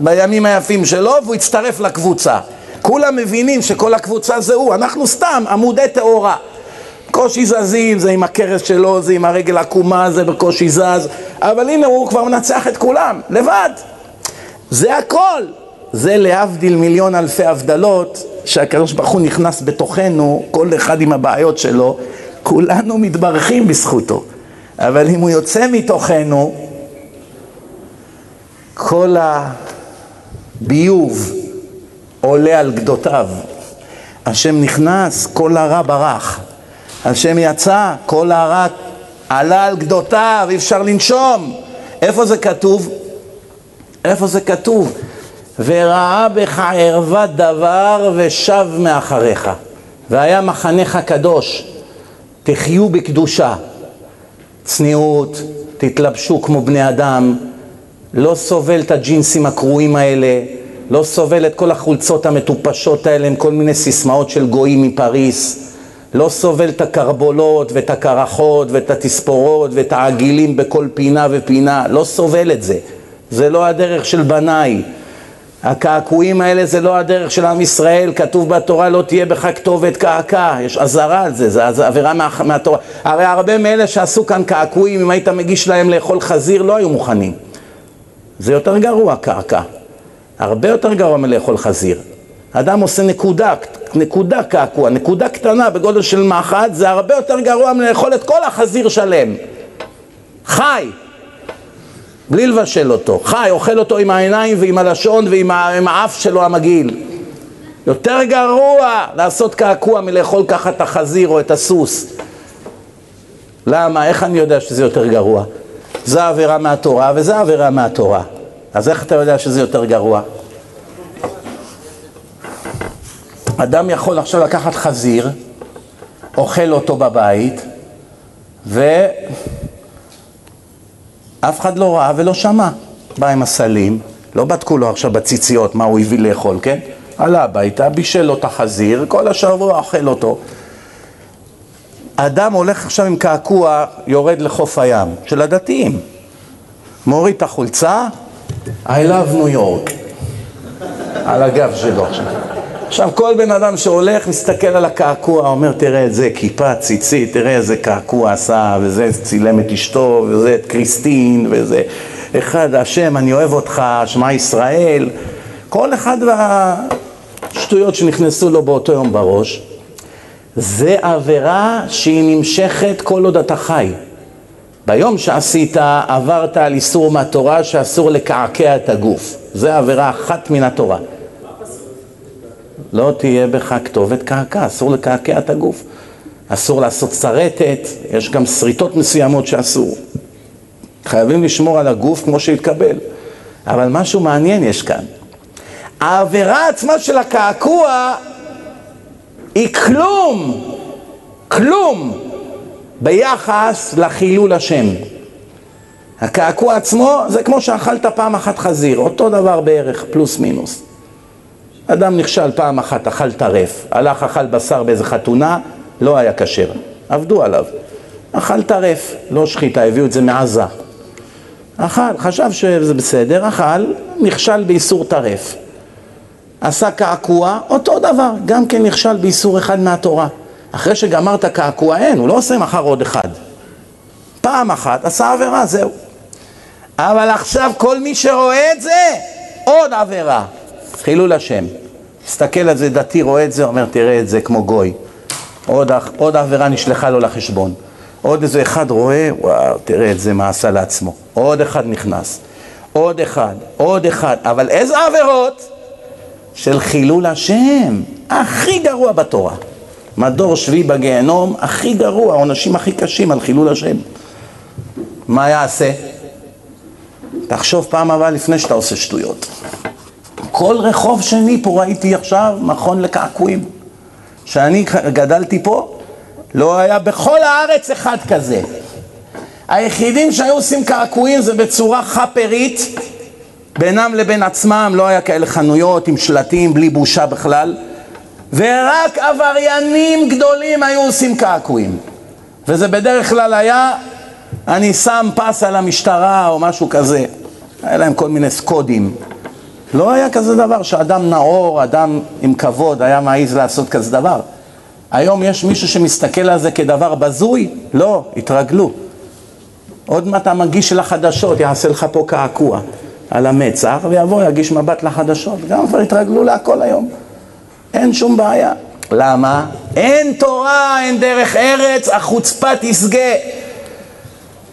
בימים היפים שלו, והוא הצטרף לקבוצה. כולם מבינים שכל הקבוצה זה הוא, אנחנו סתם עמודי טהורה. בקושי זזים, זה עם הכרס שלו, זה עם הרגל עקומה, זה בקושי זז, אבל הנה הוא כבר מנצח את כולם, לבד. זה הכל. זה להבדיל מיליון אלפי הבדלות, שהקדוש ברוך הוא נכנס בתוכנו, כל אחד עם הבעיות שלו, כולנו מתברכים בזכותו. אבל אם הוא יוצא מתוכנו, כל הביוב עולה על גדותיו. השם נכנס, כל הרע ברח. השם יצא, כל הרע עלה על גדותיו, אי אפשר לנשום. איפה זה כתוב? איפה זה כתוב? וראה בך ערוות דבר ושב מאחריך. והיה מחנך קדוש, תחיו בקדושה. צניעות, תתלבשו כמו בני אדם, לא סובל את הג'ינסים הקרועים האלה, לא סובל את כל החולצות המטופשות האלה עם כל מיני סיסמאות של גויים מפריס, לא סובל את הקרבולות ואת הקרחות ואת התספורות ואת העגילים בכל פינה ופינה, לא סובל את זה. זה לא הדרך של בניי. הקעקועים האלה זה לא הדרך של עם ישראל, כתוב בתורה לא תהיה בך כתובת קעקע, יש אזהרה על זה, זה עבירה מה, מהתורה. הרי הרבה מאלה שעשו כאן קעקועים, אם היית מגיש להם לאכול חזיר, לא היו מוכנים. זה יותר גרוע קעקע, הרבה יותר גרוע מלאכול חזיר. אדם עושה נקודה, נקודה קעקוע, נקודה קטנה בגודל של מחט, זה הרבה יותר גרוע מלאכול את כל החזיר שלם. חי. בלי לבשל אותו, חי, אוכל אותו עם העיניים ועם הלשון ועם האף שלו המגעיל. יותר גרוע לעשות קעקוע מלאכול ככה את החזיר או את הסוס. למה? איך אני יודע שזה יותר גרוע? זה עבירה מהתורה וזה עבירה מהתורה. אז איך אתה יודע שזה יותר גרוע? אדם יכול עכשיו לקחת חזיר, אוכל אותו בבית, ואף אחד לא ראה ולא שמע. בא עם הסלים, לא בדקו לו עכשיו בציציות מה הוא הביא לאכול, כן? עלה הביתה, בישל לו את החזיר, כל השבוע אוכל אותו. אדם הולך עכשיו עם קעקוע, יורד לחוף הים, של הדתיים. מוריד את החולצה, I love New York, על הגב שלו עכשיו. עכשיו כל בן אדם שהולך מסתכל על הקעקוע, אומר תראה את זה, כיפה, ציצית, תראה איזה קעקוע עשה, וזה צילם את אשתו, וזה את קריסטין, וזה אחד, השם, אני אוהב אותך, שמע ישראל, כל אחד והשטויות שנכנסו לו באותו יום בראש, זה עבירה שהיא נמשכת כל עוד אתה חי. ביום שעשית, עברת על איסור מהתורה שאסור לקעקע את הגוף. זה עבירה אחת מן התורה. לא תהיה בך כתובת קעקע, אסור לקעקע את הגוף. אסור לעשות שרטת, יש גם שריטות מסוימות שאסור. חייבים לשמור על הגוף כמו שהתקבל. אבל משהו מעניין יש כאן. העבירה עצמה של הקעקוע היא כלום, כלום, ביחס לחילול השם. הקעקוע עצמו זה כמו שאכלת פעם אחת חזיר, אותו דבר בערך, פלוס מינוס. אדם נכשל פעם אחת, אכל טרף, הלך אכל בשר באיזה חתונה, לא היה כשר, עבדו עליו. אכל טרף, לא שחיטה, הביאו את זה מעזה. אכל, חשב שזה בסדר, אכל, נכשל באיסור טרף. עשה קעקוע, אותו דבר, גם כן נכשל באיסור אחד מהתורה. אחרי שגמרת קעקוע, אין, הוא לא עושה מחר עוד אחד. פעם אחת עשה עבירה, זהו. אבל עכשיו כל מי שרואה את זה, עוד עבירה. חילול השם. מסתכל על זה דתי, רואה את זה, אומר, תראה את זה כמו גוי. עוד, עוד עבירה נשלחה לו לחשבון. עוד איזה אחד רואה, וואו, תראה את זה מה עשה לעצמו. עוד אחד נכנס. עוד אחד, עוד אחד. אבל איזה עבירות? של חילול השם. הכי גרוע בתורה. מדור שביעי בגיהנום, הכי גרוע, העונשים הכי קשים על חילול השם. מה יעשה? תחשוב פעם הבאה לפני שאתה עושה שטויות. כל רחוב שני פה ראיתי עכשיו מכון לקעקועים. כשאני גדלתי פה, לא היה בכל הארץ אחד כזה. היחידים שהיו עושים קעקועים זה בצורה חפרית, בינם לבין עצמם, לא היה כאלה חנויות עם שלטים, בלי בושה בכלל, ורק עבריינים גדולים היו עושים קעקועים. וזה בדרך כלל היה, אני שם פס על המשטרה או משהו כזה. היה להם כל מיני סקודים. לא היה כזה דבר שאדם נאור, אדם עם כבוד, היה מעז לעשות כזה דבר. היום יש מישהו שמסתכל על זה כדבר בזוי? לא, התרגלו. עוד מעט המגיש של החדשות יעשה לך פה קעקוע על המצח ויבוא, יגיש מבט לחדשות. גם כבר התרגלו להכל היום. אין שום בעיה. למה? אין תורה, אין דרך ארץ, החוצפה תשגה.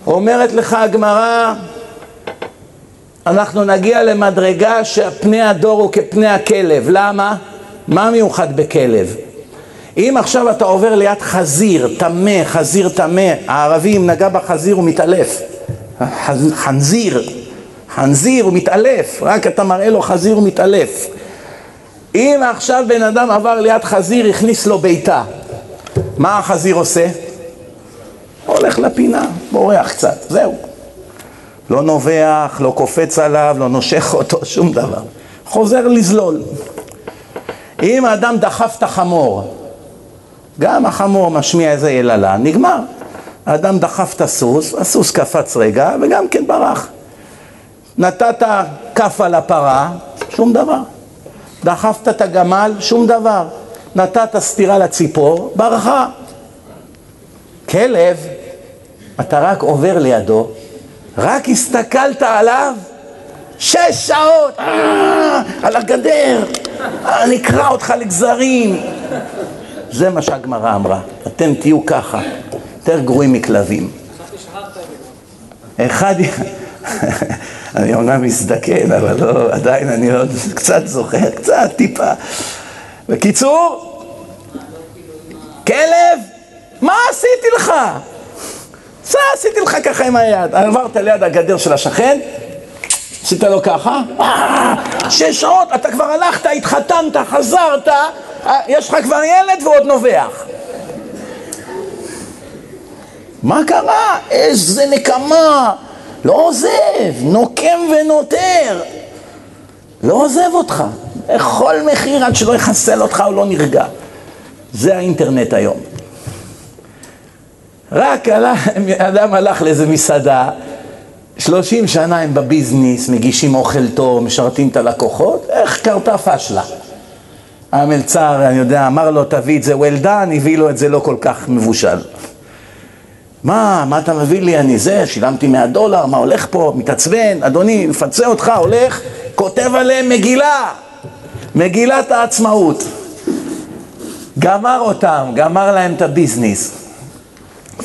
אומרת לך הגמרא, אנחנו נגיע למדרגה שפני הדור הוא כפני הכלב. למה? מה מיוחד בכלב? אם עכשיו אתה עובר ליד חזיר, טמא, חזיר טמא, הערבי אם נגע בחזיר הוא מתעלף. חנזיר, חנזיר הוא מתעלף, רק אתה מראה לו חזיר הוא מתעלף. אם עכשיו בן אדם עבר ליד חזיר, הכניס לו ביתה, מה החזיר עושה? הולך לפינה, בורח קצת, זהו. לא נובח, לא קופץ עליו, לא נושך אותו, *laughs* שום דבר. חוזר לזלול. אם האדם דחף את החמור, גם החמור משמיע איזה יללה, נגמר. האדם דחף את הסוס, הסוס קפץ רגע וגם כן ברח. נתת כף על הפרה, שום דבר. דחפת את הגמל, שום דבר. נתת סטירה לציפור, ברחה. כלב, אתה רק עובר לידו, רק הסתכלת עליו, שש שעות, אה, על הגדר, אה, נקרע אותך לגזרים. זה מה שהגמרא אמרה, אתם תהיו ככה, יותר גרועים מכלבים. אחד, אני אומנם מזדקן, אבל לא, עדיין אני עוד קצת זוכר, קצת, טיפה. בקיצור, כלב, מה עשיתי לך? זה עשיתי לך ככה עם היד. עברת ליד הגדר של השכן, עשית לו ככה, אה, שש שעות, אתה כבר הלכת, התחתנת, חזרת, אה, יש לך כבר ילד ועוד נובח. מה קרה? איזה נקמה! לא עוזב, נוקם ונותר. לא עוזב אותך, בכל מחיר עד שלא יחסל אותך או לא נרגע. זה האינטרנט היום. רק אדם הלך לאיזה מסעדה, 30 שנה הם בביזנס, מגישים אוכל טוב, משרתים את הלקוחות, איך קרתה פשלה? המלצר, אני יודע, אמר לו תביא את זה well done, הביא לו את זה לא כל כך מבושל. מה, מה אתה מביא לי? אני זה, שילמתי 100 דולר, מה הולך פה? מתעצבן, אדוני, מפצה אותך, הולך, כותב עליהם מגילה, מגילת העצמאות. גמר אותם, גמר להם את הביזנס.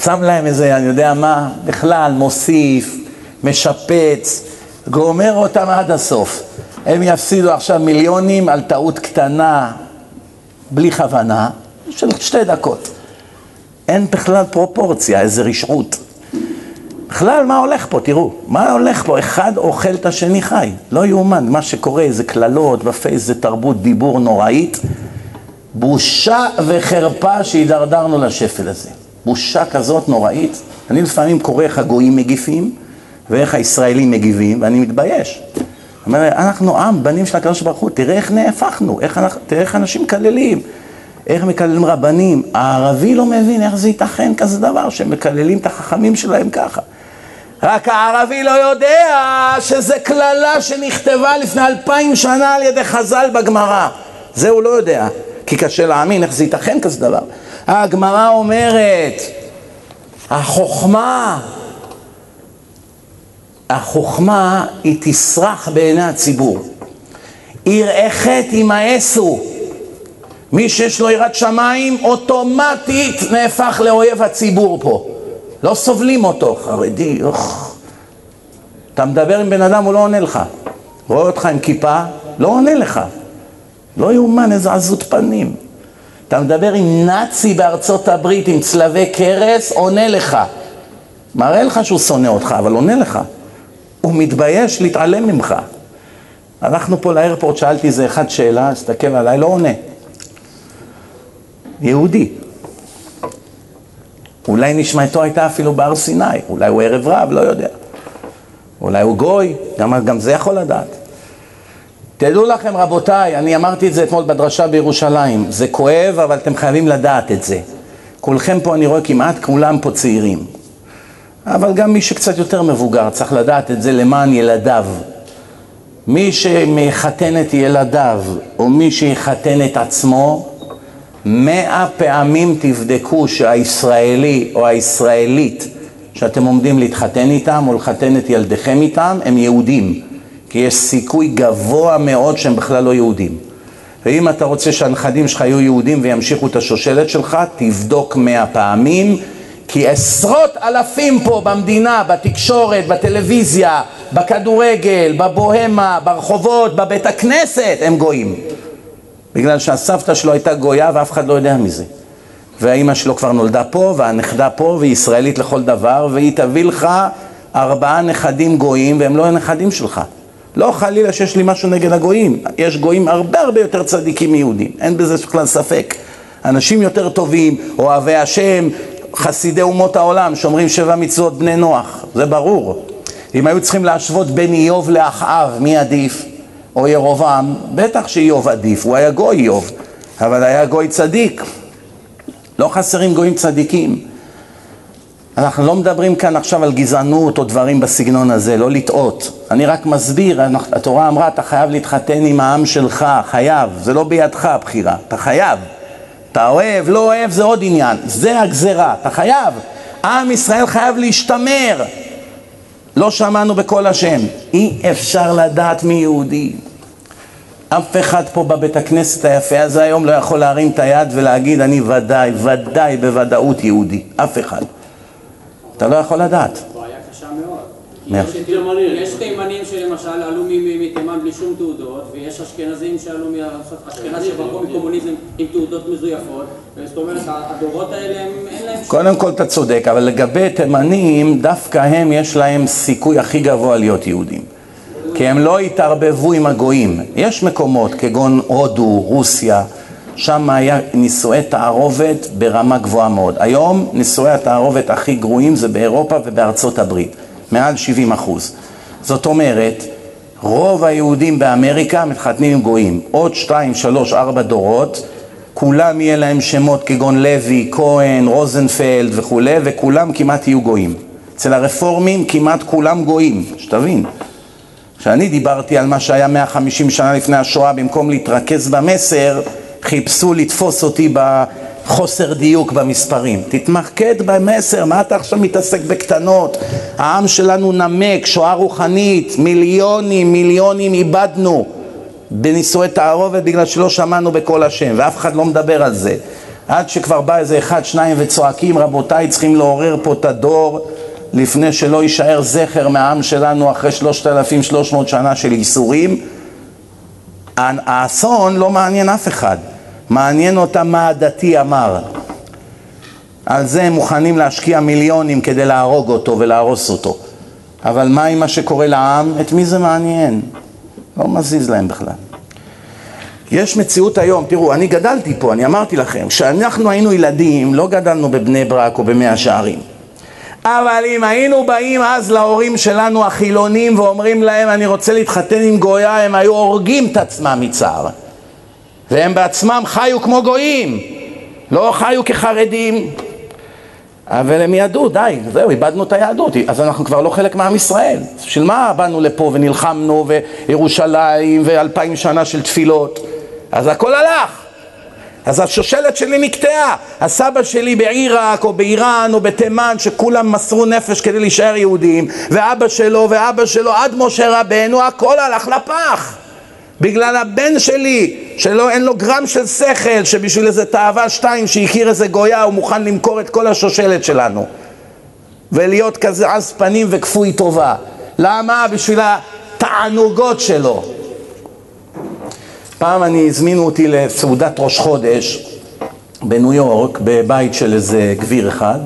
שם להם איזה, אני יודע מה, בכלל, מוסיף, משפץ, גומר אותם עד הסוף. הם יפסידו עכשיו מיליונים על טעות קטנה, בלי כוונה, של שתי דקות. אין בכלל פרופורציה, איזה רשעות. בכלל, מה הולך פה? תראו, מה הולך פה? אחד אוכל את השני חי. לא יאומן, מה שקורה, איזה קללות בפייס, זה תרבות דיבור נוראית. בושה וחרפה שהידרדרנו לשפל הזה. בושה כזאת נוראית. אני לפעמים קורא איך הגויים מגיבים ואיך הישראלים מגיבים, ואני מתבייש. אומר, אנחנו עם, בנים של הקדוש ברוך הוא, תראה איך נהפכנו, איך, תראה איך אנשים מקללים. איך מקללים רבנים? הערבי לא מבין איך זה ייתכן כזה דבר, שהם מקללים את החכמים שלהם ככה. רק הערבי לא יודע שזה קללה שנכתבה לפני אלפיים שנה על ידי חז"ל בגמרא. זה הוא לא יודע, כי קשה להאמין איך זה ייתכן כזה דבר. הגמרא אומרת, החוכמה, החוכמה היא תסרח בעיני הציבור. יראי חטא ימאסו. מי שיש לו יראת שמיים, אוטומטית נהפך לאויב הציבור פה. לא סובלים אותו, חרדי, אוח. אתה מדבר עם בן אדם, הוא לא עונה לך. רואה אותך עם כיפה, לא עונה לך. לא יאומן, איזה עזות פנים. אתה מדבר עם נאצי בארצות הברית עם צלבי קרס, עונה לך. מראה לך שהוא שונא אותך, אבל עונה לך. הוא מתבייש להתעלם ממך. הלכנו פה לאיירפורט, שאלתי איזה אחד שאלה, הסתכל עליי, לא עונה. יהודי. אולי נשמעתו הייתה אפילו בהר סיני, אולי הוא ערב רב, לא יודע. אולי הוא גוי, גם, גם זה יכול לדעת. תדעו לכם רבותיי, אני אמרתי את זה אתמול בדרשה בירושלים, זה כואב אבל אתם חייבים לדעת את זה. כולכם פה אני רואה כמעט כולם פה צעירים. אבל גם מי שקצת יותר מבוגר צריך לדעת את זה למען ילדיו. מי שמחתן את ילדיו או מי שיחתן את עצמו מאה פעמים תבדקו שהישראלי או הישראלית שאתם עומדים להתחתן איתם או לחתן את ילדיכם איתם הם יהודים. כי יש סיכוי גבוה מאוד שהם בכלל לא יהודים. ואם אתה רוצה שהנכדים שלך יהיו יהודים וימשיכו את השושלת שלך תבדוק מאה פעמים כי עשרות אלפים פה במדינה, בתקשורת, בטלוויזיה, בכדורגל, בבוהמה, ברחובות, בבית הכנסת הם גויים בגלל שהסבתא שלו הייתה גויה ואף אחד לא יודע מזה. והאימא שלו כבר נולדה פה, והנכדה פה, והיא ישראלית לכל דבר, והיא תביא לך ארבעה נכדים גויים, והם לא הנכדים שלך. לא חלילה שיש לי משהו נגד הגויים, יש גויים הרבה הרבה יותר צדיקים מיהודים, אין בזה בכלל ספק. אנשים יותר טובים, אוהבי השם, חסידי אומות העולם, שאומרים שבע מצוות בני נוח, זה ברור. אם היו צריכים להשוות בין איוב לאחאב, מי עדיף? או ירובעם, בטח שאיוב עדיף, הוא היה גוי איוב, אבל היה גוי צדיק. לא חסרים גויים צדיקים. אנחנו לא מדברים כאן עכשיו על גזענות או דברים בסגנון הזה, לא לטעות. אני רק מסביר, התורה אמרה, אתה חייב להתחתן עם העם שלך, חייב, זה לא בידך הבחירה, אתה חייב. אתה אוהב, לא אוהב, זה עוד עניין, זה הגזרה, אתה חייב. עם ישראל חייב להשתמר. לא שמענו בקול השם. אי אפשר לדעת מי יהודי. אף אחד פה בבית הכנסת היפה הזה היום לא יכול להרים את היד ולהגיד אני ודאי, ודאי בוודאות יהודי. אף אחד. אתה לא יכול לדעת. בעיה קשה מאוד. מאה. יש תימנים שלמשל עלו מתימן בלי שום תעודות, ויש אשכנזים שעלו, מה- אשכנז שברחו מקומוניזם עם תעודות מזויפות, זאת אומרת, הדורות האלה הם- אין להם. קודם כל אתה צודק, אבל לגבי תימנים, דווקא הם יש להם סיכוי הכי גבוה להיות יהודים. כי הם לא התערבבו עם הגויים. יש מקומות כגון הודו, רוסיה, שם היה נישואי תערובת ברמה גבוהה מאוד. היום נישואי התערובת הכי גרועים זה באירופה ובארצות הברית, מעל 70 אחוז. זאת אומרת, רוב היהודים באמריקה מתחתנים עם גויים. עוד שתיים, שלוש, ארבע דורות, כולם יהיה להם שמות כגון לוי, כהן, רוזנפלד וכולי, וכולם כמעט יהיו גויים. אצל הרפורמים כמעט כולם גויים, שתבין. כשאני דיברתי על מה שהיה 150 שנה לפני השואה, במקום להתרכז במסר, חיפשו לתפוס אותי בחוסר דיוק במספרים. תתמקד במסר, מה אתה עכשיו מתעסק בקטנות? העם שלנו נמק, שואה רוחנית, מיליונים, מיליונים איבדנו בנישואי תערובת בגלל שלא שמענו בקול השם, ואף אחד לא מדבר על זה. עד שכבר בא איזה אחד, שניים וצועקים, רבותיי, צריכים לעורר פה את הדור לפני שלא יישאר זכר מהעם שלנו אחרי 3,300 שנה של ייסורים. האסון לא מעניין אף אחד, מעניין אותם מה הדתי אמר. על זה הם מוכנים להשקיע מיליונים כדי להרוג אותו ולהרוס אותו. אבל מה עם מה שקורה לעם? את מי זה מעניין? לא מזיז להם בכלל. יש מציאות היום, תראו, אני גדלתי פה, אני אמרתי לכם, כשאנחנו היינו ילדים, לא גדלנו בבני ברק או במאה שערים. אבל אם היינו באים אז להורים שלנו החילונים ואומרים להם אני רוצה להתחתן עם גויה, הם היו הורגים את עצמם מצער. והם בעצמם חיו כמו גויים, לא חיו כחרדים. אבל הם ידעו, די, זהו, איבדנו את היהדות, אז אנחנו כבר לא חלק מעם ישראל. בשביל מה באנו לפה ונלחמנו, וירושלים, ואלפיים שנה של תפילות? אז הכל הלך. אז השושלת שלי נקטעה. הסבא שלי בעיראק או באיראן או בתימן שכולם מסרו נפש כדי להישאר יהודים ואבא שלו ואבא שלו עד משה רבנו הכל הלך לפח בגלל הבן שלי שלא אין לו גרם של שכל שבשביל איזה תאווה שתיים שהכיר איזה גויה הוא מוכן למכור את כל השושלת שלנו. ולהיות כזה עז פנים וכפוי טובה. למה? בשביל התענוגות שלו. פעם אני, הזמינו אותי לסעודת ראש חודש בניו יורק, בבית של איזה גביר אחד,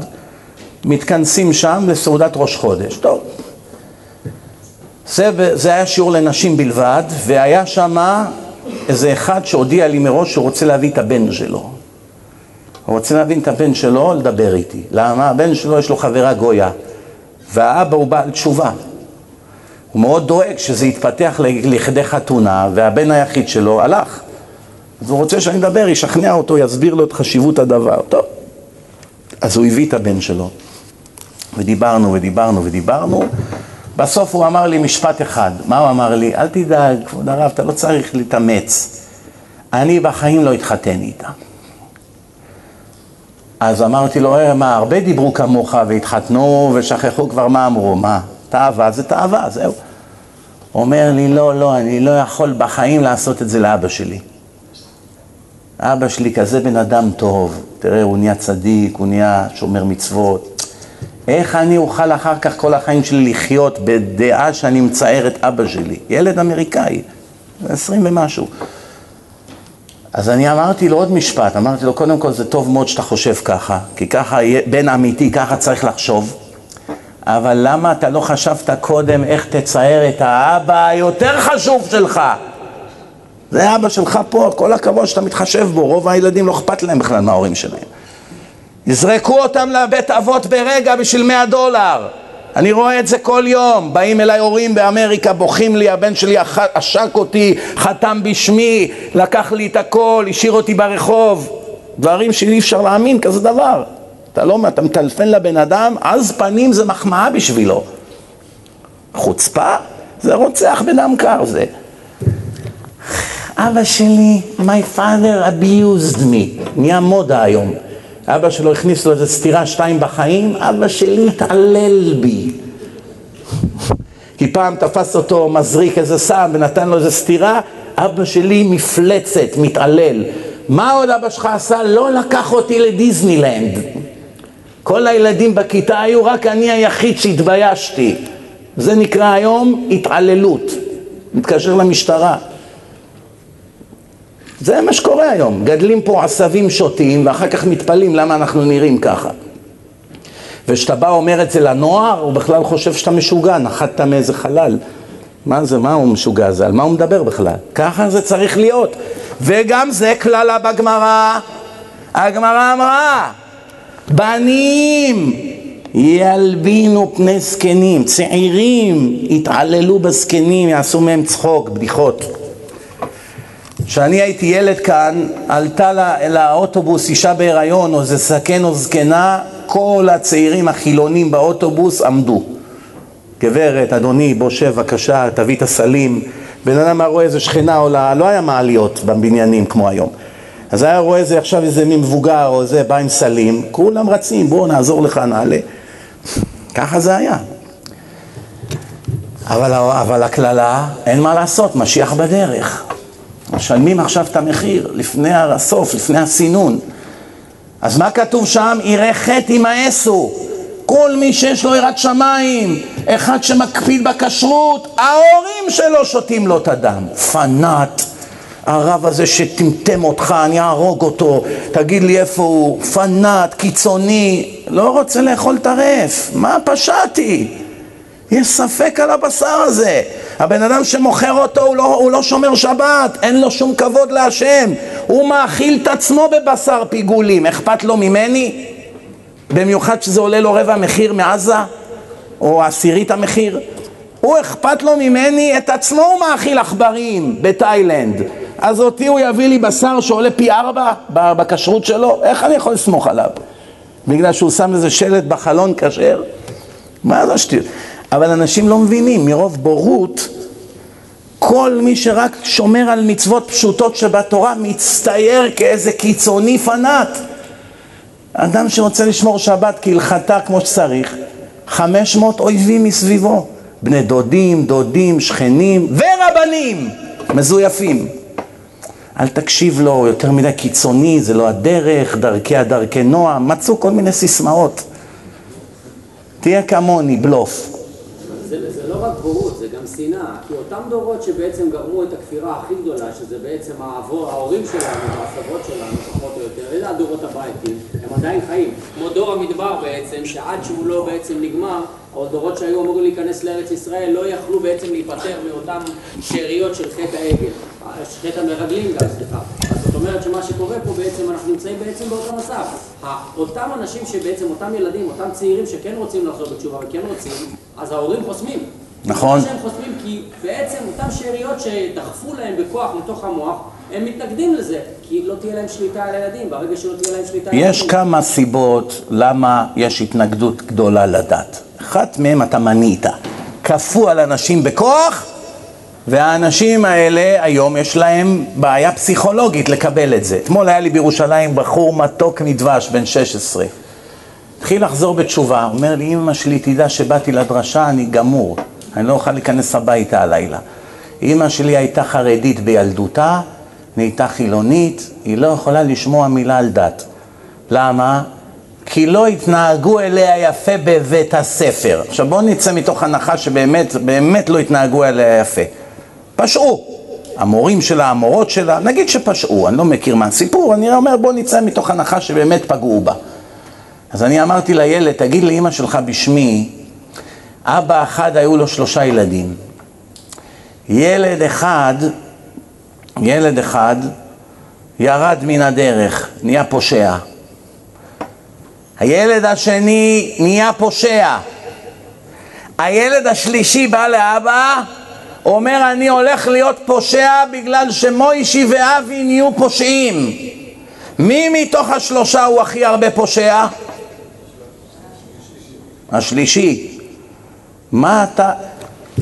מתכנסים שם לסעודת ראש חודש. טוב, זה, זה היה שיעור לנשים בלבד, והיה שם איזה אחד שהודיע לי מראש שהוא רוצה להביא את הבן שלו. הוא רוצה להביא את הבן שלו לדבר איתי. למה? הבן שלו יש לו חברה גויה, והאבא הוא בעל תשובה. הוא מאוד דואג שזה יתפתח לכדי חתונה, והבן היחיד שלו הלך. אז הוא רוצה שאני אדבר, ישכנע אותו, יסביר לו את חשיבות הדבר. טוב. אז הוא הביא את הבן שלו, ודיברנו ודיברנו ודיברנו. בסוף הוא אמר לי משפט אחד. מה הוא אמר לי? אל תדאג, כבוד הרב, אתה לא צריך להתאמץ. אני בחיים לא אתחתן איתה. אז אמרתי לו, אה, מה, הרבה דיברו כמוך והתחתנו ושכחו כבר מה אמרו, מה? תאווה זה תאווה, זהו. אומר לי, לא, לא, אני לא יכול בחיים לעשות את זה לאבא שלי. אבא שלי כזה בן אדם טוב, תראה, הוא נהיה צדיק, הוא נהיה שומר מצוות. איך אני אוכל אחר כך כל החיים שלי לחיות בדעה שאני מצער את אבא שלי? ילד אמריקאי, עשרים ומשהו. אז אני אמרתי לו עוד משפט, אמרתי לו, קודם כל זה טוב מאוד שאתה חושב ככה, כי ככה, בן אמיתי, ככה צריך לחשוב. אבל למה אתה לא חשבת קודם איך תצייר את האבא היותר חשוב שלך? זה אבא שלך פה, כל הכבוד שאתה מתחשב בו, רוב הילדים לא אכפת להם בכלל מההורים שלהם. יזרקו אותם לבית אבות ברגע בשביל 100 דולר. אני רואה את זה כל יום, באים אליי הורים באמריקה, בוכים לי, הבן שלי עשק אותי, חתם בשמי, לקח לי את הכל, השאיר אותי ברחוב. דברים שאי אפשר להאמין כזה דבר. אתה לא, אתה מטלפן לבן אדם, עז פנים זה מחמאה בשבילו. חוצפה? זה רוצח בדם קר זה. אבא שלי, my father abused me, נהיה מודה היום. אבא שלו הכניס לו איזה סטירה שתיים בחיים, אבא שלי התעלל בי. כי פעם תפס אותו מזריק איזה סם ונתן לו איזה סטירה, אבא שלי מפלצת, מתעלל. מה עוד אבא שלך עשה? לא לקח אותי לדיסנילנד. כל הילדים בכיתה היו, רק אני היחיד שהתביישתי. זה נקרא היום התעללות. מתקשר למשטרה. זה מה שקורה היום, גדלים פה עשבים שוטים ואחר כך מתפלאים למה אנחנו נראים ככה. וכשאתה בא אומר את זה לנוער, הוא בכלל חושב שאתה משוגע, נחתת מאיזה חלל. מה זה, מה הוא משוגע הזה? על מה הוא מדבר בכלל? ככה זה צריך להיות. וגם זה כללה בגמרא. הגמרא אמרה, בנים ילבינו פני זקנים, צעירים יתעללו בזקנים, יעשו מהם צחוק, בדיחות. כשאני הייתי ילד כאן, עלתה לה, לאוטובוס אישה בהיריון או איזה זקן או זקנה, כל הצעירים החילונים באוטובוס עמדו. גברת, אדוני, בוא שב בבקשה, תביא את הסלים. בן אדם היה רואה איזה שכנה עולה, לא היה מעליות בבניינים כמו היום. אז היה רואה איזה עכשיו איזה מבוגר או איזה בא עם סלים, כולם רצים, בואו נעזור לך, נעלה. ככה זה היה. אבל, אבל הקללה, אין מה לעשות, משיח בדרך. משלמים עכשיו את המחיר, לפני הסוף, לפני הסינון. אז מה כתוב שם? ירא חטא ימאסו. כל מי שיש לו יראת שמיים, אחד שמקפיד בכשרות, ההורים שלו שותים לו את הדם. פנאט. הרב הזה שטמטם אותך, אני אהרוג אותו, תגיד לי איפה הוא, פנאט, קיצוני, לא רוצה לאכול טרף, מה פשעתי? יש ספק על הבשר הזה. הבן אדם שמוכר אותו הוא לא, הוא לא שומר שבת, אין לו שום כבוד להשם. הוא מאכיל את עצמו בבשר פיגולים, אכפת לו ממני? במיוחד שזה עולה לו רבע מחיר מעזה, או עשירית המחיר. הוא אכפת לו ממני, את עצמו הוא מאכיל עכברים בתאילנד. אז אותי הוא יביא לי בשר שעולה פי ארבע בכשרות שלו? איך אני יכול לסמוך עליו? בגלל שהוא שם איזה שלט בחלון כשר? מה זה השטויות? אבל אנשים לא מבינים, מרוב בורות, כל מי שרק שומר על מצוות פשוטות שבתורה מצטייר כאיזה קיצוני פנאט. אדם שרוצה לשמור שבת כהלכתה כמו שצריך, 500 אויבים מסביבו, בני דודים, דודים, שכנים ורבנים מזויפים. אל תקשיב לו יותר מדי קיצוני, זה לא הדרך, דרכי הדרכי נועם, מצאו כל מיני סיסמאות. תהיה כמוני, בלוף. רק בורות, זה גם שנאה, כי אותם דורות שבעצם גרמו את הכפירה הכי גדולה, שזה בעצם העבור, ההורים שלנו והסבות שלנו, פחות או יותר, אלה הדורות הבייטים, הם עדיין חיים. כמו דור המדבר בעצם, שעד שהוא לא בעצם נגמר, או דורות שהיו אמורים להיכנס לארץ ישראל, לא יכלו בעצם להיפטר מאותן שאריות של חטא העגל, חטא המרגלים גם, סליחה. זאת אומרת שמה שקורה פה בעצם, אנחנו נמצאים בעצם באותו מצב. אותם אנשים שבעצם, אותם ילדים, אותם צעירים שכן רוצים לחזור בתשובה וכן רוצים, אז ההורים חוסמים. נכון. שהם חוסמים כי בעצם אותן שאריות שדחפו להם בכוח לתוך המוח, הם מתנגדים לזה, כי לא תהיה להם שליטה על הילדים, ברגע שלא תהיה להם שליטה על הילדים. יש כמה סיבות למה יש התנגדות גדולה לדת. אחת מהן אתה מנית. כפו על אנשים בכוח, והאנשים האלה היום יש להם בעיה פסיכולוגית לקבל את זה. אתמול היה לי בירושלים בחור מתוק מדבש, בן 16. התחיל לחזור בתשובה, אומר לי, אמא שלי תדע שבאתי לדרשה, אני גמור, אני לא אוכל להיכנס הביתה הלילה. אמא שלי הייתה חרדית בילדותה, נהייתה חילונית, היא לא יכולה לשמוע מילה על דת. למה? כי לא התנהגו אליה יפה בבית הספר. עכשיו בואו נצא מתוך הנחה שבאמת, באמת לא התנהגו אליה יפה. פשעו. המורים שלה, המורות שלה, נגיד שפשעו, אני לא מכיר מה הסיפור, אני אומר בואו נצא מתוך הנחה שבאמת פגעו בה. אז אני אמרתי לילד, תגיד לאימא שלך בשמי, אבא אחד היו לו שלושה ילדים. ילד אחד, ילד אחד ירד מן הדרך, נהיה פושע. הילד השני נהיה פושע. הילד השלישי בא לאבא, אומר אני הולך להיות פושע בגלל שמוישי ואבי נהיו פושעים. מי מתוך השלושה הוא הכי הרבה פושע? השלישי. מה אתה...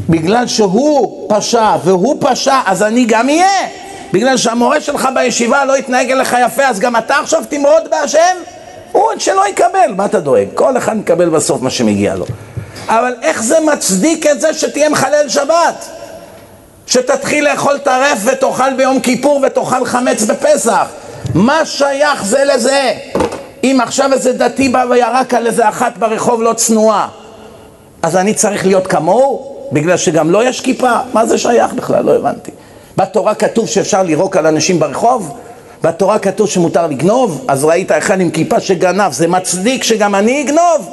בגלל שהוא פשע והוא פשע, אז אני גם אהיה. בגלל שהמורה שלך בישיבה לא יתנהג אליך יפה, אז גם אתה עכשיו תמרוד בהשם? הוא עוד שלא יקבל, מה אתה דואג? כל אחד מקבל בסוף מה שמגיע לו. אבל איך זה מצדיק את זה שתהיה מחלל שבת? שתתחיל לאכול טרף ותאכל ביום כיפור ותאכל חמץ בפסח? מה שייך זה לזה? אם עכשיו איזה דתי בא וירק על איזה אחת ברחוב לא צנועה, אז אני צריך להיות כמוהו? בגלל שגם לו לא יש כיפה? מה זה שייך בכלל? לא הבנתי. בתורה כתוב שאפשר לירוק על אנשים ברחוב? בתורה כתוב שמותר לגנוב? אז ראית אחד עם כיפה שגנב, זה מצדיק שגם אני אגנוב?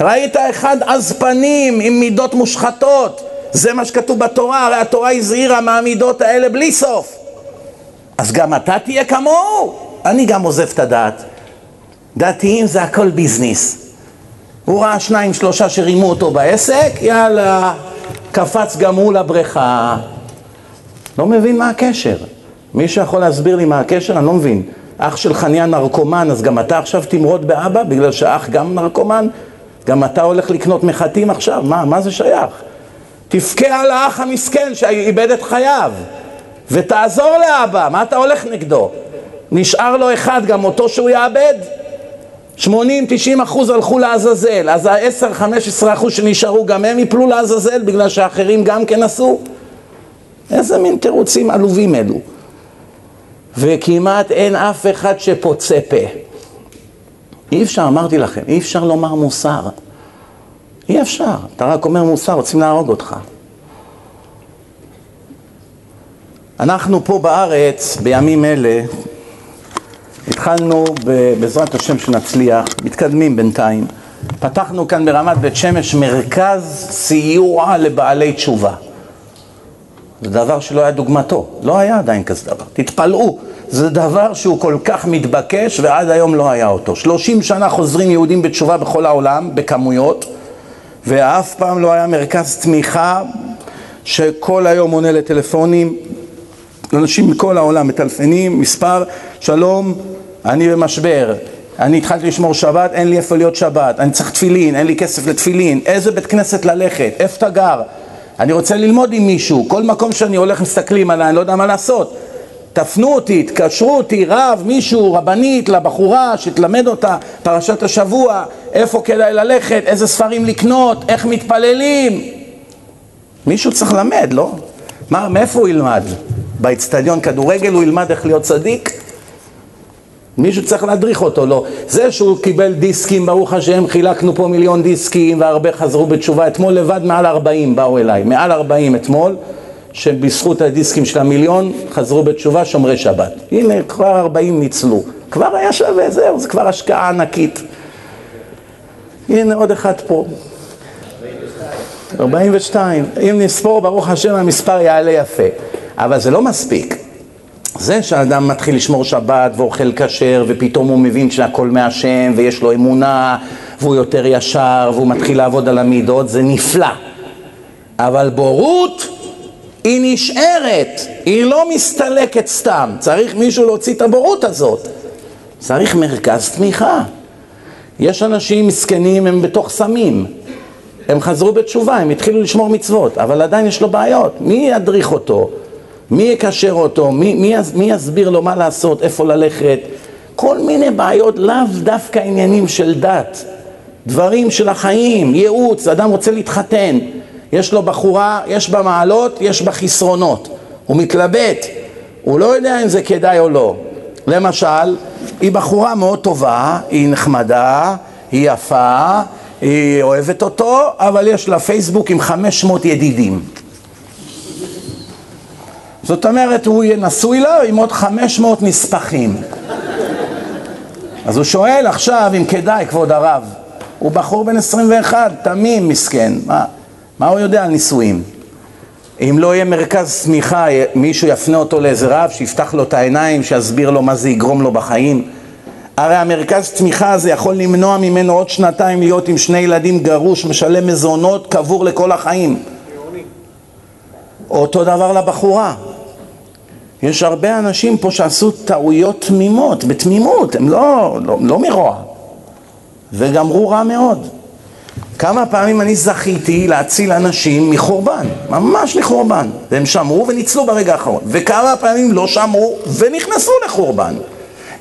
ראית אחד עז פנים עם מידות מושחתות, זה מה שכתוב בתורה, הרי התורה הזהירה מהמידות האלה בלי סוף. אז גם אתה תהיה כמוהו? אני גם עוזב את הדעת. דתיים זה הכל ביזנס. הוא ראה שניים שלושה שרימו אותו בעסק, יאללה, קפץ גם הוא לבריכה. לא מבין מה הקשר. מישהו יכול להסביר לי מה הקשר? אני לא מבין. אח שלך נהיה נרקומן, אז גם אתה עכשיו תמרוד באבא בגלל שאח גם נרקומן? גם אתה הולך לקנות מחטים עכשיו? מה, מה זה שייך? תבכה על האח המסכן שאיבד את חייו ותעזור לאבא, מה אתה הולך נגדו? נשאר לו אחד, גם אותו שהוא יאבד? 80-90 אחוז הלכו לעזאזל, אז ה-10-15 אחוז שנשארו גם הם יפלו לעזאזל בגלל שאחרים גם כן עשו? איזה מין תירוצים עלובים אלו? וכמעט אין אף אחד שפוצה פה. אי אפשר, אמרתי לכם, אי אפשר לומר מוסר. אי אפשר, אתה רק אומר מוסר, רוצים להרוג אותך. אנחנו פה בארץ, בימים אלה, התחלנו בעזרת השם שנצליח, מתקדמים בינתיים. פתחנו כאן ברמת בית שמש מרכז סיוע לבעלי תשובה. זה דבר שלא היה דוגמתו, לא היה עדיין כזה דבר. תתפלאו, זה דבר שהוא כל כך מתבקש ועד היום לא היה אותו. שלושים שנה חוזרים יהודים בתשובה בכל העולם, בכמויות, ואף פעם לא היה מרכז תמיכה שכל היום עונה לטלפונים, אנשים מכל העולם מטלפנים, מספר, שלום, אני במשבר, אני התחלתי לשמור שבת, אין לי איפה להיות שבת, אני צריך תפילין, אין לי כסף לתפילין, איזה בית כנסת ללכת, איפה אתה גר, אני רוצה ללמוד עם מישהו, כל מקום שאני הולך מסתכלים עליי, אני לא יודע מה לעשות. תפנו אותי, תקשרו אותי, רב, מישהו, רבנית, לבחורה, שתלמד אותה, פרשת השבוע, איפה כדאי ללכת, איזה ספרים לקנות, איך מתפללים. מישהו צריך ללמד, לא? מה, מאיפה הוא ילמד? באצטדיון כדורגל הוא ילמד איך להיות צדיק? מישהו צריך להדריך אותו, לא. זה שהוא קיבל דיסקים, ברוך השם, חילקנו פה מיליון דיסקים והרבה חזרו בתשובה. אתמול לבד מעל 40 באו אליי, מעל 40 אתמול, שבזכות הדיסקים של המיליון חזרו בתשובה שומרי שבת. הנה, כבר 40 ניצלו. כבר היה שווה, זהו, זה כבר השקעה ענקית. הנה עוד אחד פה. 42. אם נספור, ברוך השם, המספר יעלה יפה. אבל זה לא מספיק. זה שאדם מתחיל לשמור שבת ואוכל כשר ופתאום הוא מבין שהכל מהשם ויש לו אמונה והוא יותר ישר והוא מתחיל לעבוד על המידות, זה נפלא. אבל בורות היא נשארת, היא לא מסתלקת סתם. צריך מישהו להוציא את הבורות הזאת. צריך מרכז תמיכה. יש אנשים מסכנים, הם בתוך סמים. הם חזרו בתשובה, הם התחילו לשמור מצוות, אבל עדיין יש לו בעיות. מי ידריך אותו? מי יקשר אותו? מי, מי, מי יסביר לו מה לעשות, איפה ללכת? כל מיני בעיות, לאו דווקא עניינים של דת. דברים של החיים, ייעוץ, אדם רוצה להתחתן. יש לו בחורה, יש בה מעלות, יש בה חסרונות. הוא מתלבט, הוא לא יודע אם זה כדאי או לא. למשל, היא בחורה מאוד טובה, היא נחמדה, היא יפה, היא אוהבת אותו, אבל יש לה פייסבוק עם 500 ידידים. זאת אומרת, הוא יהיה נשוי לה עם עוד 500 נספחים. אז הוא שואל עכשיו אם כדאי, כבוד הרב. הוא בחור בן 21, תמים, מסכן. מה, מה הוא יודע על נישואים? אם לא יהיה מרכז צמיחה, מישהו יפנה אותו לאיזה רב, שיפתח לו את העיניים, שיסביר לו מה זה יגרום לו בחיים. הרי המרכז צמיחה הזה יכול למנוע ממנו עוד שנתיים להיות עם שני ילדים גרוש, משלם מזונות, קבור לכל החיים. אותו דבר לבחורה. יש הרבה אנשים פה שעשו טעויות תמימות, בתמימות, הם לא, לא, לא מרוע, וגמרו רע מאוד. כמה פעמים אני זכיתי להציל אנשים מחורבן, ממש לחורבן, והם שמרו וניצלו ברגע האחרון, וכמה פעמים לא שמרו ונכנסו לחורבן.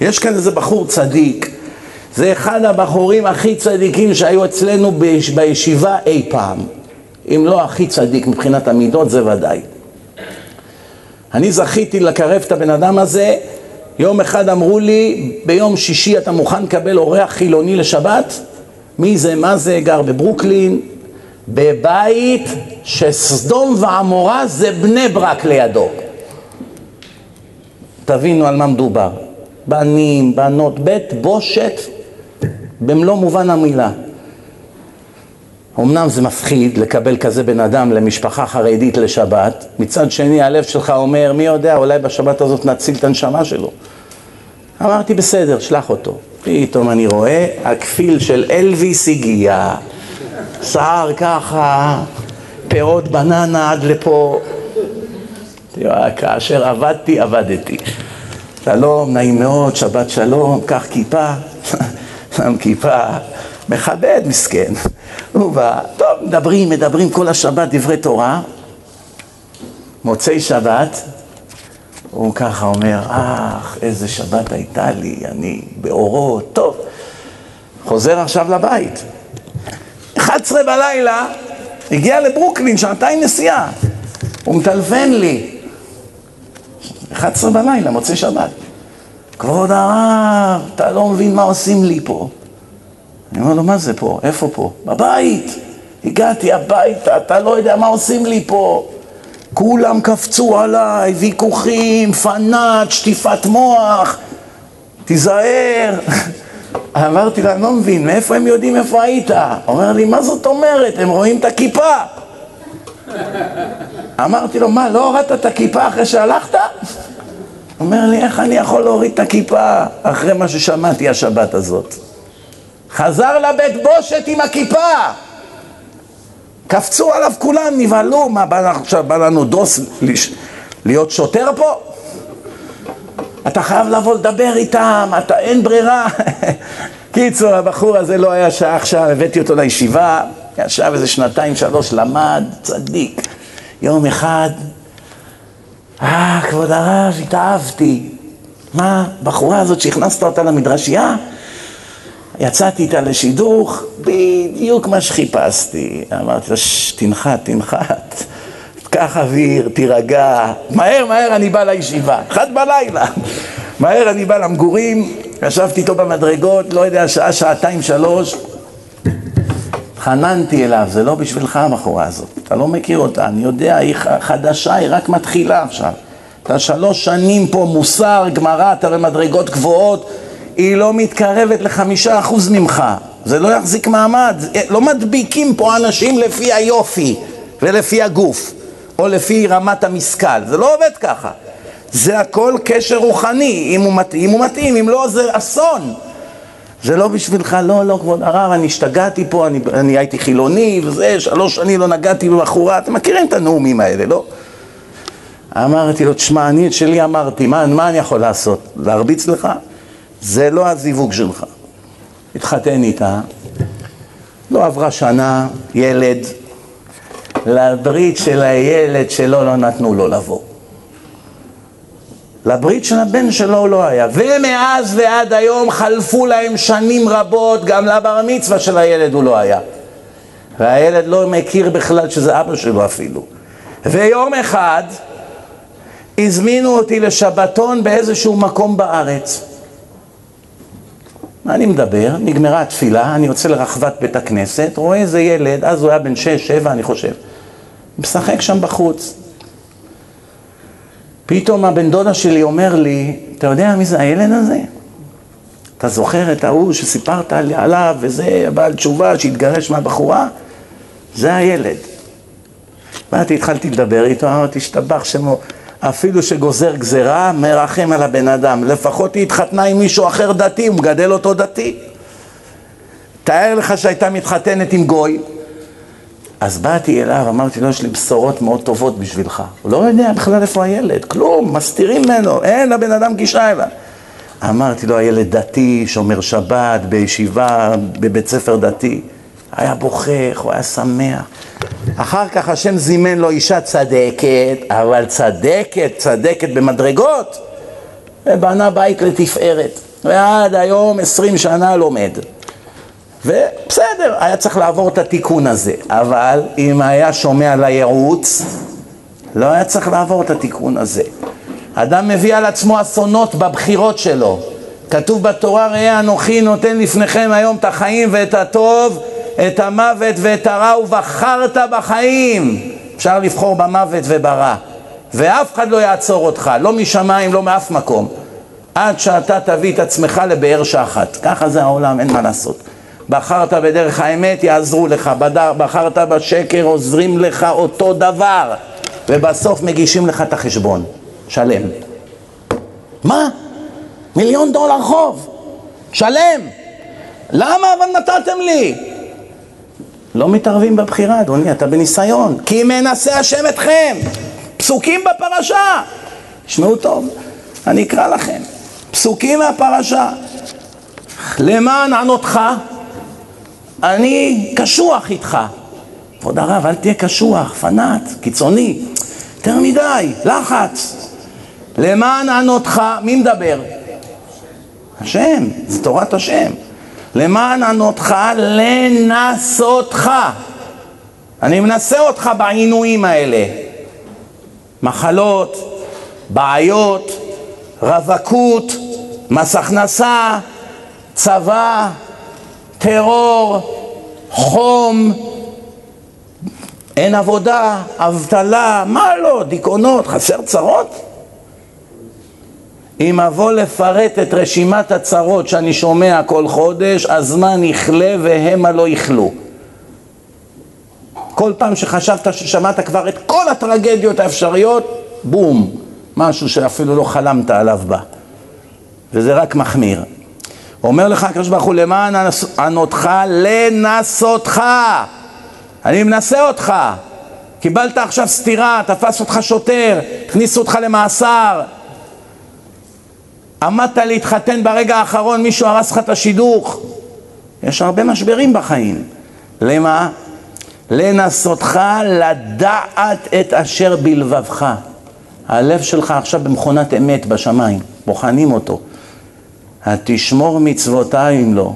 יש כאן איזה בחור צדיק, זה אחד הבחורים הכי צדיקים שהיו אצלנו בישיבה אי פעם, אם לא הכי צדיק מבחינת המידות זה ודאי. אני זכיתי לקרב את הבן אדם הזה, יום אחד אמרו לי, ביום שישי אתה מוכן לקבל אורח חילוני לשבת? מי זה, מה זה, גר בברוקלין, בבית שסדום ועמורה זה בני ברק לידו. תבינו על מה מדובר. בנים, בנות, בית בושת במלוא מובן המילה. אמנם זה מפחיד לקבל כזה בן אדם למשפחה חרדית לשבת, מצד שני הלב שלך אומר, מי יודע, אולי בשבת הזאת נציל את הנשמה שלו. אמרתי, בסדר, שלח אותו. פתאום אני רואה, הכפיל של אלוויס הגיע, שיער ככה, פירות בננה עד לפה. כאשר עבדתי, עבדתי. שלום, נעים מאוד, שבת שלום, קח כיפה, *laughs* שם כיפה, מכבד, מסכן. הוא בא, טוב, מדברים, מדברים כל השבת דברי תורה. מוצאי שבת, הוא ככה אומר, אך, איזה שבת הייתה לי, אני באורות, טוב. חוזר עכשיו לבית. 11 בלילה, הגיע לברוקלין, שעתיים נסיעה. הוא מטלפן לי. 11 בלילה, מוצאי שבת. כבוד הרב, אתה לא מבין מה עושים לי פה. אני אומר לו, מה זה פה? איפה פה? בבית. הגעתי הביתה, אתה לא יודע מה עושים לי פה. כולם קפצו עליי, ויכוחים, פנאט, שטיפת מוח, תיזהר. *laughs* אמרתי לו, אני לא מבין, מאיפה הם יודעים איפה היית? אומר לי, מה זאת אומרת? הם רואים את הכיפה. *laughs* אמרתי לו, מה, לא הורדת את הכיפה אחרי שהלכת? *laughs* אומר לי, איך אני יכול להוריד את הכיפה אחרי מה ששמעתי השבת הזאת? חזר לבית בושת עם הכיפה! קפצו עליו כולם, נבהלו, מה, בא עכשיו, בא לנו דוס להיות שוטר פה? אתה חייב לבוא לדבר איתם, אתה אין ברירה. *laughs* קיצור, הבחור הזה לא היה שעה עכשיו, הבאתי אותו לישיבה, ישב איזה שנתיים, שלוש, למד, צדיק. יום אחד, אה, כבוד הרב, התאהבתי. מה, בחורה הזאת שהכנסת אותה למדרשייה? יצאתי איתה לשידוך, בדיוק מה שחיפשתי. אמרתי ששש, תנחת, תנחת, קח אוויר, תירגע. מהר, מהר אני בא לישיבה, אחד בלילה. מהר אני בא למגורים, ישבתי איתו במדרגות, לא יודע, שעה, שעתיים, שלוש. התחננתי אליו, זה לא בשבילך הבחורה הזאת, אתה לא מכיר אותה, אני יודע, היא חדשה, היא רק מתחילה עכשיו. אתה שלוש שנים פה, מוסר, גמרא, אתה במדרגות גבוהות, היא לא מתקרבת לחמישה אחוז ממך, זה לא יחזיק מעמד, לא מדביקים פה אנשים לפי היופי ולפי הגוף, או לפי רמת המשכל, זה לא עובד ככה. זה הכל קשר רוחני, אם הוא מתאים, הוא מתאים, אם לא, זה אסון. זה לא בשבילך, לא, לא, כבוד הרב, אני השתגעתי פה, אני, אני הייתי חילוני וזה, שלוש שנים לא נגעתי בבחורה, אתם מכירים את הנאומים האלה, לא? אמרתי לו, תשמע, אני את שלי אמרתי, מה, מה אני יכול לעשות? להרביץ לך? זה לא הזיווג שלך. התחתן איתה, לא עברה שנה, ילד, לברית של הילד שלו לא נתנו לו לבוא. לברית של הבן שלו הוא לא היה. ומאז ועד היום חלפו להם שנים רבות, גם לבר מצווה של הילד הוא לא היה. והילד לא מכיר בכלל שזה אבא שלו אפילו. ויום אחד הזמינו אותי לשבתון באיזשהו מקום בארץ. אני מדבר, נגמרה התפילה, אני יוצא לרחבת בית הכנסת, רואה איזה ילד, אז הוא היה בן שש, שבע אני חושב, משחק שם בחוץ. פתאום הבן דודה שלי אומר לי, אתה יודע מי זה הילד הזה? אתה זוכר את ההוא שסיפרת עליו וזה, בעל תשובה שהתגרש מהבחורה? זה הילד. באתי, התחלתי לדבר איתו, אמרתי, השתבח שמו, אפילו שגוזר גזרה, מרחם על הבן אדם. לפחות היא התחתנה עם מישהו אחר דתי, הוא מגדל אותו דתי. תאר לך שהייתה מתחתנת עם גוי. אז באתי אליו, אמרתי לו, יש לי בשורות מאוד טובות בשבילך. הוא לא יודע בכלל איפה הילד, כלום, מסתירים ממנו, אין לבן אדם גישה אליו. אמרתי לו, הילד דתי, שומר שבת, בישיבה, בבית ספר דתי. היה בוכך, הוא היה שמח. אחר כך השם זימן לו אישה צדקת, אבל צדקת, צדקת במדרגות, ובנה בית לתפארת. ועד היום עשרים שנה לומד. ובסדר, היה צריך לעבור את התיקון הזה, אבל אם היה שומע לייעוץ, לא היה צריך לעבור את התיקון הזה. אדם מביא על עצמו אסונות בבחירות שלו. כתוב בתורה, ראה אנוכי נותן לפניכם היום את החיים ואת הטוב, את המוות ואת הרע ובחרת בחיים. אפשר לבחור במוות וברע, ואף אחד לא יעצור אותך, לא משמיים, לא מאף מקום, עד שאתה תביא את עצמך לבאר שחת. ככה זה העולם, אין מה לעשות. בחרת בדרך האמת, יעזרו לך, בחרת בשקר, עוזרים לך אותו דבר, ובסוף מגישים לך את החשבון. שלם. מה? מיליון דולר חוב. שלם. למה אבל נתתם לי? לא מתערבים בבחירה, אדוני, אתה בניסיון. כי מנסה השם אתכם. פסוקים בפרשה. תשמעו טוב, אני אקרא לכם. פסוקים מהפרשה. למען ענותך, אני קשוח איתך. כבוד הרב, אל תהיה קשוח, פנאט, קיצוני. יותר מדי, לחץ. למען ענותך, מי מדבר? השם, זה תורת השם. למען ענותך לנסותך. אני מנסה אותך בעינויים האלה. מחלות, בעיות, רווקות, מס הכנסה, צבא, טרור, חום, אין עבודה, אבטלה, מה לא, דיכאונות, חסר צרות? אם אבוא לפרט את רשימת הצרות שאני שומע כל חודש, הזמן יכלה והמה לא יכלו. כל פעם שחשבת ששמעת כבר את כל הטרגדיות האפשריות, בום, משהו שאפילו לא חלמת עליו בה. וזה רק מחמיר. אומר לך הקדוש ברוך הוא, למען ענותך לנסותך. אני מנסה אותך. קיבלת עכשיו סטירה, תפס אותך שוטר, הכניסו אותך למאסר. עמדת להתחתן ברגע האחרון, מישהו הרס לך את השידוך. יש הרבה משברים בחיים. למה? לנסותך לדעת את אשר בלבבך. הלב שלך עכשיו במכונת אמת בשמיים, בוחנים אותו. התשמור מצוותיי אם לא.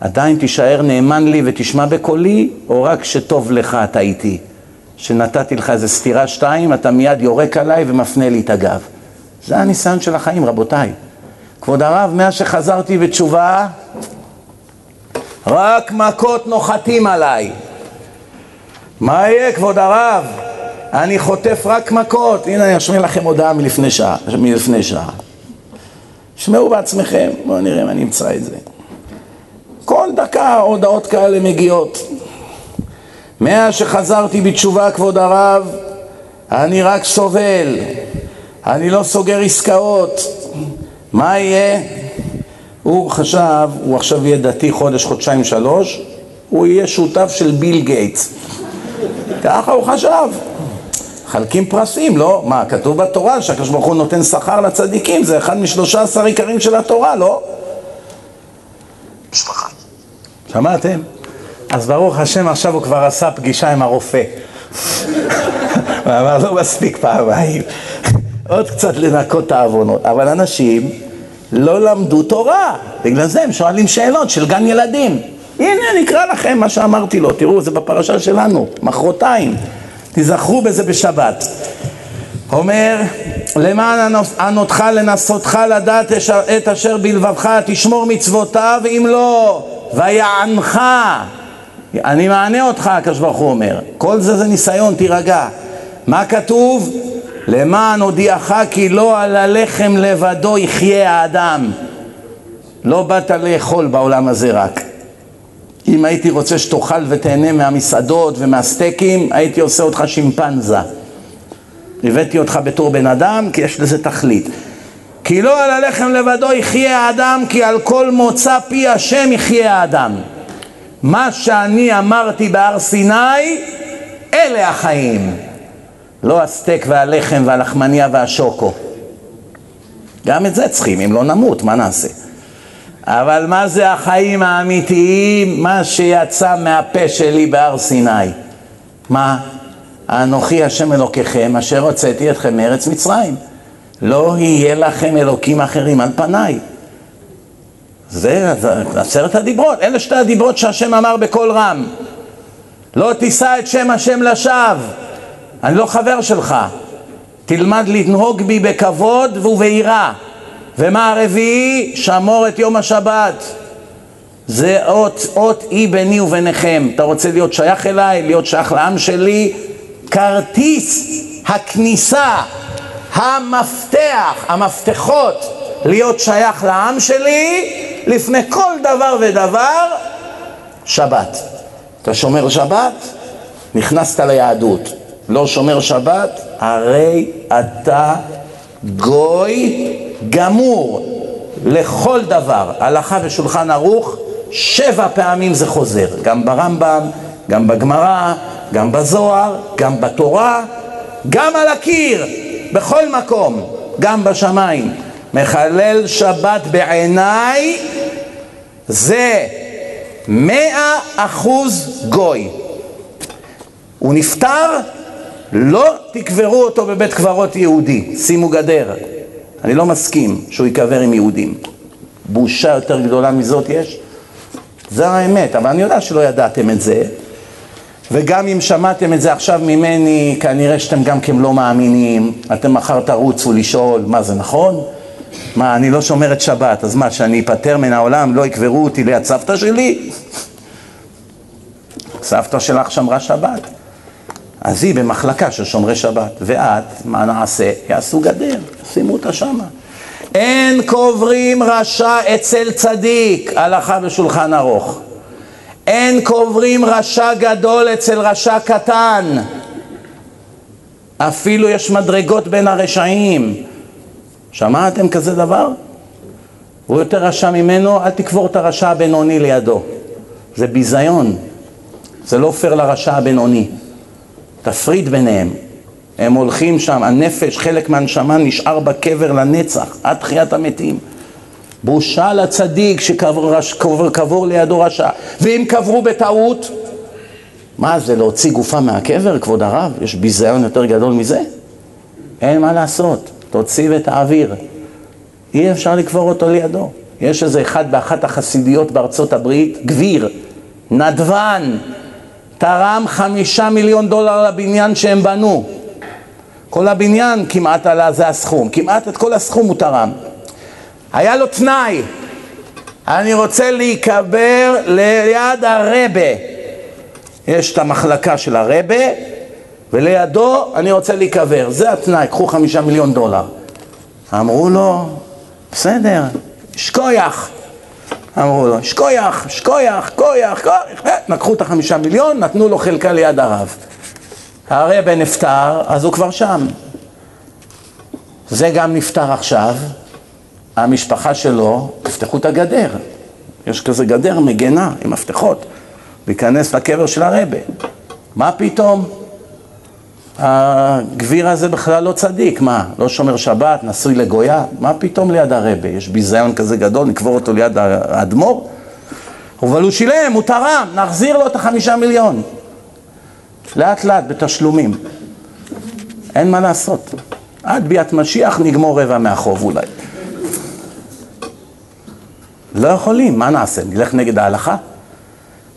עדיין תישאר נאמן לי ותשמע בקולי, או רק שטוב לך אתה איתי? שנתתי לך איזה סטירה שתיים, אתה מיד יורק עליי ומפנה לי את הגב. זה הניסיון של החיים, רבותיי. כבוד הרב, מאז שחזרתי בתשובה, רק מכות נוחתים עליי. מה יהיה, כבוד הרב? אני חוטף רק מכות. הנה, אני אשמיע לכם הודעה מלפני שעה. מלפני שעה. שמעו בעצמכם, בואו נראה אם אני אמצא את זה. כל דקה הודעות כאלה מגיעות. מאז שחזרתי בתשובה, כבוד הרב, אני רק סובל. אני לא סוגר עסקאות. מה יהיה? הוא חשב, הוא עכשיו יהיה דתי חודש, חודשיים, שלוש, הוא יהיה שותף של ביל גייטס. ככה הוא חשב. מחלקים פרסים, לא? מה, כתוב בתורה שהקדוש ברוך הוא נותן שכר לצדיקים, זה אחד משלושה עשר עיקרים של התורה, לא? משפחה. שמעתם? אז ברוך השם, עכשיו הוא כבר עשה פגישה עם הרופא. *laughs* הוא אמר, לא מספיק פעמיים, עוד קצת לנקות את העוונות. אבל אנשים לא למדו תורה, בגלל זה הם שואלים שאלות של גן ילדים. הנה, אני אקרא לכם מה שאמרתי לו, תראו, זה בפרשה שלנו, מחרתיים. תיזכרו בזה בשבת. אומר, למען ענותך לנסותך לדעת את אשר בלבבך, תשמור מצוותיו, אם לא, ויענך. אני מענה אותך, הקדוש ברוך הוא אומר. כל זה זה ניסיון, תירגע. מה כתוב? למען הודיעך כי לא על הלחם לבדו יחיה האדם. לא באת לאכול בעולם הזה רק. אם הייתי רוצה שתאכל ותהנה מהמסעדות ומהסטייקים, הייתי עושה אותך שימפנזה. הבאתי אותך בתור בן אדם, כי יש לזה תכלית. כי לא על הלחם לבדו יחיה האדם, כי על כל מוצא פי השם יחיה האדם. מה שאני אמרתי בהר סיני, אלה החיים. לא הסטייק והלחם והלחמניה והשוקו. גם את זה צריכים, אם לא נמות, מה נעשה? אבל מה זה החיים האמיתיים? מה שיצא מהפה שלי בהר סיני. מה? אנוכי השם אלוקיכם אשר הוצאתי אתכם מארץ מצרים. לא יהיה לכם אלוקים אחרים על פניי. זה עשרת הדיברות, אלה שתי הדיברות שהשם אמר בקול רם. לא תישא את שם השם לשווא, אני לא חבר שלך. תלמד לנהוג בי בכבוד וביראה. ומה הרביעי? שמור את יום השבת. זה אות, אות אי ביני וביניכם. אתה רוצה להיות שייך אליי, להיות שייך לעם שלי? כרטיס הכניסה, המפתח, המפתחות להיות שייך לעם שלי, לפני כל דבר ודבר, שבת. אתה שומר שבת, נכנסת ליהדות. לא שומר שבת, הרי אתה גוי גמור לכל דבר. הלכה ושולחן ערוך, שבע פעמים זה חוזר. גם ברמב"ם, גם בגמרא, גם בזוהר, גם בתורה, גם על הקיר, בכל מקום, גם בשמיים. מחלל שבת בעיניי זה מאה אחוז גוי. הוא נפטר, לא תקברו אותו בבית קברות יהודי, שימו גדר. אני לא מסכים שהוא ייקבר עם יהודים. בושה יותר גדולה מזאת יש? זה האמת, אבל אני יודע שלא ידעתם את זה. וגם אם שמעתם את זה עכשיו ממני, כנראה שאתם גם כן לא מאמינים. אתם מחר תרוצו לשאול, מה זה נכון? מה, אני לא שומרת שבת, אז מה, שאני אפטר מן העולם, לא יקברו אותי ליד סבתא שלי? סבתא שלך שמרה שבת. אז היא במחלקה של שומרי שבת, ואת, מה נעשה? יעשו גדר, שימו אותה שמה. אין קוברים רשע אצל צדיק, הלכה בשולחן ארוך. אין קוברים רשע גדול אצל רשע קטן. אפילו יש מדרגות בין הרשעים. שמעתם כזה דבר? הוא יותר רשע ממנו, אל תקבור את הרשע הבינוני לידו. זה ביזיון. זה לא פייר לרשע הבינוני. תפריד ביניהם. הם הולכים שם, הנפש, חלק מהנשמה נשאר בקבר לנצח, עד תחיית המתים. בושה לצדיק שקבור לידו רשע. ואם קברו בטעות, מה זה, להוציא גופה מהקבר, כבוד הרב? יש ביזיון יותר גדול מזה? אין מה לעשות, תוציא ותעביר. אי אפשר לקבור אותו לידו. יש איזה אחד באחת החסידיות בארצות הברית, גביר, נדבן, תרם חמישה מיליון דולר לבניין שהם בנו. כל הבניין כמעט עלה, זה הסכום, כמעט את כל הסכום הוא תרם. היה לו תנאי, אני רוצה להיקבר ליד הרבה. יש את המחלקה של הרבה, ולידו אני רוצה להיקבר. זה התנאי, קחו חמישה מיליון דולר. אמרו לו, בסדר, שכוייח. אמרו לו, שכוייח, שכוייח, כוייח, כוייח. לקחו את החמישה מיליון, נתנו לו חלקה ליד הרב. הרבה נפטר, אז הוא כבר שם. זה גם נפטר עכשיו, המשפחה שלו, תפתחו את הגדר. יש כזה גדר מגנה עם מפתחות, להיכנס לקבר של הרבה. מה פתאום? הגביר הזה בכלל לא צדיק, מה? לא שומר שבת, נשוי לגויה? מה פתאום ליד הרבה? יש ביזיון כזה גדול, נקבור אותו ליד האדמו"ר? אבל הוא שילם, הוא תרם, נחזיר לו את החמישה מיליון. לאט לאט, בתשלומים. אין מה לעשות. עד ביאת משיח נגמור רבע מהחוב אולי. לא יכולים, מה נעשה? נלך נגד ההלכה?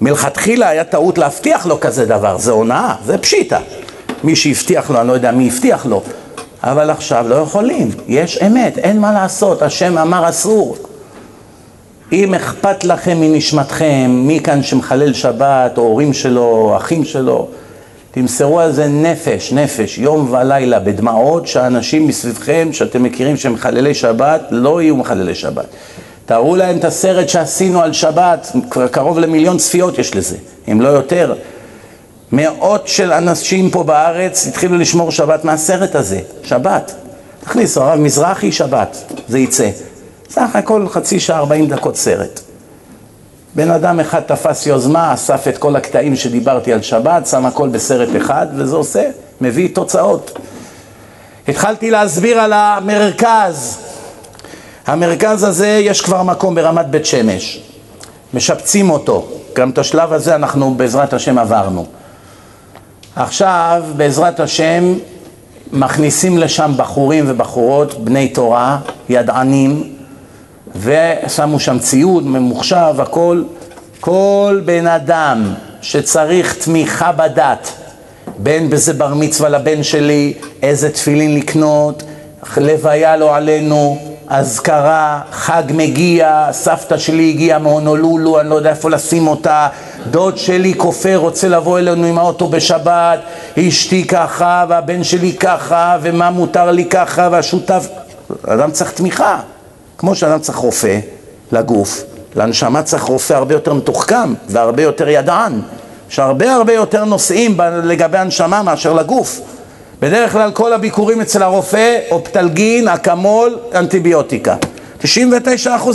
מלכתחילה היה טעות להבטיח לו כזה דבר, זה הונאה, זה פשיטה. מי שהבטיח לו, אני לא יודע מי הבטיח לו, אבל עכשיו לא יכולים, יש אמת, אין מה לעשות, השם אמר אסור. אם אכפת לכם מנשמתכם, מי כאן שמחלל שבת, או הורים שלו, או אחים שלו, תמסרו על זה נפש, נפש, יום ולילה, בדמעות, שאנשים מסביבכם, שאתם מכירים שהם מחללי שבת, לא יהיו מחללי שבת. תראו להם את הסרט שעשינו על שבת, כבר קרוב למיליון צפיות יש לזה, אם לא יותר. מאות של אנשים פה בארץ התחילו לשמור שבת מהסרט הזה, שבת. תכניסו, הרב מזרחי, שבת, זה יצא. סך הכל חצי שעה, ארבעים דקות סרט. בן אדם אחד תפס יוזמה, אסף את כל הקטעים שדיברתי על שבת, שם הכל בסרט אחד, וזה עושה, מביא תוצאות. התחלתי להסביר על המרכז. המרכז הזה, יש כבר מקום ברמת בית שמש. משפצים אותו. גם את השלב הזה אנחנו בעזרת השם עברנו. עכשיו, בעזרת השם, מכניסים לשם בחורים ובחורות, בני תורה, ידענים, ושמו שם ציוד ממוחשב, הכל. כל בן אדם שצריך תמיכה בדת, בין בזה בר מצווה לבן שלי, איזה תפילין לקנות, לוויה לא עלינו, אזכרה, חג מגיע, סבתא שלי הגיעה מהונולולו, אני לא יודע איפה לשים אותה, דוד שלי כופר, רוצה לבוא אלינו עם האוטו בשבת, אשתי ככה, והבן שלי ככה, ומה מותר לי ככה, והשותף... אדם צריך תמיכה, כמו שאדם צריך רופא לגוף, לנשמה צריך רופא הרבה יותר מתוחכם והרבה יותר ידען, שהרבה הרבה יותר נושאים לגבי הנשמה מאשר לגוף. בדרך כלל כל הביקורים אצל הרופא, אופטלגין, אקמול, אנטיביוטיקה. 99%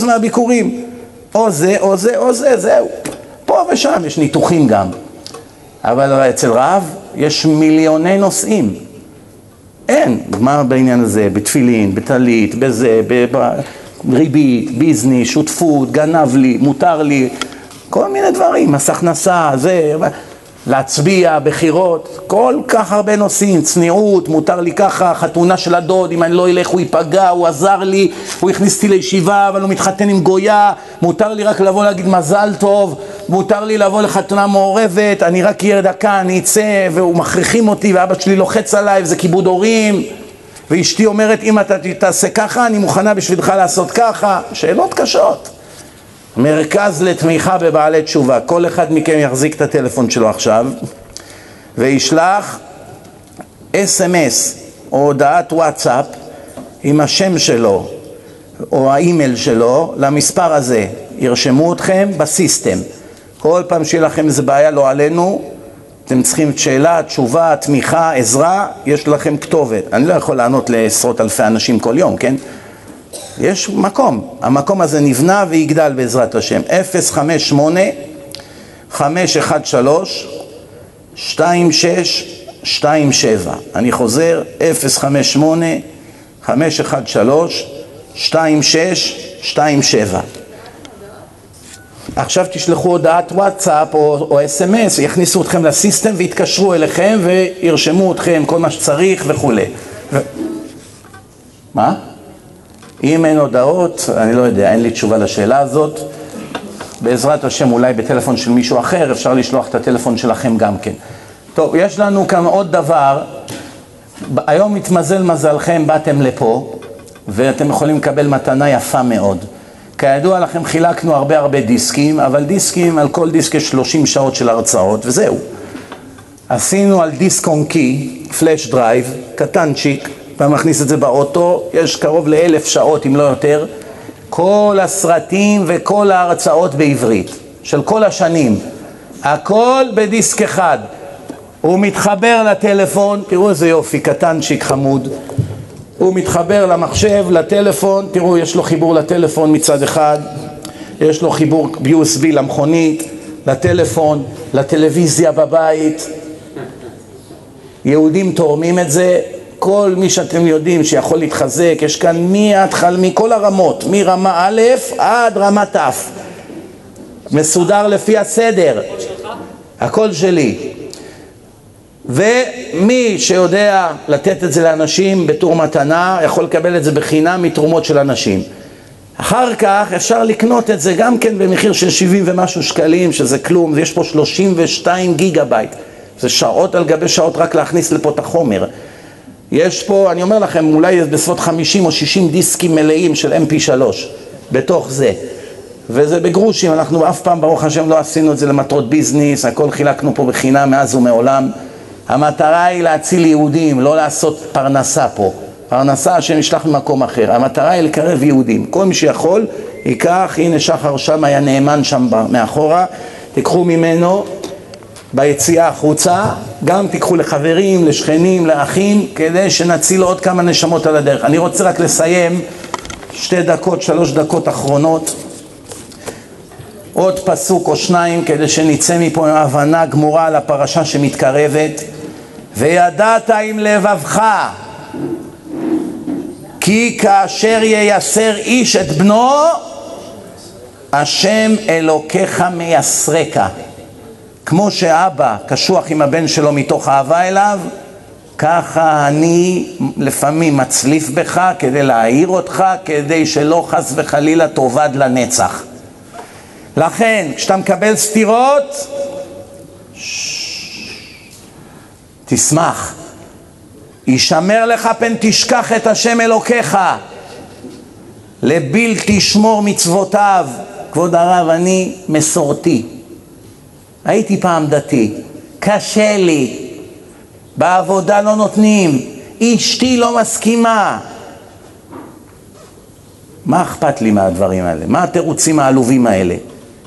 מהביקורים. או זה, או זה, או זה, זהו. פה ושם יש ניתוחים גם. אבל אצל רב יש מיליוני נושאים. אין, מה בעניין הזה? בתפילין, בטלית, בזה, בריבית, ביזני, שותפות, גנב לי, מותר לי, כל מיני דברים, מס הכנסה, זה... להצביע, בחירות, כל כך הרבה נושאים, צניעות, מותר לי ככה, חתונה של הדוד, אם אני לא אלך הוא ייפגע, הוא עזר לי, הוא הכניס אותי לישיבה, אבל הוא מתחתן עם גויה, מותר לי רק לבוא להגיד מזל טוב, מותר לי לבוא לחתונה מעורבת, אני רק אהיה דקה, אני אצא, והוא מכריחים אותי, ואבא שלי לוחץ עליי, וזה כיבוד הורים, ואשתי אומרת, אם אתה תעשה ככה, אני מוכנה בשבילך לעשות ככה, שאלות קשות. מרכז לתמיכה בבעלי תשובה. כל אחד מכם יחזיק את הטלפון שלו עכשיו וישלח אס.אם.אס או הודעת וואטסאפ עם השם שלו או האימייל שלו למספר הזה. ירשמו אתכם בסיסטם. כל פעם שיהיה לכם איזה בעיה לא עלינו, אתם צריכים שאלה, תשובה, תמיכה, עזרה, יש לכם כתובת. אני לא יכול לענות לעשרות אלפי אנשים כל יום, כן? יש מקום, המקום הזה נבנה ויגדל בעזרת השם. 058 513 2627 אני חוזר, 058 513 2627 עכשיו תשלחו הודעת וואטסאפ או, או אס.אם.אס, יכניסו אתכם לסיסטם ויתקשרו אליכם וירשמו אתכם כל מה שצריך וכולי. ו... מה? אם אין הודעות, אני לא יודע, אין לי תשובה לשאלה הזאת. בעזרת השם, אולי בטלפון של מישהו אחר, אפשר לשלוח את הטלפון שלכם גם כן. טוב, יש לנו כאן עוד דבר. היום התמזל מזלכם, באתם לפה, ואתם יכולים לקבל מתנה יפה מאוד. כידוע לכם, חילקנו הרבה הרבה דיסקים, אבל דיסקים, על כל דיסק יש 30 שעות של הרצאות, וזהו. עשינו על דיסק און קי, flash drive, קטנצ'יק, אתה מכניס את זה באוטו, יש קרוב לאלף שעות אם לא יותר, כל הסרטים וכל ההרצאות בעברית, של כל השנים, הכל בדיסק אחד. הוא מתחבר לטלפון, תראו איזה יופי, קטנצ'יק חמוד. הוא מתחבר למחשב, לטלפון, תראו, יש לו חיבור לטלפון מצד אחד, יש לו חיבור USB למכונית, לטלפון, לטלוויזיה בבית. יהודים תורמים את זה, כל מי שאתם יודעים שיכול להתחזק, יש כאן מהתחל, מכל הרמות, מרמה א' עד רמה ת', מסודר לפי הסדר, הכל שלי. ומי שיודע לתת את זה לאנשים בתור מתנה, יכול לקבל את זה בחינם מתרומות של אנשים. אחר כך אפשר לקנות את זה גם כן במחיר של 70 ומשהו שקלים, שזה כלום, יש פה 32 גיגה בייט. זה שעות על גבי שעות רק להכניס לפה את החומר. יש פה, אני אומר לכם, אולי בסביבות 50 או 60 דיסקים מלאים של mp3 בתוך זה. וזה בגרושים, אנחנו אף פעם, ברוך השם, לא עשינו את זה למטרות ביזנס, הכל חילקנו פה בחינם מאז ומעולם. המטרה היא להציל יהודים, לא לעשות פרנסה פה. פרנסה השם ישלח ממקום אחר. המטרה היא לקרב יהודים. כל מי שיכול, ייקח, הנה שחר שם היה נאמן שם מאחורה, תיקחו ממנו ביציאה החוצה, גם תיקחו לחברים, לשכנים, לאחים, כדי שנציל עוד כמה נשמות על הדרך. אני רוצה רק לסיים שתי דקות, שלוש דקות אחרונות, עוד פסוק או שניים, כדי שנצא מפה עם הבנה גמורה על הפרשה שמתקרבת. וידעת עם לבבך כי כאשר ייסר איש את בנו, השם אלוקיך מייסרקה. כמו שאבא קשוח עם הבן שלו מתוך אהבה אליו, ככה אני לפעמים מצליף בך כדי להעיר אותך, כדי שלא חס וחלילה תאבד לנצח. לכן, כשאתה מקבל סתירות, תשמח. יישמר לך פן תשכח את השם אלוקיך. לבלתי שמור מצוותיו. כבוד הרב, אני מסורתי. הייתי פעם דתי, קשה לי, בעבודה לא נותנים, אשתי לא מסכימה. מה אכפת לי מהדברים האלה? מה התירוצים העלובים האלה?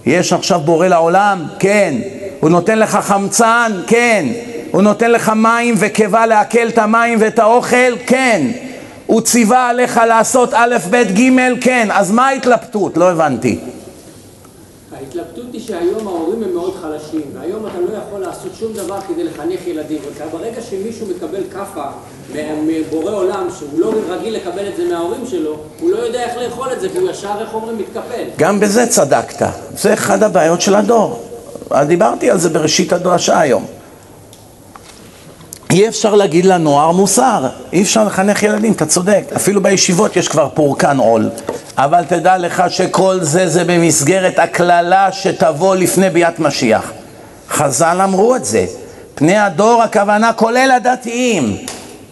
יש עכשיו בורא לעולם? כן. הוא נותן לך חמצן? כן. הוא נותן לך מים וקיבה לעכל את המים ואת האוכל? כן. הוא ציווה עליך לעשות א', ב', ג'? כן. אז מה ההתלבטות? לא הבנתי. ההתלבטות היא שהיום ההורים הם מאוד חלשים, והיום אתה לא יכול לעשות שום דבר כדי לחנך ילדים. וברגע שמישהו מקבל כאפה מבורא עולם, שהוא לא רגיל לקבל את זה מההורים שלו, הוא לא יודע איך לאכול את זה, כי הוא ישר, איך אומרים, מתקפל. גם בזה צדקת. זה אחד הבעיות של הדור. דיברתי על זה בראשית הדרשה היום. אי אפשר להגיד לנוער מוסר, אי אפשר לחנך ילדים, אתה צודק. אפילו בישיבות יש כבר פורקן עול. אבל תדע לך שכל זה זה במסגרת הקללה שתבוא לפני ביאת משיח. חז"ל אמרו את זה. פני הדור הכוונה כולל הדתיים,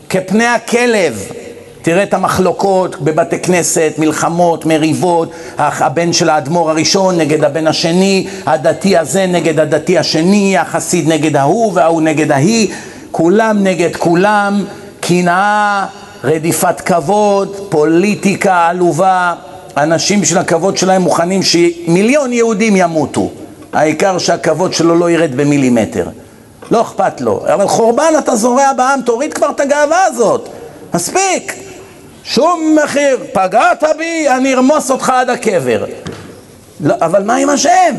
כפני הכלב. תראה את המחלוקות בבתי כנסת, מלחמות, מריבות, הבן של האדמו"ר הראשון נגד הבן השני, הדתי הזה נגד הדתי השני, החסיד נגד ההוא וההוא נגד ההיא, כולם נגד כולם, קנאה, רדיפת כבוד, פוליטיקה עלובה, אנשים בשביל הכבוד שלהם מוכנים שמיליון יהודים ימותו, העיקר שהכבוד שלו לא ירד במילימטר. לא אכפת לו, אבל חורבן אתה זורע בעם, תוריד כבר את הגאווה הזאת, מספיק. שום מחיר, פגעת בי, אני ארמוס אותך עד הקבר. לא, אבל מה עם השם?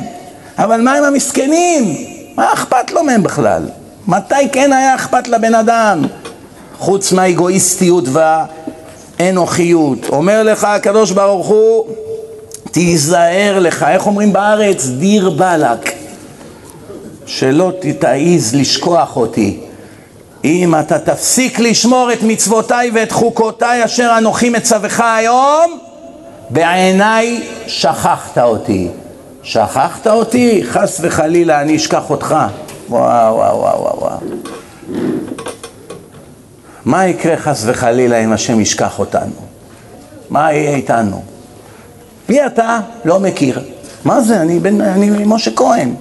אבל מה עם המסכנים? מה אכפת לו מהם בכלל? מתי כן היה אכפת לבן אדם? חוץ מהאגואיסטיות והאנוכיות. אומר לך הקדוש ברוך הוא, תיזהר לך, איך אומרים בארץ? דיר באלק. שלא תעיז לשכוח אותי. אם אתה תפסיק לשמור את מצוותיי ואת חוקותיי אשר אנוכי מצווך היום, בעיניי שכחת אותי. שכחת אותי? חס וחלילה אני אשכח אותך. וואו וואו וואו וואו. מה יקרה חס וחלילה אם השם ישכח אותנו? מה יהיה איתנו? מי אתה? לא מכיר. מה זה? אני בן... אני משה כהן.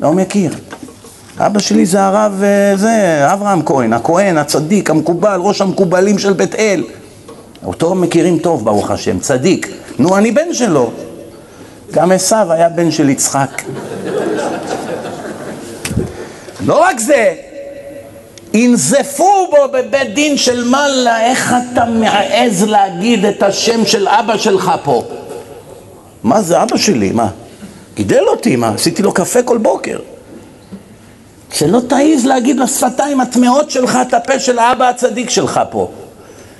לא מכיר. אבא שלי זה הרב, אה, זה, אברהם כהן, הכהן, הצדיק, המקובל, ראש המקובלים של בית אל. אותו מכירים טוב, ברוך השם, צדיק. נו, אני בן שלו. גם עשו היה בן של יצחק. לא רק זה, ינזפו בו בבית דין של מעלה, איך אתה מעז להגיד את השם של אבא שלך פה? מה זה אבא שלי? מה? גידל אותי, מה? עשיתי לו קפה כל בוקר. שלא תעיז להגיד לשפתיים הטמעות שלך את הפה של האבא הצדיק שלך פה.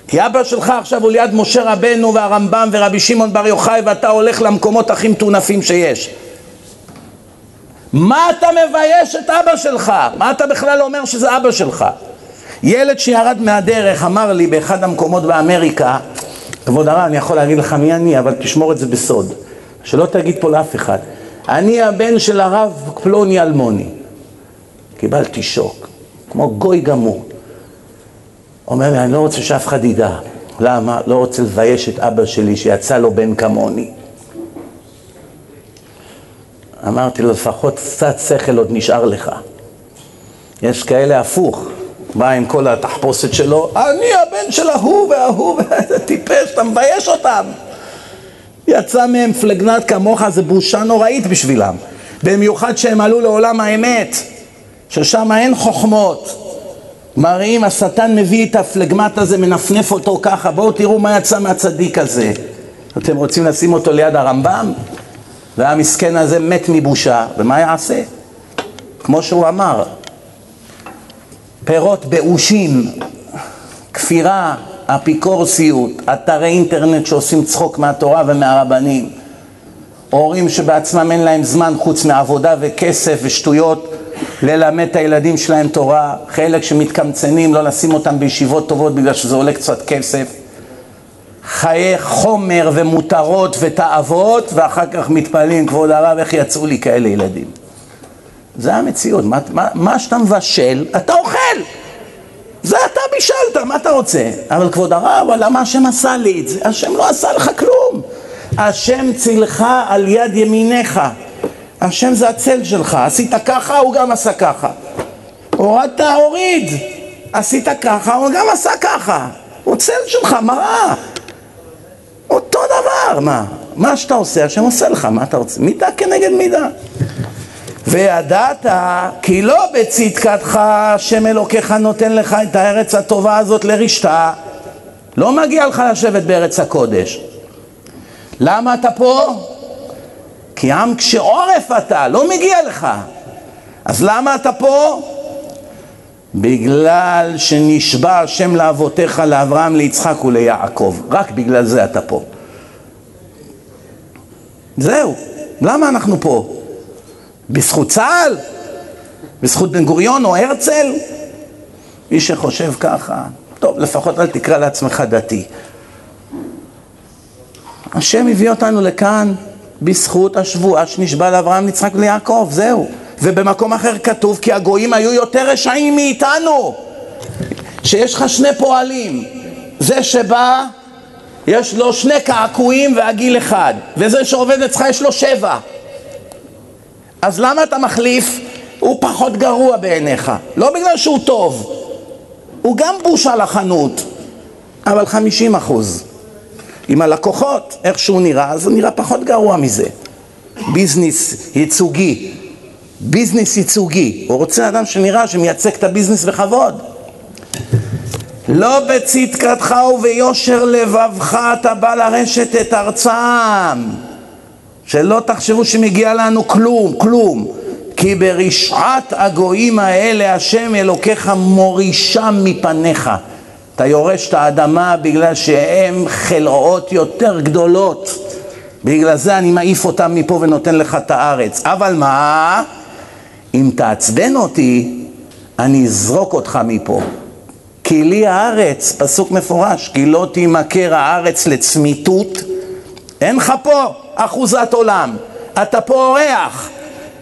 כי אבא שלך עכשיו הוא ליד משה רבנו והרמב"ם ורבי שמעון בר יוחאי ואתה הולך למקומות הכי מטונפים שיש. מה אתה מבייש את אבא שלך? מה אתה בכלל אומר שזה אבא שלך? ילד שירד מהדרך אמר לי באחד המקומות באמריקה, כבוד הרב, אני יכול להגיד לך מי אני, אבל תשמור את זה בסוד. שלא תגיד פה לאף אחד. אני הבן של הרב פלוני אלמוני. קיבלתי שוק, כמו גוי גמור. אומר לי, אני לא רוצה שאף אחד ידע. למה? לא רוצה לבייש את אבא שלי שיצא לו בן כמוני. אמרתי לו, לפחות קצת שכל עוד נשאר לך. יש כאלה הפוך, בא עם כל התחפושת שלו, אני הבן של ההוא וההוא, *laughs* ואיזה טיפש, אתה מבייש אותם. יצא מהם פלגנת כמוך, זה בושה נוראית בשבילם. במיוחד שהם עלו לעולם האמת, ששם אין חוכמות. מראים, השטן מביא את הפלגמט הזה, מנפנף אותו ככה, בואו תראו מה יצא מהצדיק הזה. אתם רוצים לשים אותו ליד הרמב"ם? והמסכן הזה מת מבושה, ומה יעשה? כמו שהוא אמר, פירות באושים, כפירה, אפיקורסיות, אתרי אינטרנט שעושים צחוק מהתורה ומהרבנים, הורים שבעצמם אין להם זמן חוץ מעבודה וכסף ושטויות ללמד את הילדים שלהם תורה, חלק שמתקמצנים לא לשים אותם בישיבות טובות בגלל שזה עולה קצת כסף, חיי חומר ומותרות ותאוות ואחר כך מתפלאים, כבוד הרב, איך יצאו לי כאלה ילדים. זה המציאות, מה, מה, מה שאתה מבשל, אתה אוכל. זה אתה בישלת, מה אתה רוצה? אבל כבוד הרב, למה השם עשה לי את זה? השם לא עשה לך כלום. השם צילך על יד ימיניך. השם זה הצל שלך. עשית ככה, הוא גם עשה ככה. הורדת, הוריד. עשית ככה, הוא גם עשה ככה. הוא צל שלך, מראה. אותו דבר, מה? מה שאתה עושה, השם עושה לך, מה אתה רוצה? מידה כנגד מידה. וידעת כי לא בצדקתך השם אלוקיך נותן לך את הארץ הטובה הזאת לרשתה. לא מגיע לך לשבת בארץ הקודש. למה אתה פה? כי עם קשה עורף אתה, לא מגיע לך. אז למה אתה פה? בגלל שנשבע השם לאבותיך, לאברהם, ליצחק וליעקב. רק בגלל זה אתה פה. זהו. למה אנחנו פה? בזכות צה"ל? בזכות בן גוריון או הרצל? מי שחושב ככה, טוב, לפחות אל תקרא לעצמך דתי. השם הביא אותנו לכאן בזכות השבועה שנשבע לאברהם, יצחק וליעקב, זהו. ובמקום אחר כתוב כי הגויים היו יותר רשעים מאיתנו. שיש לך שני פועלים, זה שבא, יש לו שני קעקועים ועגיל אחד, וזה שעובד אצלך יש לו שבע. אז למה אתה מחליף? הוא פחות גרוע בעיניך, לא בגלל שהוא טוב, הוא גם בושה לחנות, אבל חמישים אחוז. עם הלקוחות, איך שהוא נראה, אז הוא נראה פחות גרוע מזה. ביזנס ייצוגי, ביזנס ייצוגי, הוא רוצה אדם שנראה שמייצג את הביזנס בכבוד. לא בצדקתך וביושר לבבך אתה בא לרשת את ארצם. שלא תחשבו שמגיע לנו כלום, כלום. כי ברשעת הגויים האלה השם אלוקיך מורישם מפניך. אתה יורש את האדמה בגלל שהם חלאות יותר גדולות. בגלל זה אני מעיף אותם מפה ונותן לך את הארץ. אבל מה? אם תעצבן אותי, אני אזרוק אותך מפה. כי לי הארץ, פסוק מפורש, כי לא תימכר הארץ לצמיתות, אין לך פה אחוזת עולם, אתה פה אורח,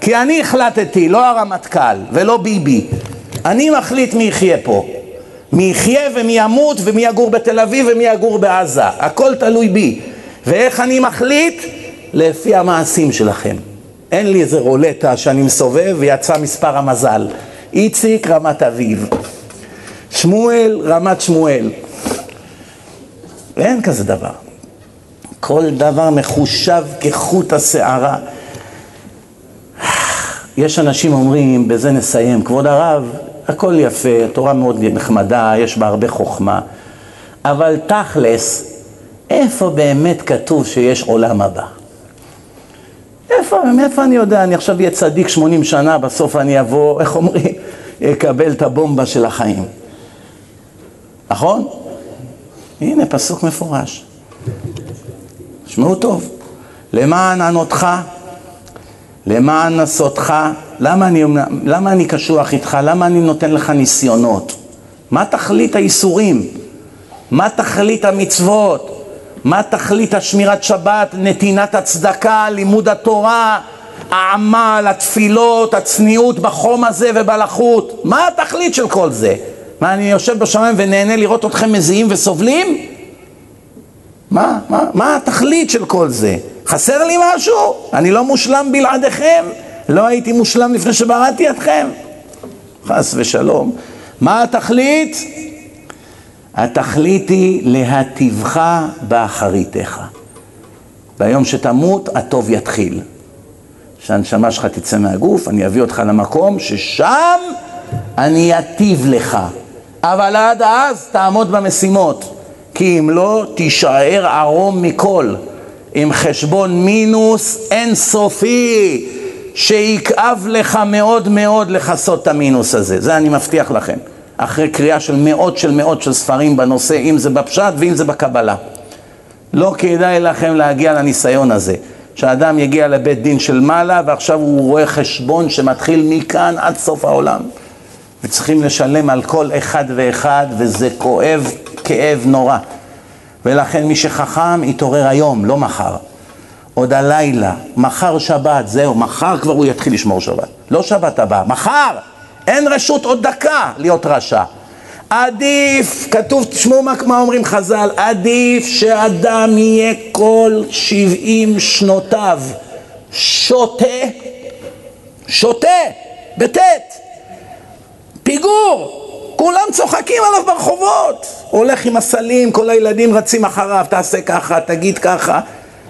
כי אני החלטתי, לא הרמטכ"ל ולא ביבי, אני מחליט מי יחיה פה, מי יחיה ומי ימות ומי יגור בתל אביב ומי יגור בעזה, הכל תלוי בי, ואיך אני מחליט? לפי המעשים שלכם. אין לי איזה רולטה שאני מסובב ויצא מספר המזל. איציק רמת אביב, שמואל רמת שמואל. אין כזה דבר. כל דבר מחושב כחוט השערה. יש אנשים אומרים, בזה נסיים, כבוד הרב, הכל יפה, התורה מאוד נחמדה, יש בה הרבה חוכמה, אבל תכלס, איפה באמת כתוב שיש עולם הבא? איפה, מאיפה אני יודע, אני עכשיו אהיה צדיק 80 שנה, בסוף אני אבוא, *laughs* איך אומרים, אקבל את הבומבה של החיים. נכון? הנה פסוק מפורש. שמעו טוב. למען ענותך, למען נסותך, למה אני, למה אני קשוח איתך? למה אני נותן לך ניסיונות? מה תכלית האיסורים? מה תכלית המצוות? מה תכלית השמירת שבת, נתינת הצדקה, לימוד התורה, העמל, התפילות, הצניעות בחום הזה ובלחות? מה התכלית של כל זה? מה, אני יושב בשמיים ונהנה לראות אתכם מזיעים וסובלים? מה, מה, מה התכלית של כל זה? חסר לי משהו? אני לא מושלם בלעדיכם? לא הייתי מושלם לפני שבראתי אתכם? חס ושלום. מה התכלית? התכלית היא להטיבך באחריתך. ביום שתמות, הטוב יתחיל. שהנשמה שלך תצא מהגוף, אני אביא אותך למקום ששם אני אטיב לך. אבל עד אז תעמוד במשימות. כי אם לא, תישאר ערום מכל, עם חשבון מינוס אינסופי, שיכאב לך מאוד מאוד לכסות את המינוס הזה. זה אני מבטיח לכם. אחרי קריאה של מאות של מאות של ספרים בנושא, אם זה בפשט ואם זה בקבלה. לא כדאי לכם להגיע לניסיון הזה. שאדם יגיע לבית דין של מעלה ועכשיו הוא רואה חשבון שמתחיל מכאן עד סוף העולם. וצריכים לשלם על כל אחד ואחד וזה כואב כאב נורא. ולכן מי שחכם יתעורר היום, לא מחר. עוד הלילה, מחר שבת, זהו, מחר כבר הוא יתחיל לשמור שבת. לא שבת הבאה, מחר! אין רשות עוד דקה להיות רשע. עדיף, כתוב, תשמעו מה, מה אומרים חז"ל, עדיף שאדם יהיה כל שבעים שנותיו שותה, שותה, בטית, פיגור, כולם צוחקים עליו ברחובות, הולך עם הסלים, כל הילדים רצים אחריו, תעשה ככה, תגיד ככה,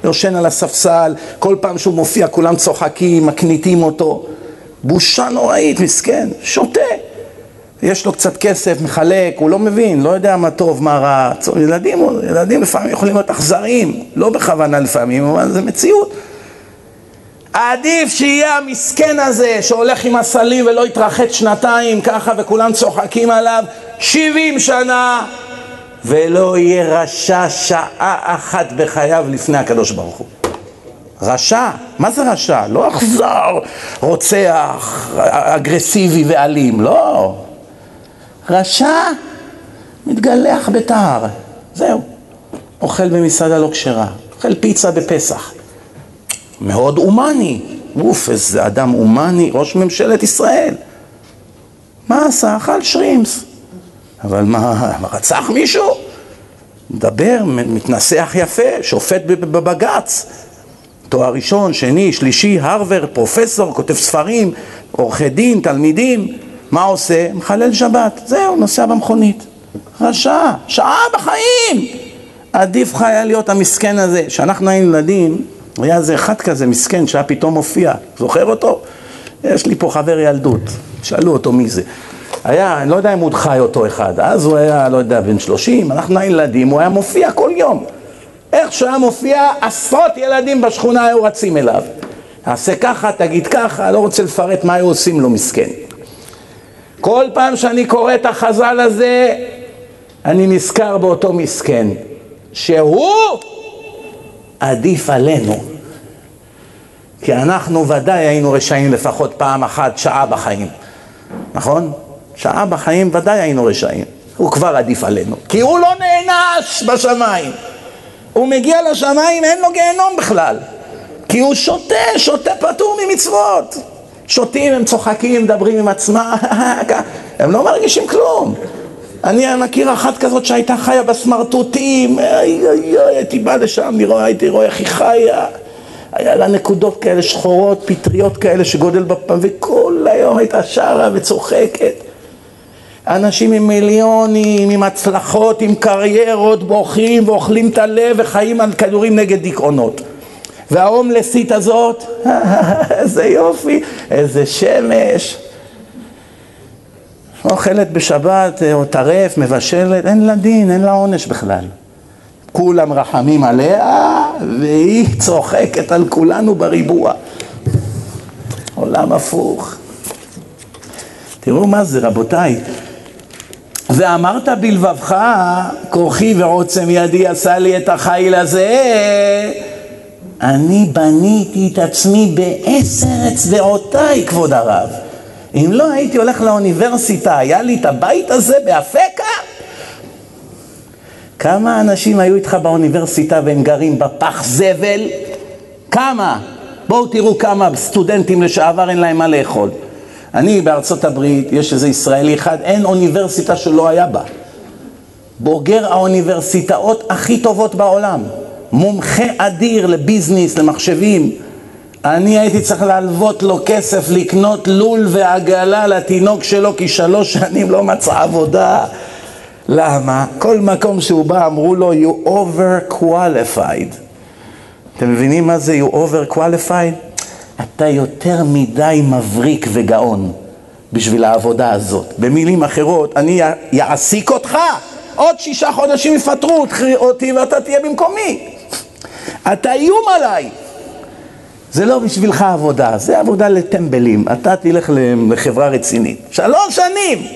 יושן על הספסל, כל פעם שהוא מופיע כולם צוחקים, מקניטים אותו, בושה נוראית, מסכן, שותה. יש לו קצת כסף, מחלק, הוא לא מבין, לא יודע מה טוב, מה רע. ילדים, ילדים לפעמים יכולים להיות אכזריים, לא בכוונה לפעמים, אבל זה מציאות. עדיף שיהיה המסכן הזה שהולך עם הסלים ולא יתרחץ שנתיים ככה וכולם צוחקים עליו שבעים שנה ולא יהיה רשע שעה אחת בחייו לפני הקדוש ברוך הוא. רשע, מה זה רשע? לא אכזר, רוצח, אגרסיבי ואלים, לא. רשע מתגלח בתער, זהו. אוכל במסעדה לא כשרה, אוכל פיצה בפסח. מאוד הומני, אוף, איזה אדם הומני, ראש ממשלת ישראל. מה עשה? אכל שרימס. אבל מה, רצח מישהו? מדבר, מתנסח יפה, שופט בבג"ץ. תואר ראשון, שני, שלישי, הרוור, פרופסור, כותב ספרים, עורכי דין, תלמידים. מה עושה? מחלל שבת. זהו, נוסע במכונית. רשע, שעה בחיים. עדיף לך היה להיות המסכן הזה. כשאנחנו היינו ילדים, היה איזה אחד כזה מסכן שהיה פתאום מופיע. זוכר אותו? יש לי פה חבר ילדות. שאלו אותו מי זה. היה, אני לא יודע אם הוא חי אותו אחד, אז הוא היה, לא יודע, בן שלושים, אנחנו הילדים, הוא היה מופיע כל יום. איך שהוא היה מופיע, עשרות ילדים בשכונה היו רצים אליו. תעשה ככה, תגיד ככה, לא רוצה לפרט מה היו עושים לו, מסכן. כל פעם שאני קורא את החז"ל הזה, אני נזכר באותו מסכן, שהוא עדיף עלינו. כי אנחנו ודאי היינו רשעים לפחות פעם אחת, שעה בחיים, נכון? שעה בחיים ודאי היינו רשעים. הוא כבר עדיף עלינו, כי הוא לא נענש בשמיים. הוא מגיע לשמיים, אין לו גיהנום בכלל. כי הוא שותה, שותה פטור ממצוות. שותים, הם צוחקים, מדברים עם עצמם, *laughs* הם לא מרגישים כלום. אני מכיר אחת כזאת שהייתה חיה בסמרטוטים, איי איי איי, הייתי בא לשם, הייתי רואה איך היא חיה. היה לה נקודות כאלה שחורות, פטריות כאלה שגודל בפעם, וכל היום הייתה שרה וצוחקת. אנשים עם מיליונים, עם הצלחות, עם קריירות, בוכים ואוכלים את הלב וחיים על כדורים נגד דיכאונות. וההומלסית הזאת, *laughs* איזה יופי, איזה שמש. אוכלת בשבת או טרף, מבשלת, אין לה דין, אין לה עונש בכלל. כולם רחמים עליה, והיא *laughs* צוחקת על כולנו בריבוע. עולם הפוך. תראו מה זה, רבותיי. ואמרת בלבבך, כוחי ועוצם ידי עשה לי את החיל הזה, אני בניתי את עצמי בעשר אצבעותיי, כבוד הרב. אם לא הייתי הולך לאוניברסיטה, היה לי את הבית הזה באפקה? כמה אנשים היו איתך באוניברסיטה והם גרים בפח זבל? כמה? בואו תראו כמה סטודנטים לשעבר אין להם מה לאכול. אני בארצות הברית, יש איזה ישראלי אחד, אין אוניברסיטה שלא היה בה. בוגר האוניברסיטאות הכי טובות בעולם. מומחה אדיר לביזנס, למחשבים. אני הייתי צריך להלוות לו כסף לקנות לול ועגלה לתינוק שלו כי שלוש שנים לא מצא עבודה. למה? כל מקום שהוא בא אמרו לו you over qualified. אתם מבינים מה זה you over qualified? אתה יותר מדי מבריק וגאון בשביל העבודה הזאת. במילים אחרות, אני אעסיק אותך, עוד שישה חודשים יפטרו אותי ואתה תהיה במקומי. אתה איום עליי. זה לא בשבילך עבודה, זה עבודה לטמבלים. אתה תלך לחברה רצינית. שלוש שנים!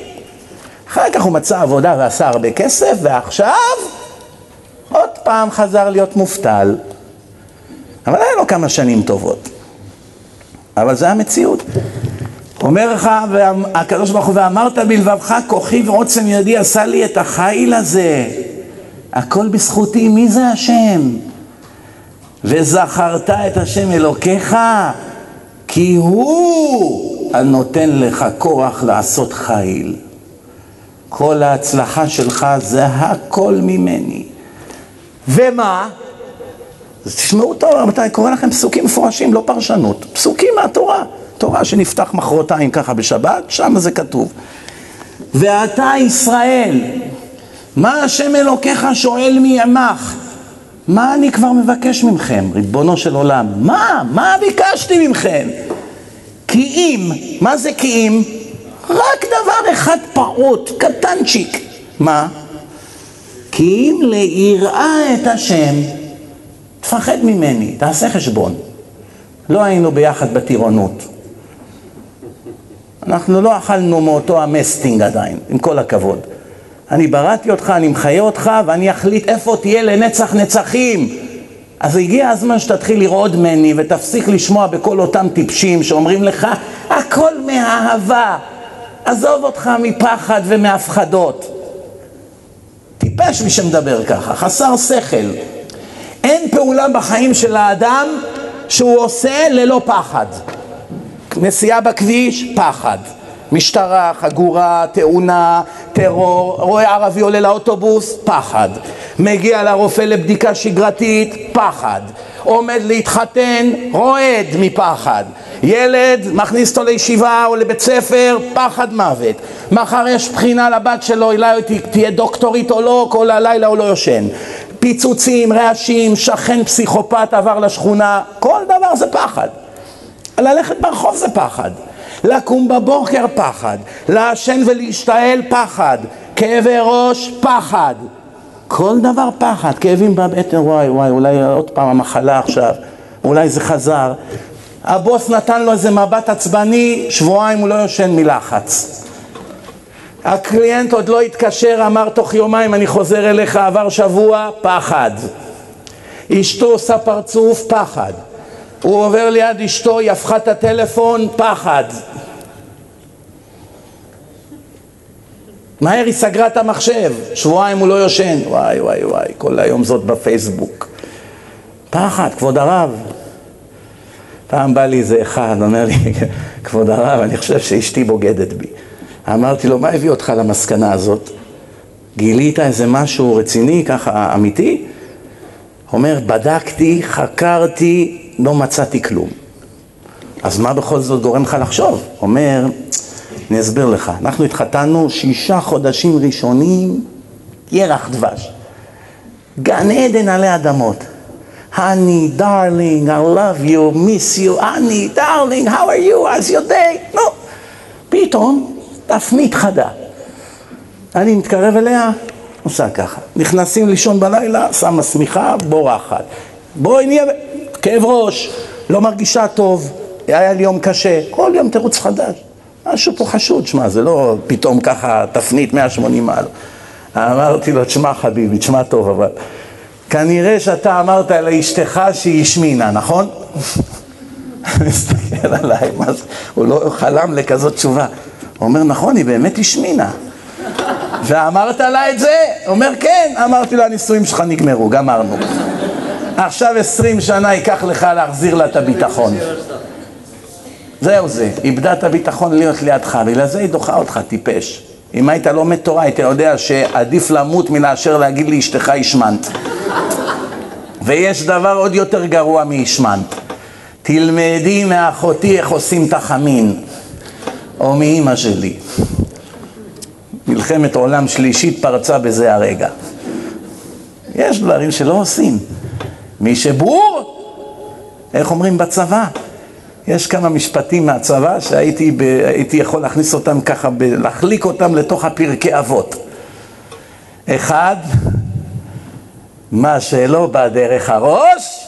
אחר כך הוא מצא עבודה ועשה הרבה כסף, ועכשיו עוד פעם חזר להיות מובטל. אבל היה לו כמה שנים טובות. אבל זה המציאות. אומר לך, הקדוש ברוך הוא, ואמרת בלבבך, כוחי ועוצם ידי עשה לי את החיל הזה. הכל בזכותי, מי זה השם? וזכרת את השם אלוקיך, כי הוא הנותן לך כוח לעשות חיל. כל ההצלחה שלך זה הכל ממני. ומה? אז תשמעו טוב, רבותיי, קורא לכם פסוקים מפורשים, לא פרשנות. פסוקים מהתורה. תורה שנפתח מחרתיים ככה בשבת, שם זה כתוב. ואתה ישראל, מה השם אלוקיך שואל מימך? מה אני כבר מבקש מכם, ריבונו של עולם? מה? מה ביקשתי מכם? כי אם, מה זה כי אם? רק דבר אחד פעוט, קטנצ'יק. מה? כי אם ליראה את השם, תפחד ממני, תעשה חשבון. לא היינו ביחד בטירונות. אנחנו לא אכלנו מאותו המסטינג עדיין, עם כל הכבוד. אני בראתי אותך, אני מחיה אותך, ואני אחליט איפה תהיה לנצח נצחים. אז הגיע הזמן שתתחיל לרעוד ממני ותפסיק לשמוע בכל אותם טיפשים שאומרים לך, הכל מאהבה. עזוב אותך מפחד ומהפחדות. טיפש מי שמדבר ככה, חסר שכל. אין פעולה בחיים של האדם שהוא עושה ללא פחד. נסיעה בכביש, פחד. משטרה, חגורה, תאונה, טרור, רואה ערבי עולה לאוטובוס, פחד. מגיע לרופא לבדיקה שגרתית, פחד. עומד להתחתן, רועד מפחד. ילד, מכניס אותו לישיבה או לבית ספר, פחד מוות. מחר יש בחינה לבת שלו, אולי תהיה דוקטורית או לא, כל הלילה הוא לא יושן. פיצוצים, רעשים, שכן פסיכופת עבר לשכונה, כל דבר זה פחד. ללכת ברחוב זה פחד. לקום בבוקר פחד, לעשן ולהשתעל פחד, כאבי ראש פחד, כל דבר פחד, כאבים בבטן, וואי וואי, אולי עוד פעם המחלה עכשיו, אולי זה חזר. הבוס נתן לו איזה מבט עצבני, שבועיים הוא לא יושן מלחץ. הקליינט עוד לא התקשר, אמר תוך יומיים אני חוזר אליך, עבר שבוע, פחד. אשתו עושה פרצוף, פחד. הוא עובר ליד אשתו, היא הפכה את הטלפון, פחד. מהר היא סגרה את המחשב, שבועיים הוא לא יושן, וואי וואי וואי, כל היום זאת בפייסבוק. פחד, כבוד הרב. פעם בא לי איזה אחד, אומר לי, כבוד הרב, אני חושב שאשתי בוגדת בי. אמרתי לו, מה הביא אותך למסקנה הזאת? גילית איזה משהו רציני, ככה אמיתי? אומר, בדקתי, חקרתי, לא מצאתי כלום. אז מה בכל זאת גורם לך לחשוב? אומר, אני אסביר לך. אנחנו התחתנו שישה חודשים ראשונים, ירח דבש. גן עדן עלי אדמות. honey, darling, I love you, miss you, honey, darling, how are you, how's your day? נו, פתאום תפנית חדה. אני מתקרב אליה, עושה ככה. נכנסים לישון בלילה, שמה שמיכה, בורחת. בואי נהיה... כאב ראש, לא מרגישה טוב, היה לי יום קשה, כל יום תירוץ חדש. משהו פה חשוד, שמע, זה לא פתאום ככה תפנית 180 מעל. אמרתי לו, תשמע חביבי, תשמע טוב, אבל כנראה שאתה אמרת לאשתך שהיא השמינה, נכון? *laughs* מסתכל עליי, מה זה? הוא לא חלם לכזאת תשובה. הוא אומר, נכון, היא באמת השמינה. ואמרת לה את זה? אומר, כן. אמרתי לו, הנישואים שלך נגמרו, גמרנו. עכשיו עשרים שנה ייקח לך להחזיר לה את הביטחון. זהו זה, איבדה את הביטחון להיות לידך, בגלל זה היא דוחה אותך, טיפש. אם היית לומד תורה, היית יודע שעדיף למות מלאשר להגיד לאשתך השמנת. ויש דבר עוד יותר גרוע מהשמנת. תלמדי מאחותי איך עושים את החמין, או מאימא שלי. מלחמת עולם שלישית פרצה בזה הרגע. יש דברים שלא עושים. מי שבור, איך אומרים בצבא? יש כמה משפטים מהצבא שהייתי ב, יכול להכניס אותם ככה, ב, להחליק אותם לתוך הפרקי אבות. אחד, מה שלא בא דרך הראש,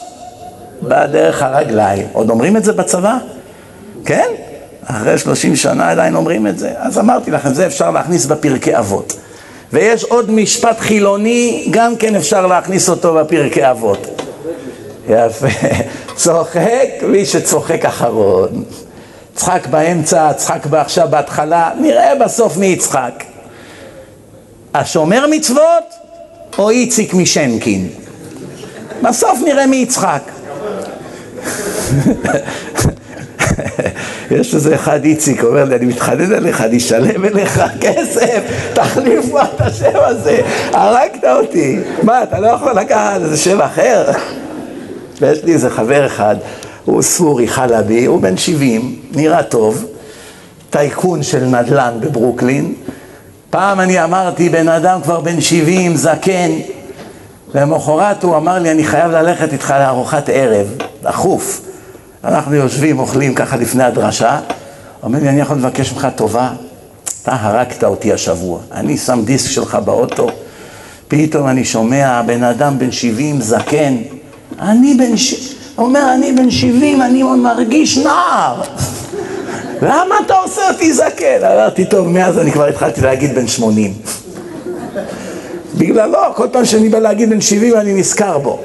בא דרך הרגליים. עוד אומרים את זה בצבא? כן? אחרי שלושים שנה עדיין אומרים את זה. אז אמרתי לכם, זה אפשר להכניס בפרקי אבות. ויש עוד משפט חילוני, גם כן אפשר להכניס אותו בפרקי אבות. יפה. *laughs* צוחק מי שצוחק אחרון. צחק באמצע, צחק עכשיו בהתחלה, נראה בסוף מי יצחק. השומר מצוות או איציק משנקין? בסוף נראה מי יצחק. *laughs* יש איזה אחד איציק, אומר לי, אני מתחנן אליך, אני אשלם אליך כסף, תחליף כבר את השם הזה, הרגת אותי. מה, אתה לא יכול לקחת איזה שם אחר? ויש לי איזה חבר אחד, הוא סורי חלבי, הוא בן 70, נראה טוב, טייקון של נדל"ן בברוקלין. פעם אני אמרתי, בן אדם כבר בן 70, זקן. למחרת הוא אמר לי, אני חייב ללכת איתך לארוחת ערב, דחוף. אנחנו יושבים, אוכלים ככה לפני הדרשה, אומר לי, אני יכול לבקש ממך טובה? אתה הרגת אותי השבוע, אני שם דיסק שלך באוטו, פתאום אני שומע בן אדם בן 70, זקן, אני בן ש... אומר, אני בן 70, אני מרגיש נער. למה אתה עושה אותי זקן? אמרתי, טוב, מאז אני כבר התחלתי להגיד בן 80. בגללו, כל פעם שאני בא להגיד בן 70 אני נזכר בו.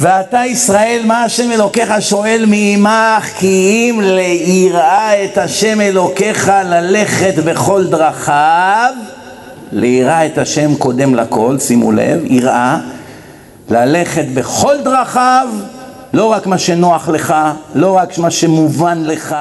ואתה ישראל, מה השם אלוקיך שואל מעמך, כי אם ליראה את השם אלוקיך ללכת בכל דרכיו, ליראה את השם קודם לכל, שימו לב, יראה, ללכת בכל דרכיו, לא רק מה שנוח לך, לא רק מה שמובן לך.